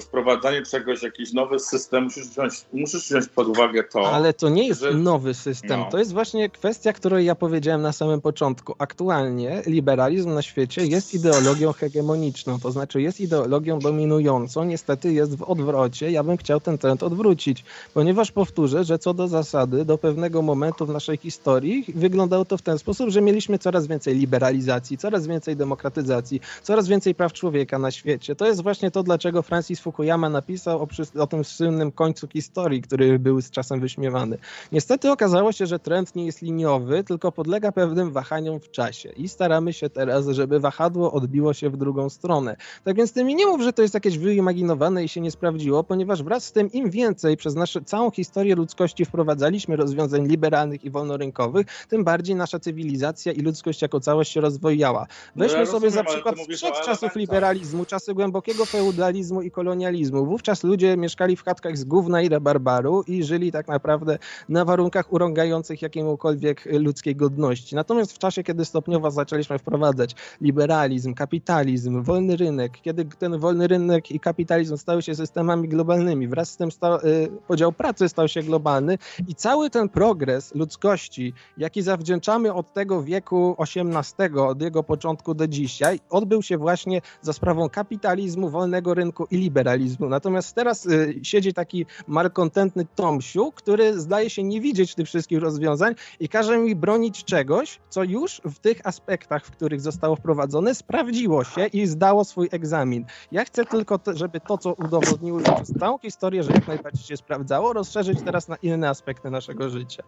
wprowadzanie czegoś, jakiś nowy system, musisz wziąć, musisz wziąć pod uwagę to, Ale to nie jest że- nowy system. No. To jest właśnie kwestia, której ja powiedziałem na samym początku. Aktualnie liberalizm na świecie jest ideologią hegemoniczną, to znaczy jest ideologią dominującą. Niestety jest w odwrocie. Ja bym chciał ten trend odwrócić, ponieważ powtórzę, że co do zasady, do pewnego momentu w naszej historii wyglądało to w ten sposób, że mieliśmy coraz więcej liberalizacji, coraz więcej demokratyzacji, coraz więcej praw człowieka na świecie. To jest właśnie to, dlaczego Francis Fukuyama napisał o, przy- o tym słynnym końcu historii, który był z czasem wyśmiewany. Niestety okazało się, że trend nie jest liniowy, tylko podlega pewnym wahaniom w czasie i staramy się teraz, żeby wahadło odbiło się w drugą stronę. Tak więc ty mi nie mów, że to jest jakieś wyimaginowane i się nie sprawdziło, ponieważ wraz z tym im więcej przez naszą całą historię ludzkości wprowadzaliśmy rozwiązań liberalnych i wolnorynkowych, tym bardziej nasza cywilizacja i ludzkość jako całość się rozwijała. No Weźmy ja sobie za rozumiem, ale przykład sprzed czasów liberalizmu, czasy głębokiego feudalizmu i kolonializmu. Wówczas ludzie mieszkali w chatkach z gówna i rabarbaru i żyli tak naprawdę na warunkach urągających jakiemukolwiek ludzkiej godności. Natomiast w czasie, kiedy stopniowo zaczęliśmy wprowadzać liberalizm, kapitalizm, wolny rynek, kiedy ten wolny rynek i kapitalizm stały się systemami globalnymi, wraz z tym y, podział pracy stał się globalny i cały ten progres ludzkości, jaki zawdzięczamy od tego wieku XVIII, od jego początku do dzisiaj, odbył się właśnie za sprawą kapitalizmu, wolnego rynku i liberalizmu. Natomiast teraz y, siedzi taki malkontentny Tomsiu, który zdaje się nie widzieć tych wszystkich rozwiązań i każe mi bronić czegoś, co już w tych aspektach, w których zostało wprowadzone, sprawdziło się i zdało swój egzamin. Ja chcę tylko, żeby to, co udowodniło przez całą historię, że jak najbardziej się sprawdzało, rozszerzyć teraz na inne aspekty naszego życia.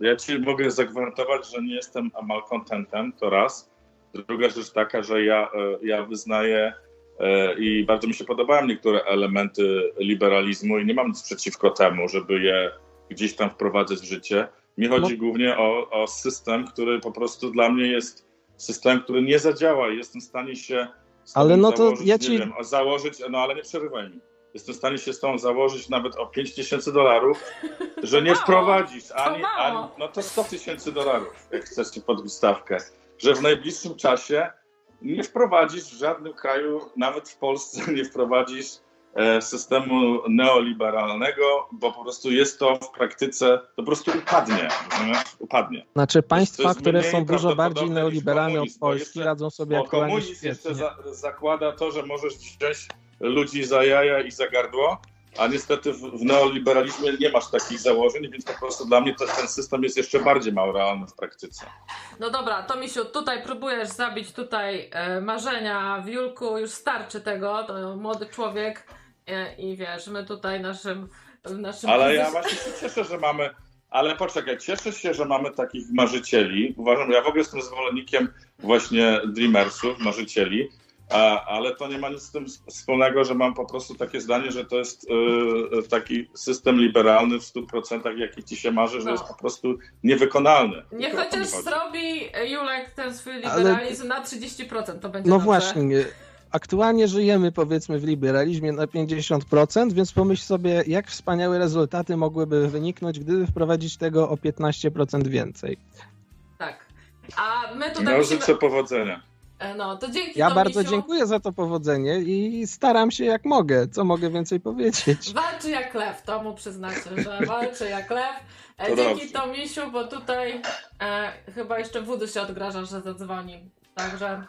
Ja ci mogę zagwarantować, że nie jestem malkontentem, to raz. Druga rzecz taka, że ja, e, ja wyznaję i bardzo mi się podobają niektóre elementy liberalizmu i nie mam nic przeciwko temu, żeby je gdzieś tam wprowadzać w życie. Mi chodzi No. głównie o, o system, który po prostu dla mnie jest system, który nie zadziała i jestem w stanie się z Ale no to założyć, ja nie ci- wiem, założyć, no ale nie przerywaj mi. jestem w stanie się z tą założyć nawet o 5 tysięcy dolarów, że nie mało. wprowadzisz To ani, ani, no to 100 tysięcy dolarów, jak chcesz ci podbić stawkę, że w najbliższym czasie nie wprowadzisz w żadnym kraju, nawet w Polsce nie wprowadzisz e, systemu neoliberalnego, bo po prostu jest to w praktyce, to po prostu upadnie, upadnie. Znaczy państwa, które są dużo bardziej neoliberalne od Polski, radzą sobie aktualnie komunizm jeszcze za, zakłada to, że możesz wziąć ludzi za jaja i za gardło, a niestety w, w neoliberalizmie nie masz takich założeń, więc po prostu dla mnie to, ten system jest jeszcze bardziej mało realny w praktyce. No dobra, to Misiu, tutaj próbujesz zabić tutaj e, marzenia w Julku, już starczy tego, to młody człowiek e, i wiesz, my tutaj naszym, naszym Ale ja właśnie się cieszę, że mamy. Ale poczekaj, cieszę się, że mamy takich marzycieli. Uważam, ja w ogóle jestem zwolennikiem właśnie dreamersów, marzycieli, a, ale to nie ma nic z tym wspólnego, że mam po prostu takie zdanie, że to jest y, taki system liberalny w 100%, jaki ci się marzy, że No. jest po prostu niewykonalny. Tylko mi chociaż zrobi Julek ten swój Ale- liberalizm na 30%, to będzie No dobrze. właśnie. Aktualnie żyjemy powiedzmy w liberalizmie na 50%, więc pomyśl sobie, jak wspaniałe rezultaty mogłyby wyniknąć, gdyby wprowadzić tego o 15% więcej. Tak. A my tutaj No, musimy... życzę powodzenia. E, No, to dzięki Ja bardzo Misiu. dziękuję za to powodzenie i staram się jak mogę. Co mogę więcej powiedzieć? Walczy jak lew, to mu przyznacie, że walczy jak lew. E, To Dzięki dobrze. to Misiu, bo tutaj e, chyba jeszcze Wudy się odgraża, że zadzwoni. Także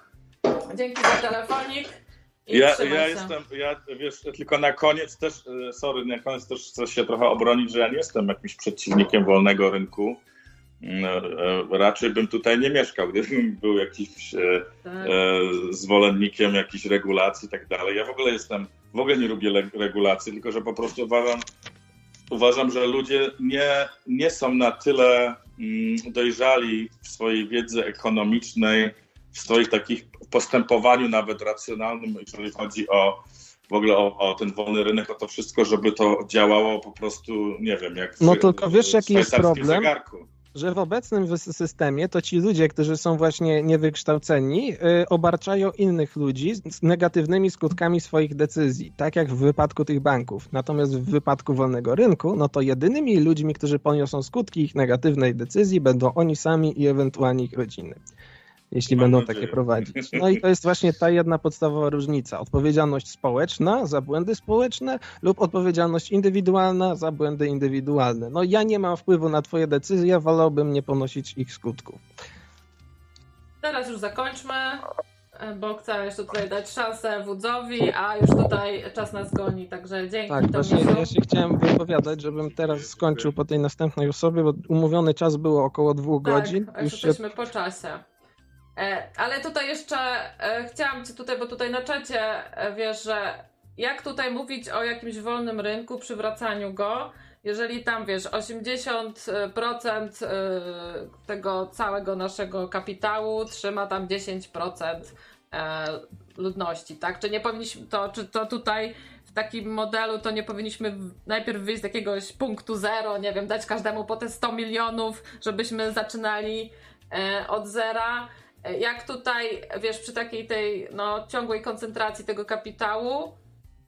dzięki za telefonik. I Ja, ja jestem, ja wiesz, tylko na koniec też, e, sorry, na koniec też chcę się trochę obronić, że ja nie jestem jakimś przeciwnikiem wolnego rynku. Mm, e, Raczej bym tutaj nie mieszkał, gdybym był jakiś e, Tak. e, zwolennikiem jakichś regulacji i tak dalej. Ja w ogóle jestem, w ogóle nie lubię regulacji, tylko że po prostu uważam, uważam, że ludzie nie, nie są na tyle mm, dojrzali w swojej wiedzy ekonomicznej, w swoich takich postępowaniu nawet racjonalnym, jeżeli chodzi o w ogóle o, o ten wolny rynek, o to wszystko, żeby to działało po prostu, nie wiem, jak w No tylko wiesz, jaki jest problem? Zegarku. Że w obecnym systemie to ci ludzie, którzy są właśnie niewykształceni, y, obarczają innych ludzi z negatywnymi skutkami swoich decyzji, tak jak w wypadku tych banków. Natomiast w wypadku wolnego rynku, no to jedynymi ludźmi, którzy poniosą skutki ich negatywnej decyzji, będą oni sami i ewentualnie ich rodziny. Jeśli Mam będą nadzieję. takie prowadzić. No i to jest właśnie ta jedna podstawowa różnica. Odpowiedzialność społeczna za błędy społeczne lub odpowiedzialność indywidualna za błędy indywidualne. No ja nie mam wpływu na twoje decyzje, wolałbym nie ponosić ich skutków. Teraz już zakończmy, bo chcę jeszcze tutaj dać szansę Wudzowi, a już tutaj czas nas goni, także dzięki Tak, właśnie ja się chciałem wypowiadać, żebym teraz skończył po tej następnej osobie, bo umówiony czas było około dwóch godzin. Tak, Już już się... jesteśmy po czasie. E, ale tutaj jeszcze e, chciałam Ci tutaj, bo tutaj na czacie e, wiesz, że jak tutaj mówić o jakimś wolnym rynku, przywracaniu go, jeżeli tam wiesz, 80% e, tego całego naszego kapitału trzyma tam 10% e, ludności, tak? Czy nie powinniśmy to, czy to tutaj w takim modelu to nie powinniśmy najpierw wyjść z jakiegoś punktu zero, nie wiem, dać każdemu po te 100 milionów, żebyśmy zaczynali od zera. E, Jak tutaj, wiesz, przy takiej tej no, ciągłej koncentracji tego kapitału,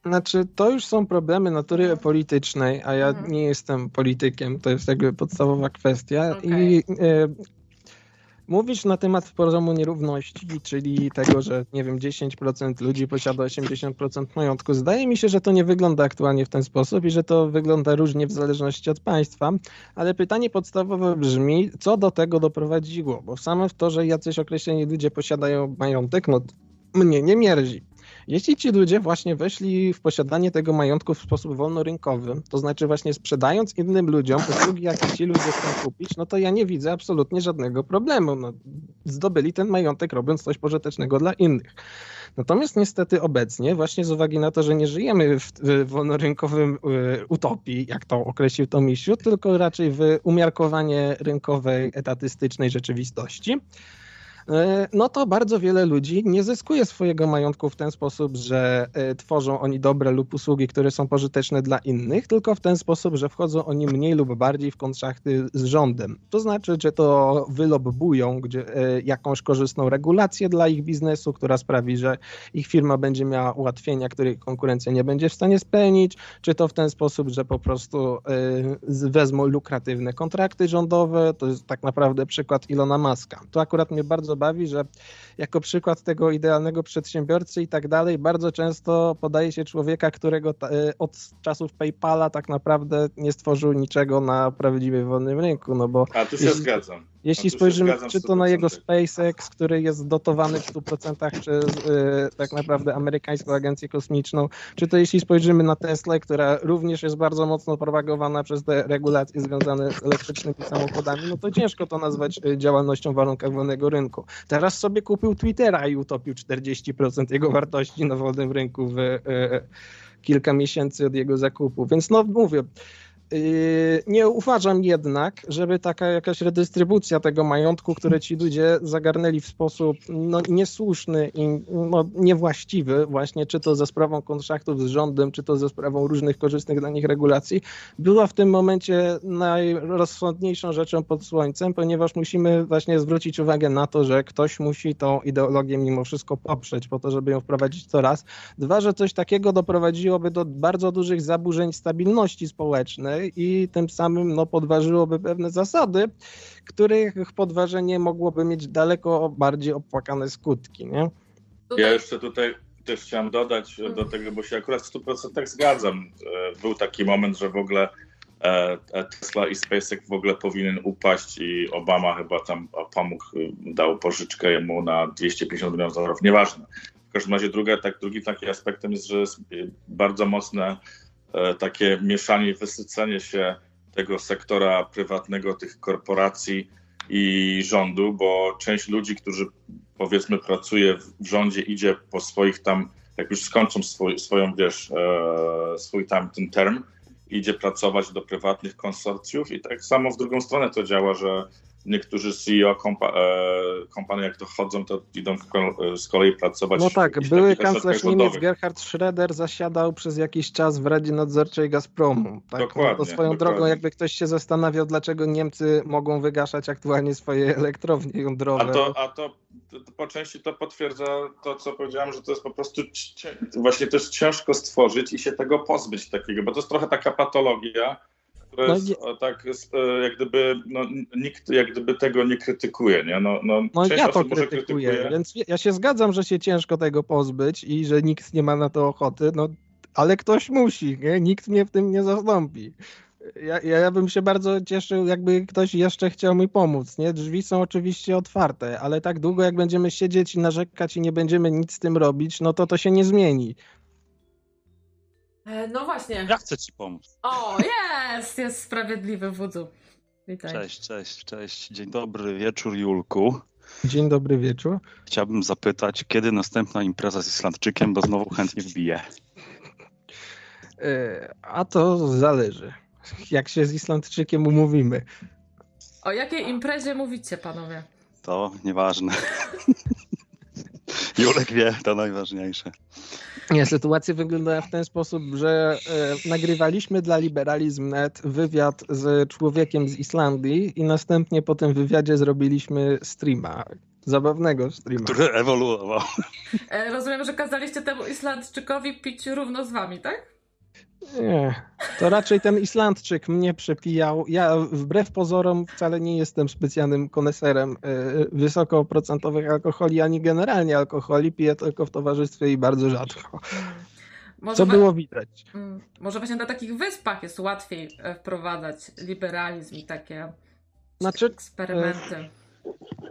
Znaczy, to już są problemy natury Mhm. politycznej, a ja Mhm. nie jestem politykiem, to jest jakby podstawowa kwestia. Okej. I mówisz na temat poziomu nierówności, czyli tego, że nie wiem, 10% ludzi posiada 80% majątku. Zdaje mi się, że to nie wygląda aktualnie w ten sposób i że to wygląda różnie w zależności od państwa, ale pytanie podstawowe brzmi, co do tego doprowadziło? Bo same w to, że jacyś określeni ludzie posiadają majątek, no mnie nie mierzi. Jeśli ci ludzie właśnie weszli w posiadanie tego majątku w sposób wolnorynkowy, to znaczy właśnie sprzedając innym ludziom usługi, jakie ci ludzie chcą kupić, no to ja nie widzę absolutnie żadnego problemu. No, zdobyli ten majątek robiąc coś pożytecznego dla innych. Natomiast niestety obecnie, właśnie z uwagi na to, że nie żyjemy w, w wolnorynkowym y, utopii, jak to określił Tomisiu, tylko raczej w umiarkowanie rynkowej, etatystycznej rzeczywistości, no to bardzo wiele ludzi nie zyskuje swojego majątku w ten sposób, że e, tworzą oni dobre lub usługi, które są pożyteczne dla innych, tylko w ten sposób, że wchodzą oni mniej lub bardziej w kontrakty z rządem. To znaczy, że to wylobbują gdzie, e, jakąś korzystną regulację dla ich biznesu, która sprawi, że ich firma będzie miała ułatwienia, których konkurencja nie będzie w stanie spełnić, czy to w ten sposób, że po prostu wezmą lukratywne kontrakty rządowe. To jest tak naprawdę przykład Ilona Maska. To akurat mnie bardzo bawi, że jako przykład tego idealnego przedsiębiorcy i tak dalej, bardzo często podaje się człowieka, którego e, od czasów PayPala tak naprawdę nie stworzył niczego na prawdziwie wolnym rynku. No bo A tu się jeśli, zgadzam. Jeśli spojrzymy czy to na jego SpaceX, który jest dotowany w 100% przez yy, tak naprawdę amerykańską agencję kosmiczną, czy to jeśli spojrzymy na Tesla, która również jest bardzo mocno propagowana przez te regulacje związane z elektrycznymi samochodami, no to ciężko to nazwać e, działalnością w warunkach wolnego rynku. Teraz sobie kupił Twittera i utopił 40% jego wartości na wolnym rynku w yy, kilka miesięcy od jego zakupu. Więc no mówię, nie uważam jednak, żeby taka jakaś redystrybucja tego majątku, które ci ludzie zagarnęli w sposób no, niesłuszny i no, niewłaściwy, właśnie czy to ze sprawą kontraktów z rządem, czy to ze sprawą różnych korzystnych dla nich regulacji, była w tym momencie najrozsądniejszą rzeczą pod słońcem, ponieważ musimy właśnie zwrócić uwagę na to, że ktoś musi tą ideologię mimo wszystko poprzeć po to, żeby ją wprowadzić to raz. Dwa, że coś takiego doprowadziłoby do bardzo dużych zaburzeń stabilności społecznej, i tym samym no, podważyłoby pewne zasady, których podważenie mogłoby mieć daleko bardziej opłakane skutki. Nie? Ja jeszcze tutaj też chciałem dodać do tego, bo się akurat w 100% zgadzam. Był taki moment, że w ogóle e, e, Tesla i SpaceX w ogóle powinien upaść i Obama chyba tam pomógł, dał pożyczkę jemu na 250 milionów dolarów, nieważne. W każdym razie druga, tak, drugim takim aspektem jest, że jest bardzo mocne takie mieszanie i wysycenie się tego sektora prywatnego, tych korporacji i rządu, bo część ludzi, którzy powiedzmy pracuje w rządzie, idzie po swoich tam, jak już skończą swój, swoją, wiesz, e, swój tam ten term, idzie pracować do prywatnych konsorcjów i tak samo w drugą stronę to działa, że niektórzy CEO kompa e, kompanii, jak to chodzą, to idą z kolei pracować No tak, były kanclerz Niemiec Gerhard Schröder zasiadał przez jakiś czas w Radzie Nadzorczej Gazpromu. Tak? Dokładnie. No to swoją dokładnie. drogą, jakby ktoś się zastanawiał, dlaczego Niemcy mogą wygaszać aktualnie swoje elektrownie jądrowe. A to, a to, to po części to potwierdza to, co powiedziałem, że to jest po prostu właśnie jest ciężko stworzyć i się tego pozbyć takiego, bo to jest trochę taka patologia, która no, jest tak e, jak gdyby, no, nikt jak gdyby tego nie krytykuje, nie? No, no, no ja to krytykuję, więc ja się zgadzam, że się ciężko tego pozbyć i że nikt nie ma na to ochoty, no ale ktoś musi, nie? Nikt mnie w tym nie zastąpi. Ja, ja bym się bardzo cieszył, jakby ktoś jeszcze chciał mi pomóc. Nie? Drzwi są oczywiście otwarte, ale tak długo jak będziemy siedzieć i narzekać i nie będziemy nic z tym robić, no to to się nie zmieni. E, no właśnie. Ja chcę ci pomóc. O, jest! Jest sprawiedliwy wodzu. Witaj. Cześć, cześć, cześć. Dzień dobry wieczór, Julku. Dzień dobry wieczór. Chciałbym zapytać, kiedy następna impreza z Islandczykiem, bo znowu chętnie wbiję. E, a to zależy. Jak się z Islandczykiem umówimy. O jakiej imprezie mówicie, panowie? To nieważne. Julek wie, to najważniejsze. Nie, sytuacja wygląda w ten sposób, że e, nagrywaliśmy dla Liberalizm.net wywiad z człowiekiem z Islandii i następnie po tym wywiadzie zrobiliśmy streama. Zabawnego streama. Który ewoluował. E, rozumiem, że kazaliście temu Islandczykowi pić równo z wami, tak? Nie, to raczej ten Islandczyk mnie przepijał. Ja wbrew pozorom wcale nie jestem specjalnym koneserem e, wysokoprocentowych alkoholi, ani generalnie alkoholi. Piję tylko w towarzystwie i bardzo rzadko. Może Co było widać. Mm, może właśnie na takich wyspach jest łatwiej e, wprowadzać liberalizm i takie znaczy, eksperymenty.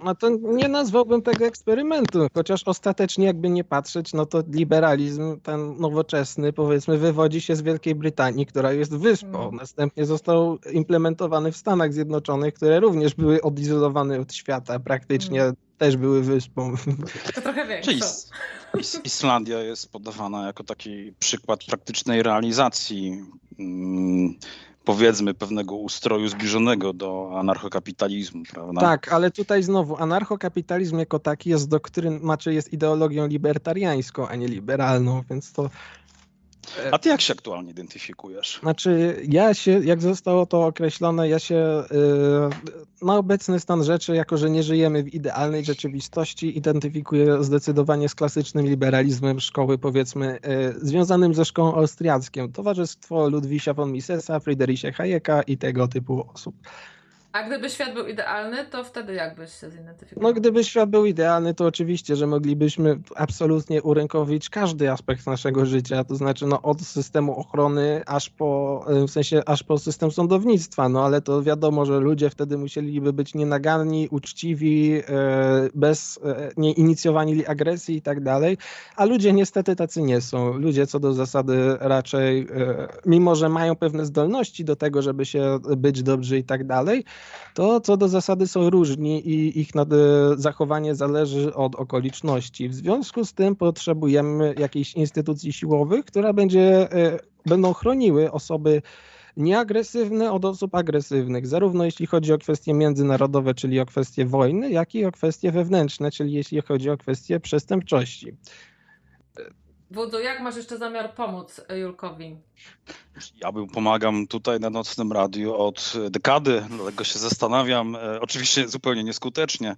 No to nie nazwałbym tego eksperymentu, chociaż ostatecznie jakby nie patrzeć, no to liberalizm ten nowoczesny powiedzmy wywodzi się z Wielkiej Brytanii, która jest wyspą. Mm. Następnie został implementowany w Stanach Zjednoczonych, które również były odizolowane od świata, praktycznie mm. też były wyspą. To trochę większe. Islandia jest podawana jako taki przykład praktycznej realizacji mm, powiedzmy pewnego ustroju zbliżonego do anarchokapitalizmu, prawda? Tak, ale tutaj znowu anarchokapitalizm jako taki jest doktryn, znaczy jest ideologią libertariańską, a nie liberalną, więc to A ty jak się aktualnie identyfikujesz? Znaczy, ja się, jak zostało to określone, ja się yy, na obecny stan rzeczy, jako że nie żyjemy w idealnej rzeczywistości, identyfikuję zdecydowanie z klasycznym liberalizmem szkoły, powiedzmy, yy, związanym ze szkołą austriacką. Towarzystwo Ludwisia von Misesa, Friedricha Hayeka i tego typu osób. A gdyby świat był idealny, to wtedy jak byś się zidentyfikował? No, gdyby świat był idealny, to oczywiście, że moglibyśmy absolutnie urynkowić każdy aspekt naszego życia, to znaczy no, od systemu ochrony aż po, w sensie aż po system sądownictwa, no ale to wiadomo, że ludzie wtedy musieliby być nienaganni, uczciwi, e, bez, e, nie inicjowani agresji i tak dalej, a ludzie niestety tacy nie są. Ludzie co do zasady raczej, e, mimo że mają pewne zdolności do tego, żeby się być dobrzy i tak dalej, to co do zasady są różni i ich zachowanie zależy od okoliczności. W związku z tym potrzebujemy jakiejś instytucji siłowych, która będzie, e, będą chroniły osoby nieagresywne od osób agresywnych, zarówno jeśli chodzi o kwestie międzynarodowe, czyli o kwestie wojny, jak i o kwestie wewnętrzne, czyli jeśli chodzi o kwestie przestępczości. Wódzu, jak masz jeszcze zamiar pomóc Julkowi? Ja bym pomagam tutaj na Nocnym Radiu od dekady, dlatego się zastanawiam, e, oczywiście zupełnie nieskutecznie,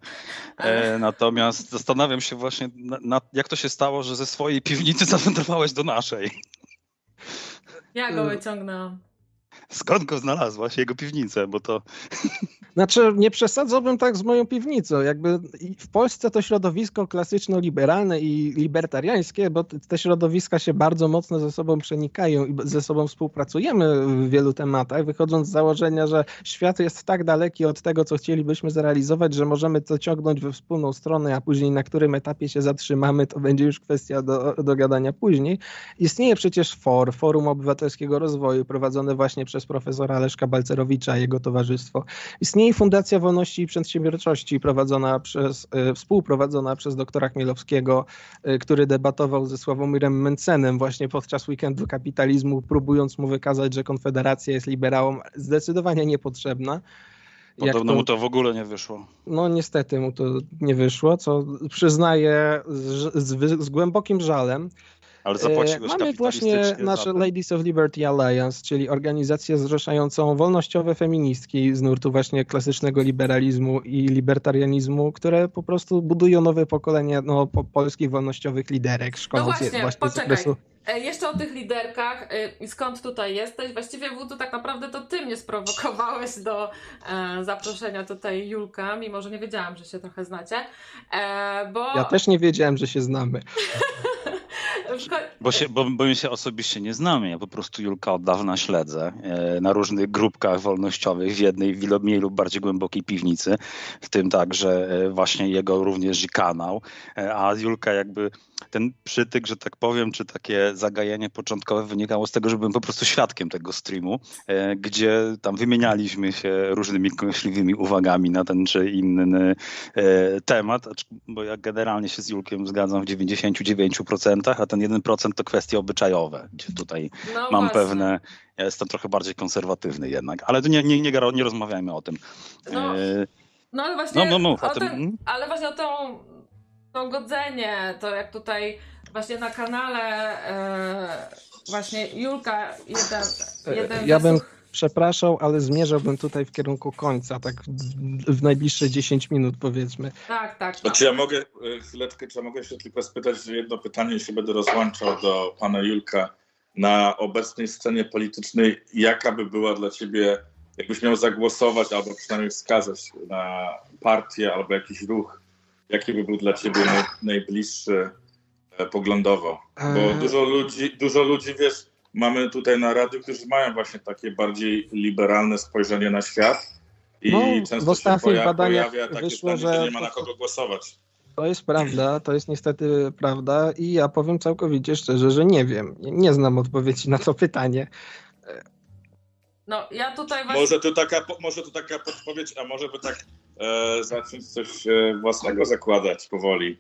e, natomiast zastanawiam się właśnie, na, na, jak to się stało, że ze swojej piwnicy zawędrowałeś do naszej. Ja go wyciągnęłam. Skąd go znalazłaś, jego piwnicę, bo to... Znaczy, nie przesadzałbym tak z moją piwnicą. Jakby w Polsce to środowisko klasyczno-liberalne i libertariańskie, bo te środowiska się bardzo mocno ze sobą przenikają i ze sobą współpracujemy w wielu tematach, wychodząc z założenia, że świat jest tak daleki od tego, co chcielibyśmy zrealizować, że możemy to ciągnąć we wspólną stronę, a później na którym etapie się zatrzymamy, to będzie już kwestia do, do gadania później. Istnieje przecież FOR, Forum Obywatelskiego Rozwoju, prowadzone właśnie przez profesora Leszka Balcerowicza i jego towarzystwo. Istnieje Fundacja Wolności i Przedsiębiorczości prowadzona przez, e, współprowadzona przez doktora Chmielowskiego, e, który debatował ze Sławomirem Mencenem właśnie podczas weekendu kapitalizmu, próbując mu wykazać, że Konfederacja jest liberałom zdecydowanie niepotrzebna. Podobno to, mu to w ogóle nie wyszło. No niestety mu to nie wyszło, co przyznaję z, z, z głębokim żalem. Ale zapłaciłeś e, Mamy właśnie nasze Ladies of Liberty Alliance, czyli organizację zrzeszającą wolnościowe feministki z nurtu właśnie klasycznego liberalizmu i libertarianizmu, które po prostu budują nowe pokolenie no, po, polskich wolnościowych liderek, szkoląc no właśnie, właśnie poczekaj. z e, jeszcze o tych liderkach e, i skąd tutaj jesteś. Właściwie Wudu tak naprawdę to ty mnie sprowokowałeś do e, zaproszenia tutaj Julka, mimo że nie wiedziałam, że się trochę znacie. E, bo... Ja też nie wiedziałem, że się znamy. Bo, się, bo, bo my się osobiście nie znamy. Ja po prostu Julka od dawna śledzę e, na różnych grupkach wolnościowych w jednej mniej lub bardziej głębokiej piwnicy, w tym także e, właśnie jego również i kanał. E, a Julka jakby ten przytyk, że tak powiem, czy takie zagajenie początkowe wynikało z tego, że byłem po prostu świadkiem tego streamu, gdzie tam wymienialiśmy się różnymi kąśliwymi uwagami na ten czy inny temat, bo ja generalnie się z Julkiem zgadzam w 99%, a ten 1% to kwestie obyczajowe, gdzie tutaj no mam właśnie. pewne. Ja jestem trochę bardziej konserwatywny jednak, ale nie, nie, nie, nie rozmawiajmy o tym. No, e... no ale właśnie. No, no, no, o tym, hmm? ale właśnie o tą, to godzenie, to jak tutaj właśnie na kanale e, właśnie Julka jeden, jeden ja bym przepraszał, ale zmierzałbym tutaj w kierunku końca, tak w, w najbliższe 10 minut powiedzmy. Tak, tak. No, czy ja mogę e, chwileczkę, czy ja mogę się tylko spytać jedno pytanie, jeśli będę rozłączał do pana Julka. Na obecnej scenie politycznej, jaka by była dla ciebie, jakbyś miał zagłosować albo przynajmniej wskazać na partię albo jakiś ruch, jaki by był dla ciebie naj, najbliższy e, poglądowo? Bo eee. dużo ludzi, dużo ludzi, wiesz, mamy tutaj na radiu, którzy mają właśnie takie bardziej liberalne spojrzenie na świat i no, często się poja pojawia takie wyszło, zdanie, że... nie ma na kogo głosować. To jest prawda, to jest niestety prawda i ja powiem całkowicie szczerze, że nie wiem. Nie znam odpowiedzi na to pytanie. No, ja tutaj właśnie... Może to taka, może to taka podpowiedź, a może by tak e, zacząć coś e, własnego zakładać powoli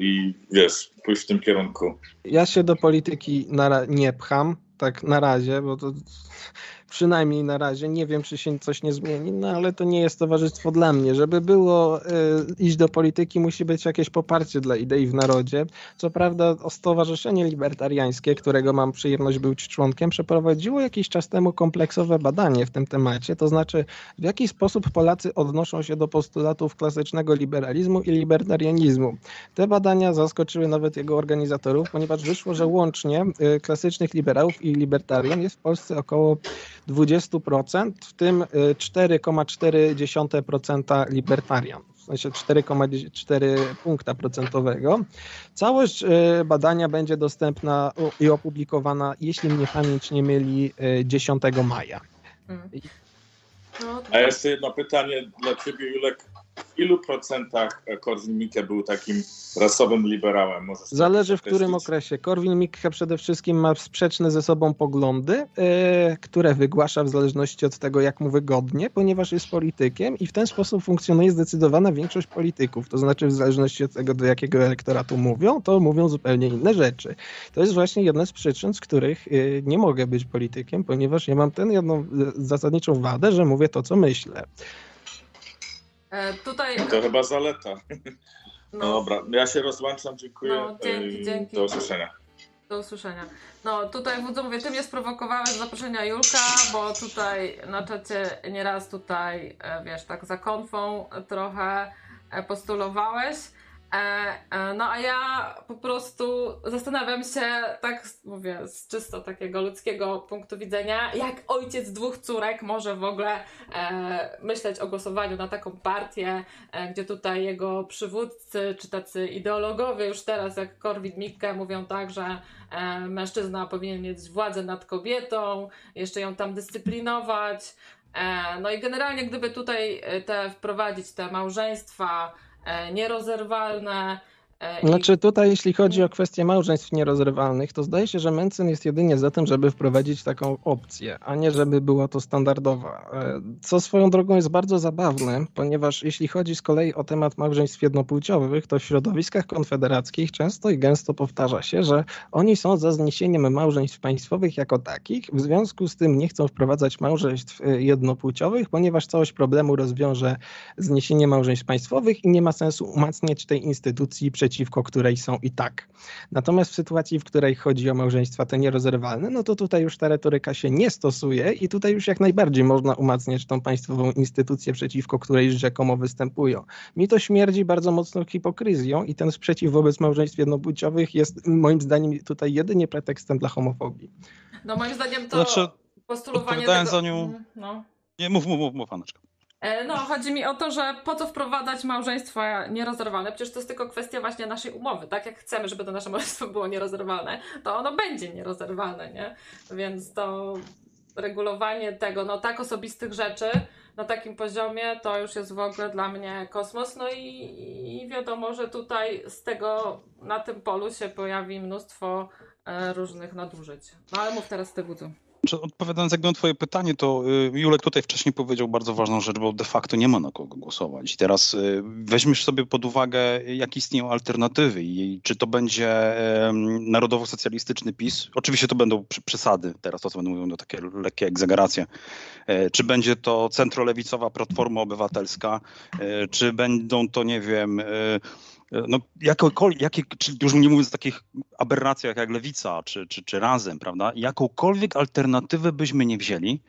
i wiesz, pójść w tym kierunku. Ja się do polityki nie pcham, tak na razie, bo to przynajmniej na razie. Nie wiem, czy się coś nie zmieni, no ale to nie jest towarzystwo dla mnie. Żeby było y, iść do polityki, musi być jakieś poparcie dla idei w narodzie. Co prawda, Stowarzyszenie Libertariańskie, którego mam przyjemność być członkiem, przeprowadziło jakiś czas temu kompleksowe badanie w tym temacie, to znaczy w jaki sposób Polacy odnoszą się do postulatów klasycznego liberalizmu i libertarianizmu. Te badania zaskoczyły nawet jego organizatorów, ponieważ wyszło, że łącznie y, klasycznych liberałów i libertarian jest w Polsce około 20%, w tym y, 4,4% libertarian. W sensie 4,4 punkta procentowego. Całość y, badania będzie dostępna i opublikowana, jeśli mnie pamięć nie myli, y, 10 maja. Mm. No, A jeszcze jedno pytanie dla ciebie, Julek. W ilu procentach Korwin-Mikke był takim rasowym liberałem? Możesz Zależy w którym okresie. Korwin-Mikke przede wszystkim ma sprzeczne ze sobą poglądy, e, które wygłasza w zależności od tego, jak mu wygodnie, ponieważ jest politykiem i w ten sposób funkcjonuje zdecydowana większość polityków. To znaczy w zależności od tego, do jakiego elektoratu mówią, to mówią zupełnie inne rzeczy. To jest właśnie jedna z przyczyn, z których e, nie mogę być politykiem, ponieważ ja mam tę jedną e, zasadniczą wadę, że mówię to, co myślę. E, tutaj. To chyba zaleta. No No, dobra, ja się rozłączam, dziękuję. No, dzięki, dzięki. Do usłyszenia. Do usłyszenia. No tutaj wódzu mówię, ty mnie sprowokowałeś do zaproszenia Julka, bo tutaj na czacie nieraz tutaj, e, wiesz, tak za konfą trochę e, postulowałeś. E, e, No a ja po prostu zastanawiam się, tak mówię, z czysto takiego ludzkiego punktu widzenia, jak ojciec dwóch córek może w ogóle e, myśleć o głosowaniu na taką partię, gdzie tutaj jego przywódcy, czy tacy ideologowie już teraz, jak Korwin-Mikke, mówią tak, że mężczyzna powinien mieć władzę nad kobietą, jeszcze ją tam dyscyplinować. No i generalnie, gdyby tutaj te wprowadzić te małżeństwa nierozerwalne. E, Znaczy tutaj, jeśli chodzi o kwestię małżeństw nierozerwalnych, to zdaje się, że Mencen jest jedynie za tym, żeby wprowadzić taką opcję, a nie żeby była to standardowa. E, Co swoją drogą jest bardzo zabawne, ponieważ jeśli chodzi z kolei o temat małżeństw jednopłciowych, to w środowiskach konfederackich często i gęsto powtarza się, że oni są za zniesieniem małżeństw państwowych jako takich, w związku z tym nie chcą wprowadzać małżeństw e, jednopłciowych, ponieważ całość problemu rozwiąże zniesienie małżeństw państwowych i nie ma sensu umacniać tej instytucji, przeciwko której są i tak. Natomiast w sytuacji, w której chodzi o małżeństwa te nierozerwalne, no to tutaj już ta retoryka się nie stosuje i tutaj już jak najbardziej można umacniać tą państwową instytucję, przeciwko której rzekomo występują. Mi to śmierdzi bardzo mocną hipokryzją i ten sprzeciw wobec małżeństw jednopłciowych jest moim zdaniem tutaj jedynie pretekstem dla homofobii. No moim zdaniem to Znaczy, postulowanie tego... za nią- Mm, No. Nie, mów, mów, mów, mów Aneczka. E, No, chodzi mi o to, że po co wprowadzać małżeństwa nierozerwalne? Przecież to jest tylko kwestia właśnie naszej umowy, tak? Jak chcemy, żeby to nasze małżeństwo było nierozerwalne, to ono będzie nierozerwalne, nie? Więc to regulowanie tego, no tak osobistych rzeczy na takim poziomie, to już jest w ogóle dla mnie kosmos. No i, i wiadomo, że tutaj z tego, na tym polu się pojawi mnóstwo e, różnych nadużyć. No ale mów teraz ty, Wudzu. Odpowiadając jakby na twoje pytanie, to y, Julek tutaj wcześniej powiedział bardzo ważną rzecz, bo de facto nie ma na kogo głosować. I teraz y, weźmiesz sobie pod uwagę, jakie istnieją alternatywy i czy to będzie narodowo-socjalistyczny PiS. Oczywiście to będą przesady, teraz to co będę mówił, to takie lekkie egzageracje. E, Czy będzie to centrolewicowa Platforma Obywatelska, e, czy będą to, nie wiem, e, no, jakokol- jakie, czy już nie mówiąc o takich aberracjach jak lewica czy, czy, czy razem, prawda? Jakąkolwiek alternatywę byśmy nie wzięli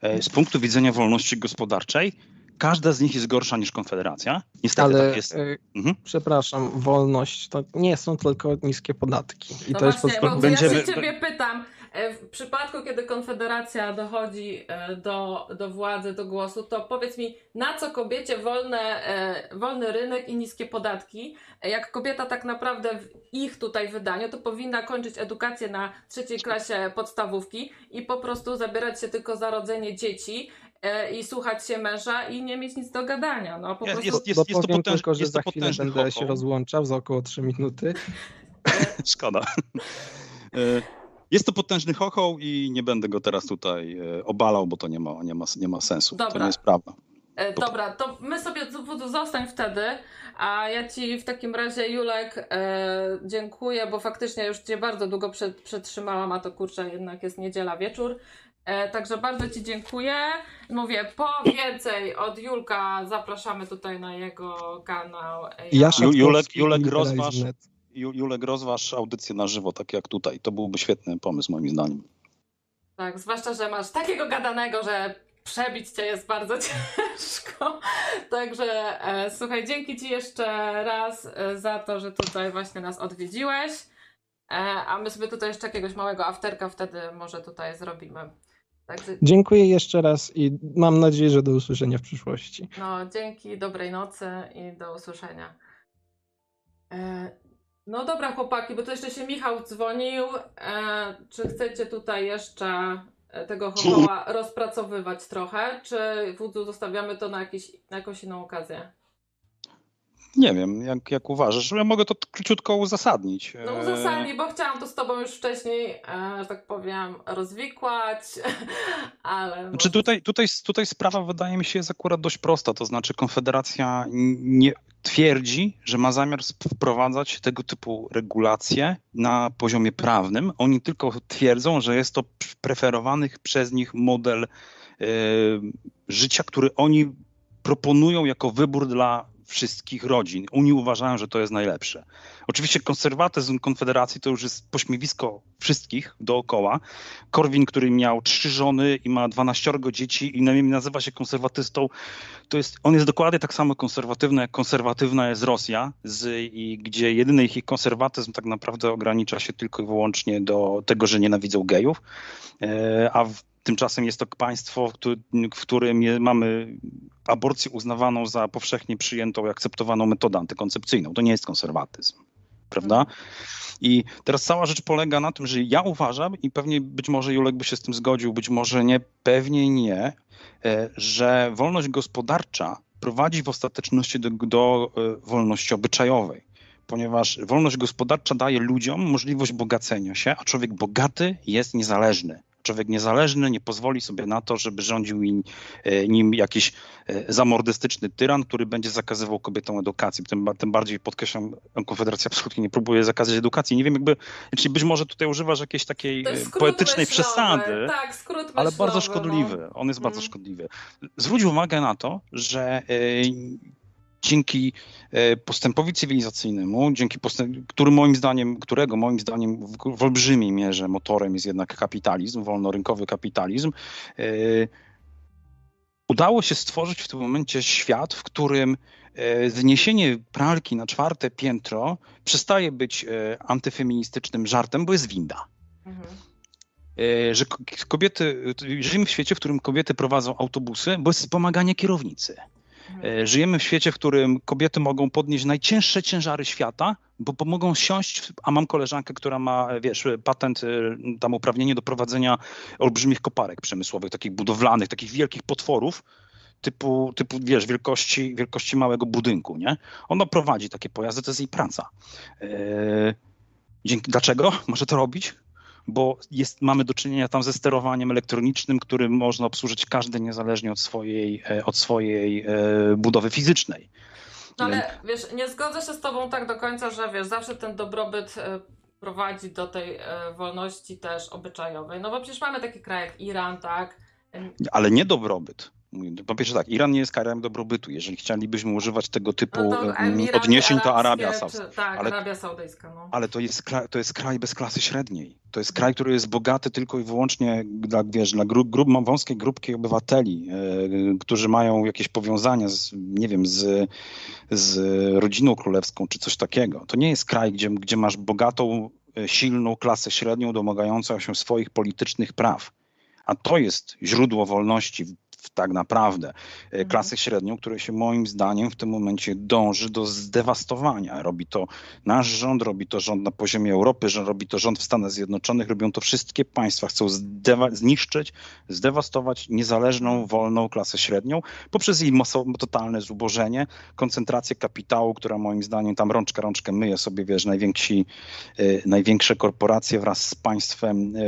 e, z punktu widzenia wolności gospodarczej, każda z nich jest gorsza niż Konfederacja. Niestety Ale tak jest. e, Mhm. przepraszam, wolność to nie są tylko niskie podatki. I no to jest właśnie, podstaw- bo będziemy- ja się ciebie pytam, e, w przypadku, kiedy Konfederacja dochodzi e, do, do władzy, do głosu, to powiedz mi, na co kobiecie wolne, e, wolny rynek i niskie podatki? E, Jak kobieta tak naprawdę w ich tutaj wydaniu, to powinna kończyć edukację na trzeciej klasie podstawówki i po prostu zabierać się tylko za rodzenie dzieci e, i słuchać się męża i nie mieć nic do gadania. No po Jest- prostu... jest- jest- Bo to potężny- tylko, że jest to za chwilę będę się rozłączał za około 3 minuty. Szkoda. Jest to potężny chochoł i nie będę go teraz tutaj e, obalał, bo to nie ma, nie ma, nie ma sensu. To Dobra. nie jest prawda. E, Dobra, to my sobie z- zostań wtedy, a ja ci w takim razie, Julek, e, dziękuję, bo faktycznie już cię bardzo długo przetrzymałam, a to kurczę, jednak jest niedziela wieczór. Także bardzo Ci dziękuję. Mówię, po więcej od Julka zapraszamy tutaj na jego kanał. Ja Ju- Julek, Julek. Ju- Julek rozważ audycję na żywo, tak jak tutaj. To byłby świetny pomysł moim zdaniem. Tak, zwłaszcza, że masz takiego gadanego, że przebić cię jest bardzo ciężko. Także e, słuchaj, dzięki Ci jeszcze raz e, za to, że tutaj właśnie nas odwiedziłeś. E, a my sobie tutaj jeszcze jakiegoś małego afterka wtedy może tutaj zrobimy. Także Dziękuję jeszcze raz i mam nadzieję, że do usłyszenia w przyszłości. no, dzięki, dobrej nocy i do usłyszenia. E, no dobra, chłopaki, bo to jeszcze się Michał dzwonił. E, czy chcecie tutaj jeszcze e, tego chochoła rozpracowywać trochę, czy wódzu zostawiamy to na, jakiś, na jakąś inną okazję? Nie wiem, jak, jak uważasz. Ja mogę to króciutko uzasadnić. No E, uzasadnij, bo chciałam to z tobą już wcześniej, e, że tak powiem, rozwikłać, ale... Znaczy tutaj, tutaj, tutaj sprawa wydaje mi się jest akurat dość prosta, to znaczy Konfederacja nie twierdzi, że ma zamiar wprowadzać tego typu regulacje na poziomie prawnym. Oni tylko twierdzą, że jest to preferowany przez nich model e, życia, który oni proponują jako wybór dla wszystkich rodzin. Oni uważają, że to jest najlepsze. Oczywiście konserwatyzm Konfederacji to już jest pośmiewisko wszystkich dookoła. Korwin, który miał trzy żony i ma 12 dzieci i na- nazywa się konserwatystą, to jest, on jest dokładnie tak samo konserwatywny, jak konserwatywna jest Rosja, z, i gdzie jedyny ich konserwatyzm tak naprawdę ogranicza się tylko i wyłącznie do tego, że nienawidzą gejów, e, a w, tymczasem jest to państwo, w, któ- w którym mamy aborcję uznawaną za powszechnie przyjętą i akceptowaną metodę antykoncepcyjną. To nie jest konserwatyzm, prawda? I teraz cała rzecz polega na tym, że ja uważam, i pewnie być może Julek by się z tym zgodził, być może nie, pewnie nie, e, że wolność gospodarcza prowadzi w ostateczności do, do e, wolności obyczajowej. Ponieważ wolność gospodarcza daje ludziom możliwość bogacenia się, a człowiek bogaty jest niezależny. Człowiek niezależny nie pozwoli sobie na to, żeby rządził im, e, nim jakiś e, zamordystyczny tyran, który będzie zakazywał kobietom edukacji. Tym, tym bardziej podkreślam, Konfederacja absolutnie nie próbuje zakazać edukacji. Nie wiem, jakby, czyli być może tutaj używasz jakiejś takiej e, poetycznej myślowy. przesady, Tak, ale myślowy, bardzo no. szkodliwy. On jest bardzo Mhm. szkodliwy. Zwróć uwagę na to, że dzięki e, postępowi cywilizacyjnemu, dzięki postęp, który moim zdaniem, którego moim zdaniem w, w olbrzymiej mierze motorem jest jednak kapitalizm, wolnorynkowy kapitalizm, e, udało się stworzyć w tym momencie świat, w którym e, zniesienie pralki na czwarte piętro przestaje być antyfeministycznym żartem, bo jest winda Mhm. że ko- kobiety, żyjemy w świecie, w którym kobiety prowadzą autobusy, bo jest wspomaganie kierownicy. Mhm. E, Żyjemy w świecie, w którym kobiety mogą podnieść najcięższe ciężary świata, bo pomogą siąść, w- a mam koleżankę, która ma, wiesz, patent, e, tam uprawnienie do prowadzenia olbrzymich koparek przemysłowych, takich budowlanych, takich wielkich potworów, typu, typu wiesz, wielkości, wielkości małego budynku, nie? Ona prowadzi takie pojazdy, to jest jej praca. E, Dzięki, dlaczego może to robić? Bo jest, mamy do czynienia tam ze sterowaniem elektronicznym, którym można obsłużyć każdy niezależnie od swojej, e, od swojej e, budowy fizycznej. No ale wiesz, nie zgodzę się z tobą tak do końca, że wiesz, zawsze ten dobrobyt e, prowadzi do tej wolności też obyczajowej. No bo przecież mamy taki kraj jak Iran, tak? Ale nie dobrobyt. Po pierwsze tak, Iran nie jest krajem dobrobytu. Jeżeli chcielibyśmy używać tego typu No to em, Emiraty odniesień, to Arabia Saudyjska. Tak, Ale- Arabia Saudyjska, no. Ale to jest, kraj, to jest kraj bez klasy średniej. To jest kraj, który jest bogaty tylko i wyłącznie dla, wiesz, dla grup, grup, wąskiej grupki obywateli, e, którzy mają jakieś powiązania z, nie wiem, z, z rodziną królewską czy coś takiego. To nie jest kraj, gdzie, gdzie masz bogatą, e, silną klasę średnią domagającą się swoich politycznych praw. A to jest źródło wolności tak naprawdę. E, Mhm. Klasę średnią, której się moim zdaniem w tym momencie dąży do zdewastowania. Robi to nasz rząd, robi to rząd na poziomie Europy, że robi to rząd w Stanach Zjednoczonych, robią to wszystkie państwa. Chcą zdewa- zniszczyć, zdewastować niezależną, wolną klasę średnią poprzez jej totalne zubożenie, koncentrację kapitału, która moim zdaniem tam rączka rączkę myje sobie, wiesz, najwięksi, e, największe korporacje wraz z państwem e,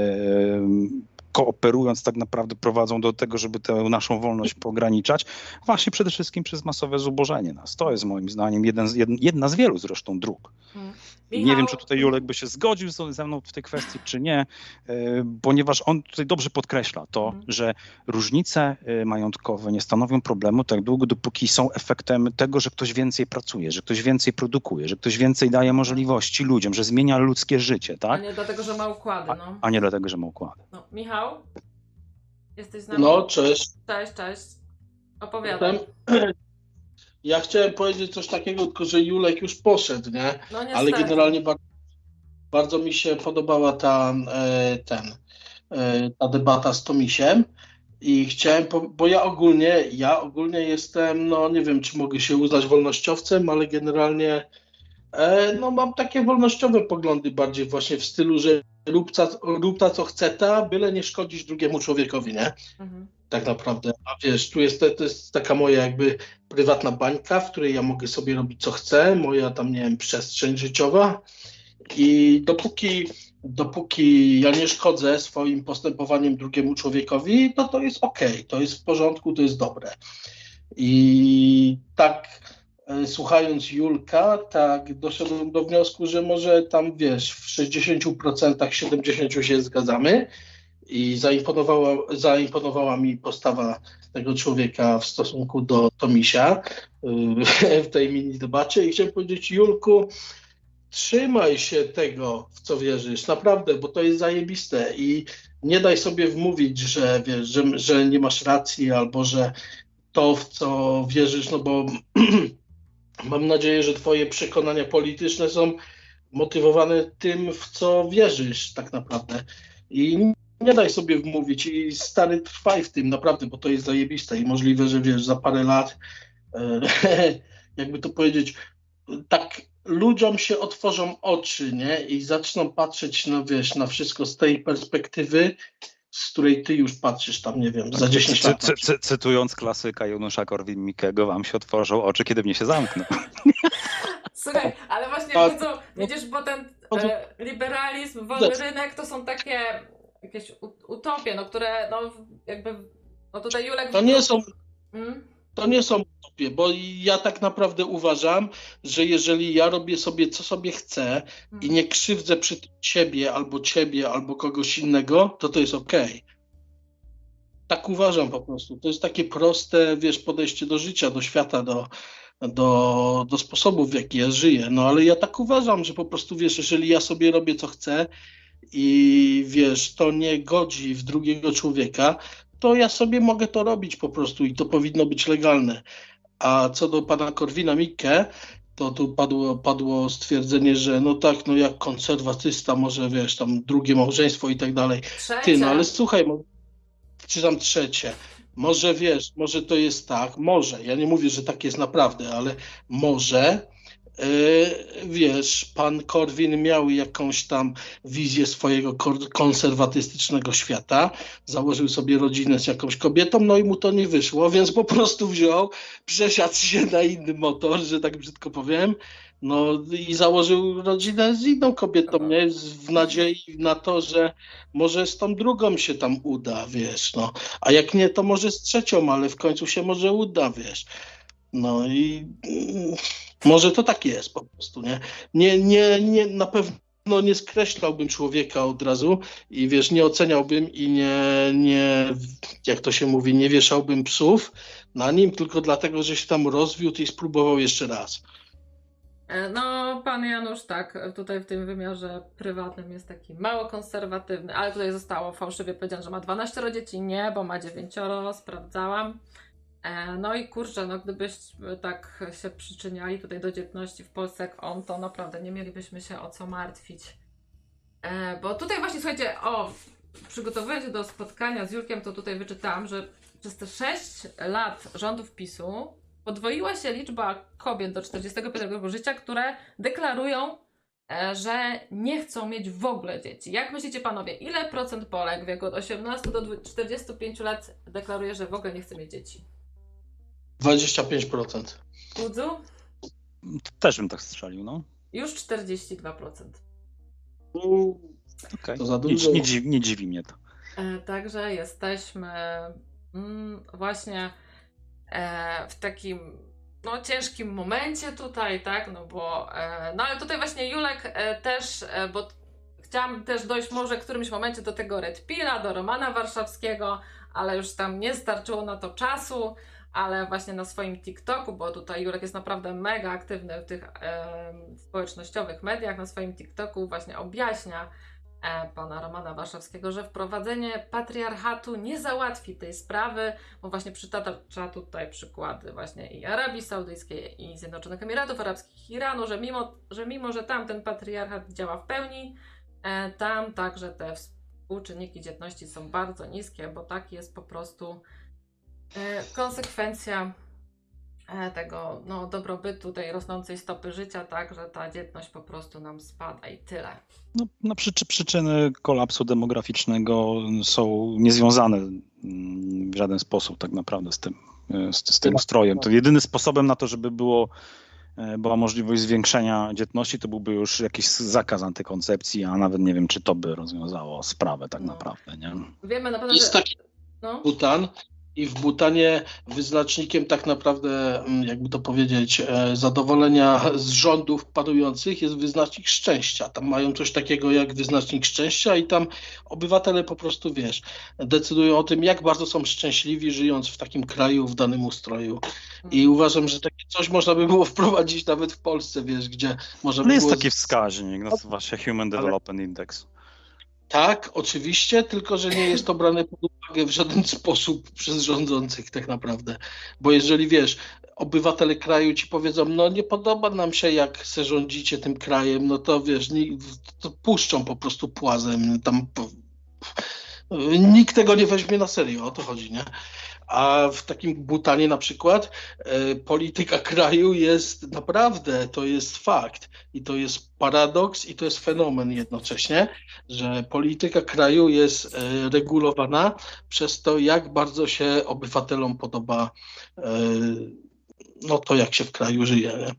kooperując tak naprawdę prowadzą do tego, żeby tę naszą wolność ograniczać, właśnie przede wszystkim przez masowe zubożenie nas. To jest moim zdaniem jeden jedna z wielu zresztą dróg. Hmm. Nie wiem, czy tutaj Julek by się zgodził ze mną w tej kwestii, czy nie, e, ponieważ on tutaj dobrze podkreśla to, mhm. że różnice e, majątkowe nie stanowią problemu tak długo, dopóki są efektem tego, że ktoś więcej pracuje, że ktoś więcej produkuje, że ktoś więcej daje możliwości ludziom, że zmienia ludzkie życie, tak? A nie dlatego, że ma układy, no. A, a nie dlatego, że ma układy. No. Michał? Jesteś z nami? No, cześć. Cześć, cześć. Opowiadam. Ja chciałem powiedzieć coś takiego, tylko że Julek już poszedł, nie? No, Ale generalnie bardzo, bardzo mi się podobała ta, e, ten, e, ta debata z Tomisiem i chciałem, bo ja ogólnie, ja ogólnie jestem, no nie wiem, czy mogę się uznać wolnościowcem, ale generalnie e, no mam takie wolnościowe poglądy bardziej właśnie w stylu, że rób ta, rób ta co chce ta, byle nie szkodzić drugiemu człowiekowi, nie? Mhm tak naprawdę. A wiesz, tu jest, to jest taka moja jakby prywatna bańka, w której ja mogę sobie robić co chcę, moja tam, nie wiem, przestrzeń życiowa i dopóki, dopóki ja nie szkodzę swoim postępowaniem drugiemu człowiekowi, to to jest ok, to jest w porządku, to jest dobre. I tak słuchając Julka, tak doszedłem do wniosku, że może tam, wiesz, w 60%, 70% się zgadzamy, i zaimponowała, zaimponowała mi postawa tego człowieka w stosunku do Tomisia y, w tej mini debacie. I chciałem powiedzieć Julku, trzymaj się tego, w co wierzysz, naprawdę, bo to jest zajebiste. I nie daj sobie wmówić, że wiesz, że, że nie masz racji albo że to, w co wierzysz, no bo mam nadzieję, że twoje przekonania polityczne są motywowane tym, w co wierzysz tak naprawdę. I nie daj sobie wmówić i stary trwaj w tym naprawdę, bo to jest zajebiste i możliwe, że wiesz, za parę lat e, jakby to powiedzieć, tak ludziom się otworzą oczy, nie? I zaczną patrzeć na, wiesz, na wszystko z tej perspektywy, z której ty już patrzysz tam, nie wiem, za 10 lat. Cy, cy, cytując klasyka Janusza Korwin-Mikkego, wam się otworzą oczy, kiedy mnie się zamkną. Słuchaj, ale właśnie A, widzą, widzisz, bo ten e, liberalizm, wolny rynek to są takie jakieś utopie, no które no jakby, no tutaj Julek... To nie są... Hmm? To nie są utopie, bo ja tak naprawdę uważam, że jeżeli ja robię sobie co sobie chcę i nie krzywdzę przy ciebie albo ciebie albo kogoś innego, to to jest okej. Okay. Tak uważam po prostu. To jest takie proste, wiesz, podejście do życia, do świata, do, do, do sposobów, w jaki ja żyję. No ale ja tak uważam, że po prostu, wiesz, jeżeli ja sobie robię co chcę i wiesz, to nie godzi w drugiego człowieka, to ja sobie mogę to robić po prostu i to powinno być legalne. A co do pana Korwina Mikke, to tu padło, padło stwierdzenie, że no tak, no jak konserwatysta może, wiesz, tam drugie małżeństwo i tak dalej. Trzecie. Ty, no ale słuchaj, czy tam trzecie. Może wiesz, może to jest tak, może. Ja nie mówię, że tak jest naprawdę, ale może wiesz, pan Korwin miał jakąś tam wizję swojego konserwatystycznego świata, założył sobie rodzinę z jakąś kobietą, no i mu to nie wyszło, więc po prostu wziął, przesiadł się na inny motor, że tak brzydko powiem, no i założył rodzinę z inną kobietą, nie? w nadziei na to, że może z tą drugą się tam uda, wiesz, no. A jak nie, to może z trzecią, ale w końcu się może uda, wiesz. No i mm, może to tak jest po prostu, nie? Nie, nie, nie na pewno nie skreślałbym człowieka od razu i wiesz, nie oceniałbym i nie, nie, jak to się mówi, nie wieszałbym psów na nim, tylko dlatego, że się tam rozwiódł i spróbował jeszcze raz. E, no, pan Janusz, tak, tutaj w tym wymiarze prywatnym jest taki mało konserwatywny, ale tutaj zostało fałszywie powiedziane, że ma 12 dzieci. Nie, bo ma 9, sprawdzałam. E, no i kurczę, no gdybyśmy tak się przyczyniali tutaj do dzietności w Polsce jak on, to naprawdę nie mielibyśmy się o co martwić. E, bo tutaj właśnie, słuchajcie, o, przygotowując się do spotkania z Julkiem, to tutaj wyczytałam, że przez te 6 lat rządów PiSu podwoiła się liczba kobiet do 45 roku życia, które deklarują, e, że nie chcą mieć w ogóle dzieci. Jak myślicie panowie, ile procent Polek w wieku od 18 do 45 lat deklaruje, że w ogóle nie chce mieć dzieci? 25%. Kudzu? Też bym tak strzelił, no. Już 42%. Mm, okay. To za dużo. Nie, nie, dziwi, nie dziwi mnie to. E, także jesteśmy mm, właśnie e, w takim no, ciężkim momencie tutaj, tak? No bo, e, no ale tutaj właśnie Julek też, bo chciałam też dojść może w którymś momencie do tego Red Pilla, do Romana Warszawskiego, ale już tam nie starczyło na to czasu, ale właśnie na swoim TikToku, bo tutaj Jurek jest naprawdę mega aktywny w tych e, społecznościowych mediach, na swoim TikToku właśnie objaśnia e, pana Romana Warszawskiego, że wprowadzenie patriarchatu nie załatwi tej sprawy, bo właśnie przytacza tutaj przykłady właśnie i Arabii Saudyjskiej, i Zjednoczonych Emiratów Arabskich, Iranu, że mimo, że mimo, że tam ten patriarchat działa w pełni, e, tam także te współczynniki dzietności są bardzo niskie, bo tak jest po prostu konsekwencja e, tego no, dobrobytu, tej rosnącej stopy życia, tak, że ta dzietność po prostu nam spada i tyle. No, no przyczy, przyczyny kolapsu demograficznego są niezwiązane mm, w żaden sposób tak naprawdę z tym, e, z, z tym ustrojem. To jedynym sposobem na to, żeby było e, była możliwość zwiększenia dzietności, to byłby już jakiś zakaz antykoncepcji, a nawet nie wiem, czy to by rozwiązało sprawę tak No. naprawdę, nie? Wiemy na pewno, Jest że... taki No, Butan i w Butanie wyznacznikiem tak naprawdę, mm, jakby to powiedzieć, e, zadowolenia z rządów panujących jest wyznacznik szczęścia. Tam mają coś takiego jak wyznacznik szczęścia i tam obywatele po prostu, wiesz, decydują o tym, jak bardzo są szczęśliwi żyjąc w takim kraju, w danym ustroju. I uważam, że takie coś można by było wprowadzić nawet w Polsce, wiesz, gdzie można by Ale jest było... taki wskaźnik, nazywa się Human Development Index. Tak, oczywiście, tylko że nie jest to brane pod uwagę w żaden sposób przez rządzących tak naprawdę. Bo jeżeli wiesz, obywatele kraju ci powiedzą, no nie podoba nam się jak se rządzicie tym krajem, no to wiesz, ni- to puszczą po prostu płazem. Tam. Nikt tego nie weźmie na serio, o to chodzi, nie? A w takim Butanie na przykład e, polityka kraju jest naprawdę, to jest fakt i to jest paradoks i to jest fenomen jednocześnie, że polityka kraju jest e, regulowana przez to, jak bardzo się obywatelom podoba e, no to, jak się w kraju żyje.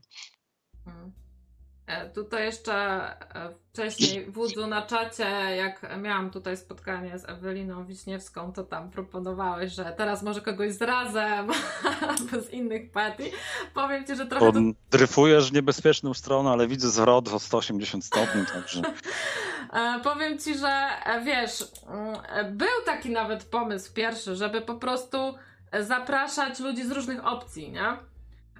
E, Tutaj jeszcze e, wcześniej wódzu na czacie, jak miałam tutaj spotkanie z Eweliną Wiśniewską, to tam proponowałeś, że teraz może kogoś z razem albo z innych partii. Powiem Ci, że trochę to Dryfujesz w niebezpieczną stronę, ale widzę zwrot o 180 stopni, także E, powiem ci, że wiesz, mm, był taki nawet pomysł pierwszy, żeby po prostu zapraszać ludzi z różnych opcji, nie?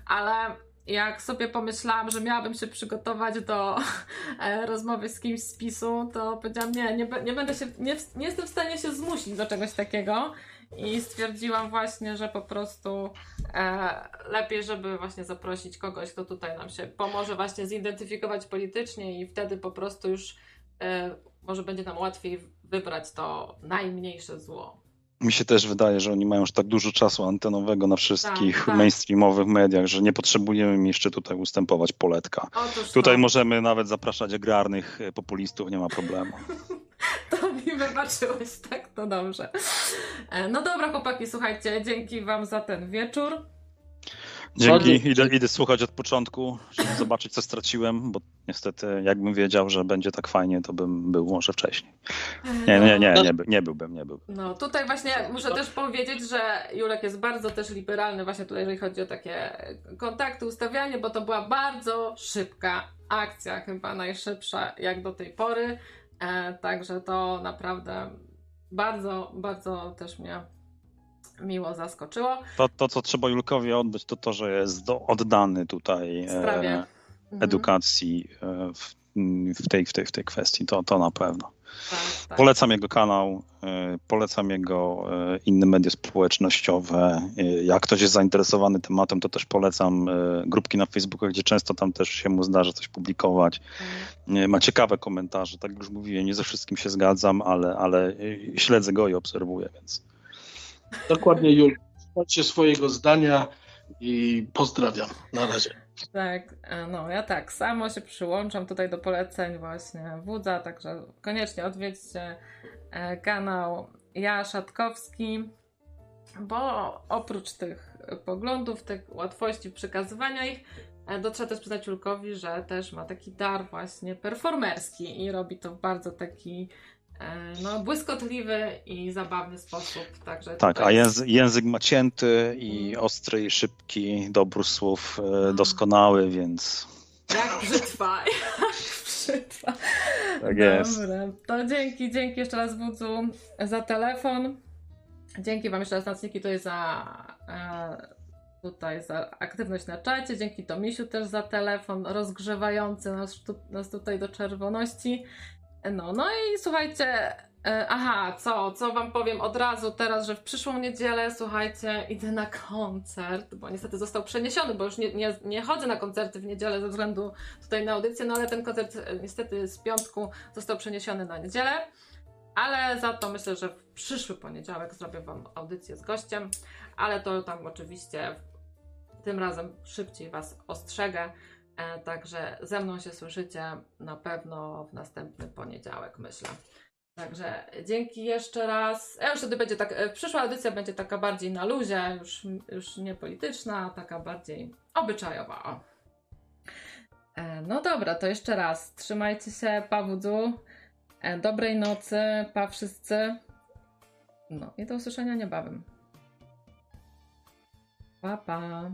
Ale jak sobie pomyślałam, że miałabym się przygotować do e, rozmowy z kimś z PiSu, to powiedziałam, nie, nie, nie będę się, nie, nie jestem w stanie się zmusić do czegoś takiego. I stwierdziłam właśnie, że po prostu e, lepiej, żeby właśnie zaprosić kogoś, kto tutaj nam się pomoże właśnie zidentyfikować politycznie i wtedy po prostu już e, może będzie nam łatwiej wybrać to najmniejsze zło. Mi się też wydaje, że oni mają już tak dużo czasu antenowego na wszystkich Tak, tak. mainstreamowych mediach, że nie potrzebujemy im jeszcze tutaj ustępować poletka. Otóż Tutaj to, możemy nawet zapraszać agrarnych e, populistów, nie ma problemu. to mi wybaczyłeś, tak? To dobrze. E, no dobra, chłopaki, słuchajcie, dzięki Wam za ten wieczór. Dzięki, idę, idę słuchać od początku, żeby zobaczyć, co straciłem, bo niestety, jakbym wiedział, że będzie tak fajnie, to bym był może wcześniej. Nie, nie, nie, nie, by- nie byłbym, nie byłbym. No tutaj właśnie muszę też powiedzieć, że Julek jest bardzo też liberalny właśnie tutaj, jeżeli chodzi o takie kontakty, ustawianie, bo to była bardzo szybka akcja, chyba najszybsza jak do tej pory. E, także to naprawdę bardzo, bardzo też mnie miło zaskoczyło. To, to, co trzeba Julkowi oddać, to to, że jest do, oddany tutaj W sprawie. e, Mhm. edukacji e, w, w, tej, w, tej, w tej kwestii, to, to na pewno. Tak, tak. Polecam jego kanał, e, polecam jego e, inne media społecznościowe. E, Jak ktoś jest zainteresowany tematem, to też polecam e, grupki na Facebooku, gdzie często tam też się mu zdarza coś publikować. Mhm. E, Ma ciekawe komentarze, tak jak już mówiłem, nie ze wszystkim się zgadzam, ale, ale e, śledzę go i obserwuję, więc Dokładnie, Jul. Słuchajcie swojego zdania i pozdrawiam. Na razie. Tak, e, no ja tak samo się przyłączam tutaj do poleceń właśnie Wódza, także koniecznie odwiedźcie e, kanał Ja Szatkowski, bo oprócz tych poglądów, tych łatwości przekazywania ich, e, to trzeba też przyznać Julkowi, że też ma taki dar właśnie performerski i robi to w bardzo taki no, błyskotliwy i zabawny sposób. Także Tak, a jest- język, ma cięty i Mhm. ostry i szybki, dobór słów e, doskonały, więc Jak brzytwa, jak brzytwa. Tak jest. Dobra, to dzięki, dzięki jeszcze raz Wódzu za telefon. Dzięki Wam jeszcze raz Nacniki tutaj za e, tutaj za aktywność na czacie. Dzięki Tomisiu też za telefon rozgrzewający nas, nas tutaj do czerwoności. No, no i słuchajcie, e, aha, co, co Wam powiem od razu teraz, że w przyszłą niedzielę, słuchajcie, idę na koncert, bo niestety został przeniesiony, bo już nie, nie, nie chodzę na koncerty w niedzielę ze względu tutaj na audycję, no ale ten koncert e, niestety z piątku został przeniesiony na niedzielę. Ale za to myślę, że w przyszły poniedziałek zrobię Wam audycję z gościem, ale to tam oczywiście tym razem szybciej Was ostrzegę. E, także ze mną się słyszycie na pewno w następny poniedziałek, myślę. Także dzięki jeszcze raz. Ja już wtedy będzie tak, e, przyszła audycja będzie taka bardziej na luzie, już, już nie polityczna, taka bardziej obyczajowa. E, No dobra, to jeszcze raz. Trzymajcie się, Pawudzu. Dobrej nocy, pa wszyscy. No i do usłyszenia niebawem. Pa, pa.